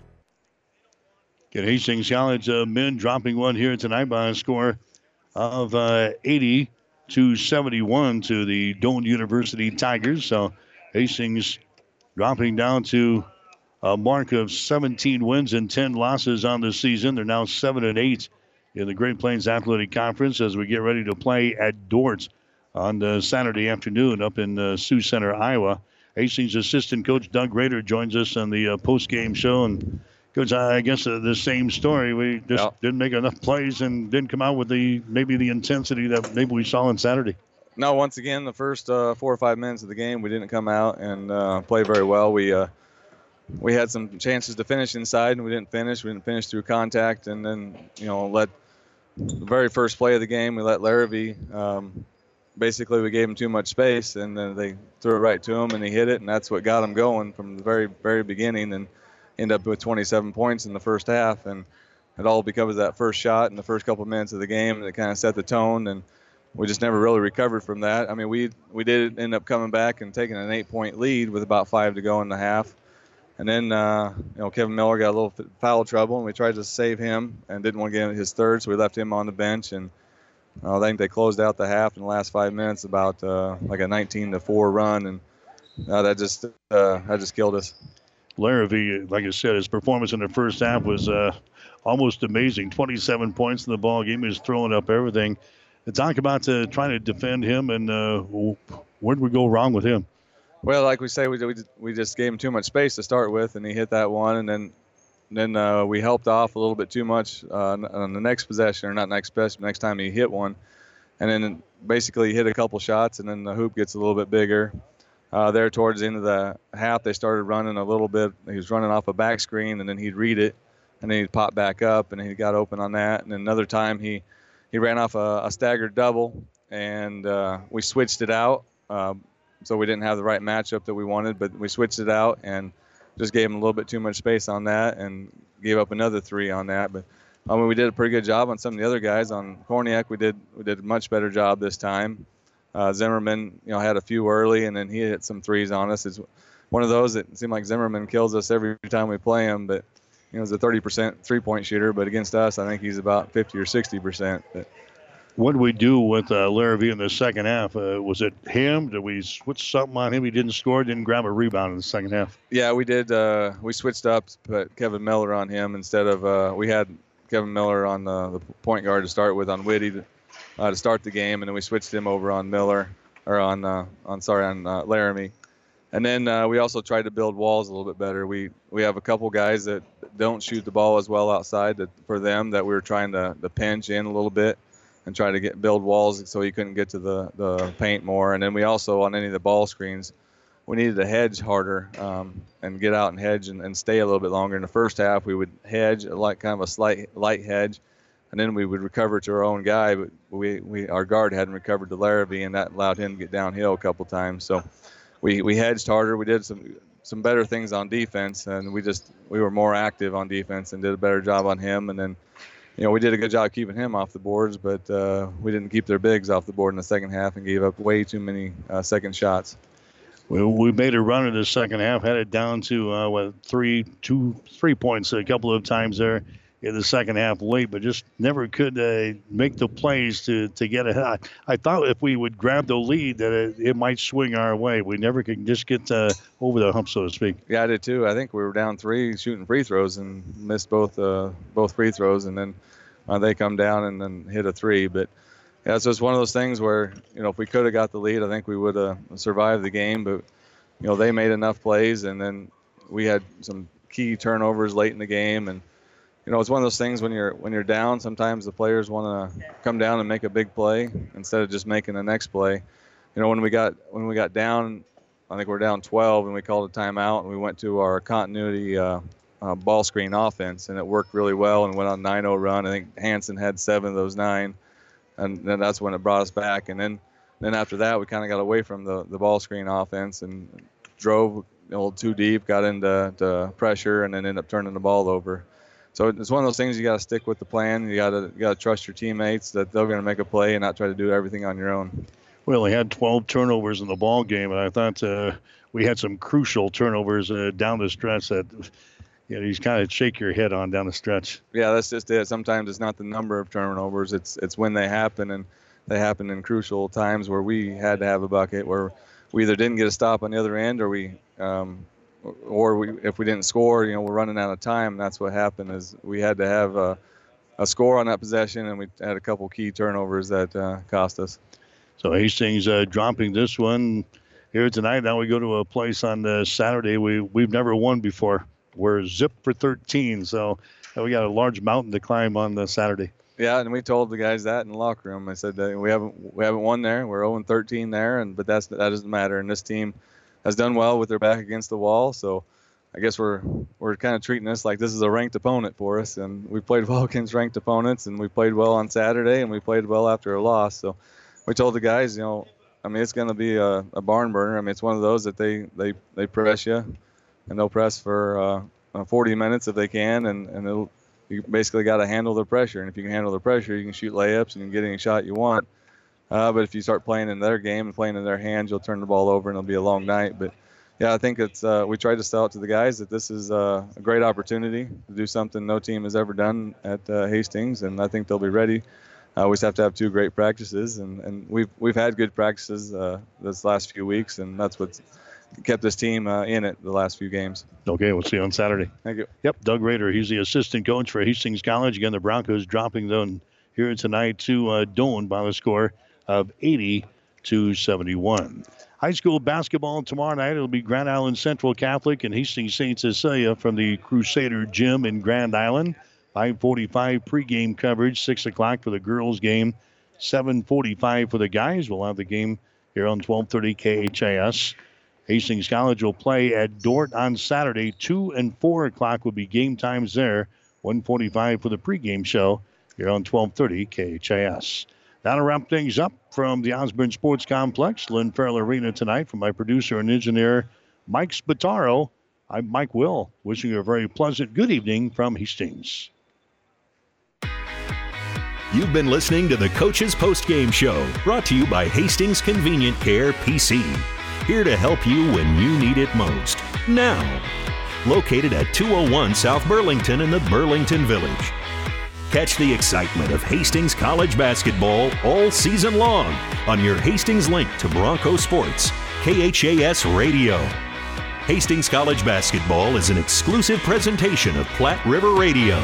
Get Hastings College uh, men dropping one here tonight by a score of uh, 80 to 71 to the Doane University Tigers. So Hastings dropping down to a mark of 17 wins and 10 losses on the season. They're now 7 and 8 in the Great Plains Athletic Conference as we get ready to play at Dordt on the Saturday afternoon up in uh, Sioux Center, Iowa. Hastings assistant coach Doug Rader joins us on the uh, post game show and Coach, I guess uh, the same story. We just Yep. didn't make enough plays and didn't come out with the maybe the intensity that maybe we saw on Saturday. No, once again, the first uh, four or five minutes of the game, we didn't come out and uh, play very well. We uh, we had some chances to finish inside, and we didn't finish. We didn't finish through contact, and then you know let the very first play of the game, we let Larrabee um, basically we gave him too much space, and then they threw it right to him, and he hit it, and that's what got him going from the very very beginning, and ended up with 27 points in the first half, and it all because of that first shot in the first couple minutes of the game, that kind of set the tone, and we just never really recovered from that. I mean, we we did end up coming back and taking an eight-point lead with about five to go in the half, and then uh, you know Kevin Miller got a little foul trouble, and we tried to save him and didn't want to get his third, so we left him on the bench, and uh, I think they closed out the half in the last five minutes about uh, like a 19 to four run, and uh, that just uh, that just killed us. Larrabee, like I said, his performance in the first half was uh, almost amazing. 27 points in the ball game. He was throwing up everything. Talk about uh, trying to defend him and uh, where did we go wrong with him? Well, like we say, we, we, we just gave him too much space to start with, and he hit that one, and then then uh, we helped off a little bit too much uh, on the next possession, or not next possession, next time he hit one, and then basically hit a couple shots, and then the hoop gets a little bit bigger. Uh, there towards the end of the half, they started running a little bit. He was running off a back screen, and then he'd read it, and then he'd pop back up, and he got open on that. And another time he he ran off a, a staggered double, and uh, we switched it out. Um, so we didn't have the right matchup that we wanted, but we switched it out and just gave him a little bit too much space on that and gave up another three on that. But I mean, we did a pretty good job on some of the other guys. On Korniak, we did we did a much better job this time. Uh, Zimmerman, you know, had a few early, and then he hit some threes on us. It's one of those that seemed like Zimmerman kills us every time we play him, but you know, he's a 30% three-point shooter. But against us, I think he's about 50 or 60%. But, what did we do with uh, Larrabee in the second half? Uh, was it him? Did we switch something on him? He didn't score, didn't grab a rebound in the second half. Yeah, we did. Uh, we switched up, put Kevin Miller on him instead of uh, we had Kevin Miller on the, the, point guard to start with on Whitty uh, to, start the game, and then we switched him over on Miller or on uh, on sorry on Larrabee. And then we also tried to build walls a little bit better. We we have a couple guys that don't shoot the ball as well outside that for them that we were trying to, to pinch in a little bit and try to get build walls so he couldn't get to the, the paint more. And then we also on any of the ball screens, we needed to hedge harder um, and get out and hedge and, and, stay a little bit longer. In the first half, we would hedge like kind of a slight light hedge, and then we would recover to our own guy. But we, we our guard hadn't recovered to Larrabee, and that allowed him to get downhill a couple times. So we we hedged harder. We did some some better things on defense, and we just we were more active on defense and did a better job on him. And then you know, we did a good job keeping him off the boards, but uh, we didn't keep their bigs off the board in the second half and gave up way too many uh, second shots. We, we made a run in the second half, had it down to uh, what three, two, three points a couple of times there in the second half late, but just never could uh, make the plays to, to get ahead. I, I thought if we would grab the lead that it, it might swing our way. We never could just get uh, over the hump, so to speak. Yeah, I did too. I think we were down three shooting free throws and missed both uh, both free throws, and then uh, they come down and then hit a three. But yeah, so it's one of those things where you know if we could have got the lead, I think we would have survived the game. But you know they made enough plays, and then we had some key turnovers late in the game and you know, it's one of those things when you're when you're down. Sometimes the players want to come down and make a big play instead of just making the next play. You know, when we got when we got down, I think we're down 12, and we called a timeout, and we went to our continuity uh, uh, ball screen offense, and it worked really well, and went on 9-0 run. I think Hanson had seven of those nine, and then that's when it brought us back. And then then after that, we kind of got away from the the ball screen offense and drove a little too deep, got into pressure, and then ended up turning the ball over so it's one of those things you got to stick with the plan. You got to got to trust your teammates that they're going to make a play and not try to do everything on your own. Well, he had 12 turnovers in the ball game, and I thought uh, we had some crucial turnovers uh, down the stretch that you know, you kind of shake your head on down the stretch. Yeah, that's just it. Sometimes it's not the number of turnovers; it's it's when they happen, and they happen in crucial times where we had to have a bucket, where we either didn't get a stop on the other end, or we um, or we, if we didn't score, you know, we're running out of time. That's what happened is we had to have a, a score on that possession, and we had a couple key turnovers that uh, cost us. So Hastings uh, dropping this one here tonight. Now we go to a place on the Saturday we we've never won before. We're zip for 13, so uh, we got a large mountain to climb on the Saturday. Yeah, and we told the guys that in the locker room. I said that we haven't we haven't won there. We're 0 13 there, and but that's that doesn't matter. And this team has done well with their back against the wall. So I guess we're we're kind of treating this like this is a ranked opponent for us, and we played well against ranked opponents, and we played well on Saturday, and we played well after a loss. So we told the guys, you know, I mean, it's going to be a, a, barn burner. I mean, it's one of those that they they they press you, and they'll press for uh, 40 minutes if they can, and and you basically got to handle the pressure. And if you can handle the pressure, you can shoot layups and you can get any shot you want. Uh, but if you start playing in their game and playing in their hands, you'll turn the ball over and it'll be a long night. But yeah, I think it's uh, we tried to sell it to the guys that this is uh, a great opportunity to do something no team has ever done at uh, Hastings, and I think they'll be ready. Uh, we have to have two great practices, and, and we've we've had good practices uh, this last few weeks, and that's what's kept this team uh, in it the last few games. Okay, we'll see you on Saturday. Thank you. Yep, Doug Rader, he's the assistant coach for Hastings College. Again, the Broncos dropping them here tonight to uh, Doane by the score of 80 to 71. High school basketball tomorrow night. It'll be Grand Island Central Catholic and Hastings St. Cecilia from the Crusader Gym in Grand Island. 5:45 pregame coverage. Six o'clock for the girls' game. 7:45 for the guys. We'll have the game here on 12:30 KHAS. Hastings College will play at Dordt on Saturday. Two and four o'clock will be game times there. 1:45 for the pregame show here on 12:30 KHAS. That'll wrap things up from the Osborne Sports Complex, Lynn Farrell Arena tonight. From my producer and engineer, Mike Spataro, I'm Mike Will, wishing you a very pleasant good evening from Hastings. You've been listening to the Coach's Post Game Show, brought to you by Hastings Convenient Care PC. Here to help you when you need it most. Now, located at 201 South Burlington in the Burlington Village. Catch the excitement of Hastings College basketball all season long on your Hastings link to Bronco Sports, KHAS Radio. Hastings College basketball is an exclusive presentation of Platte River Radio.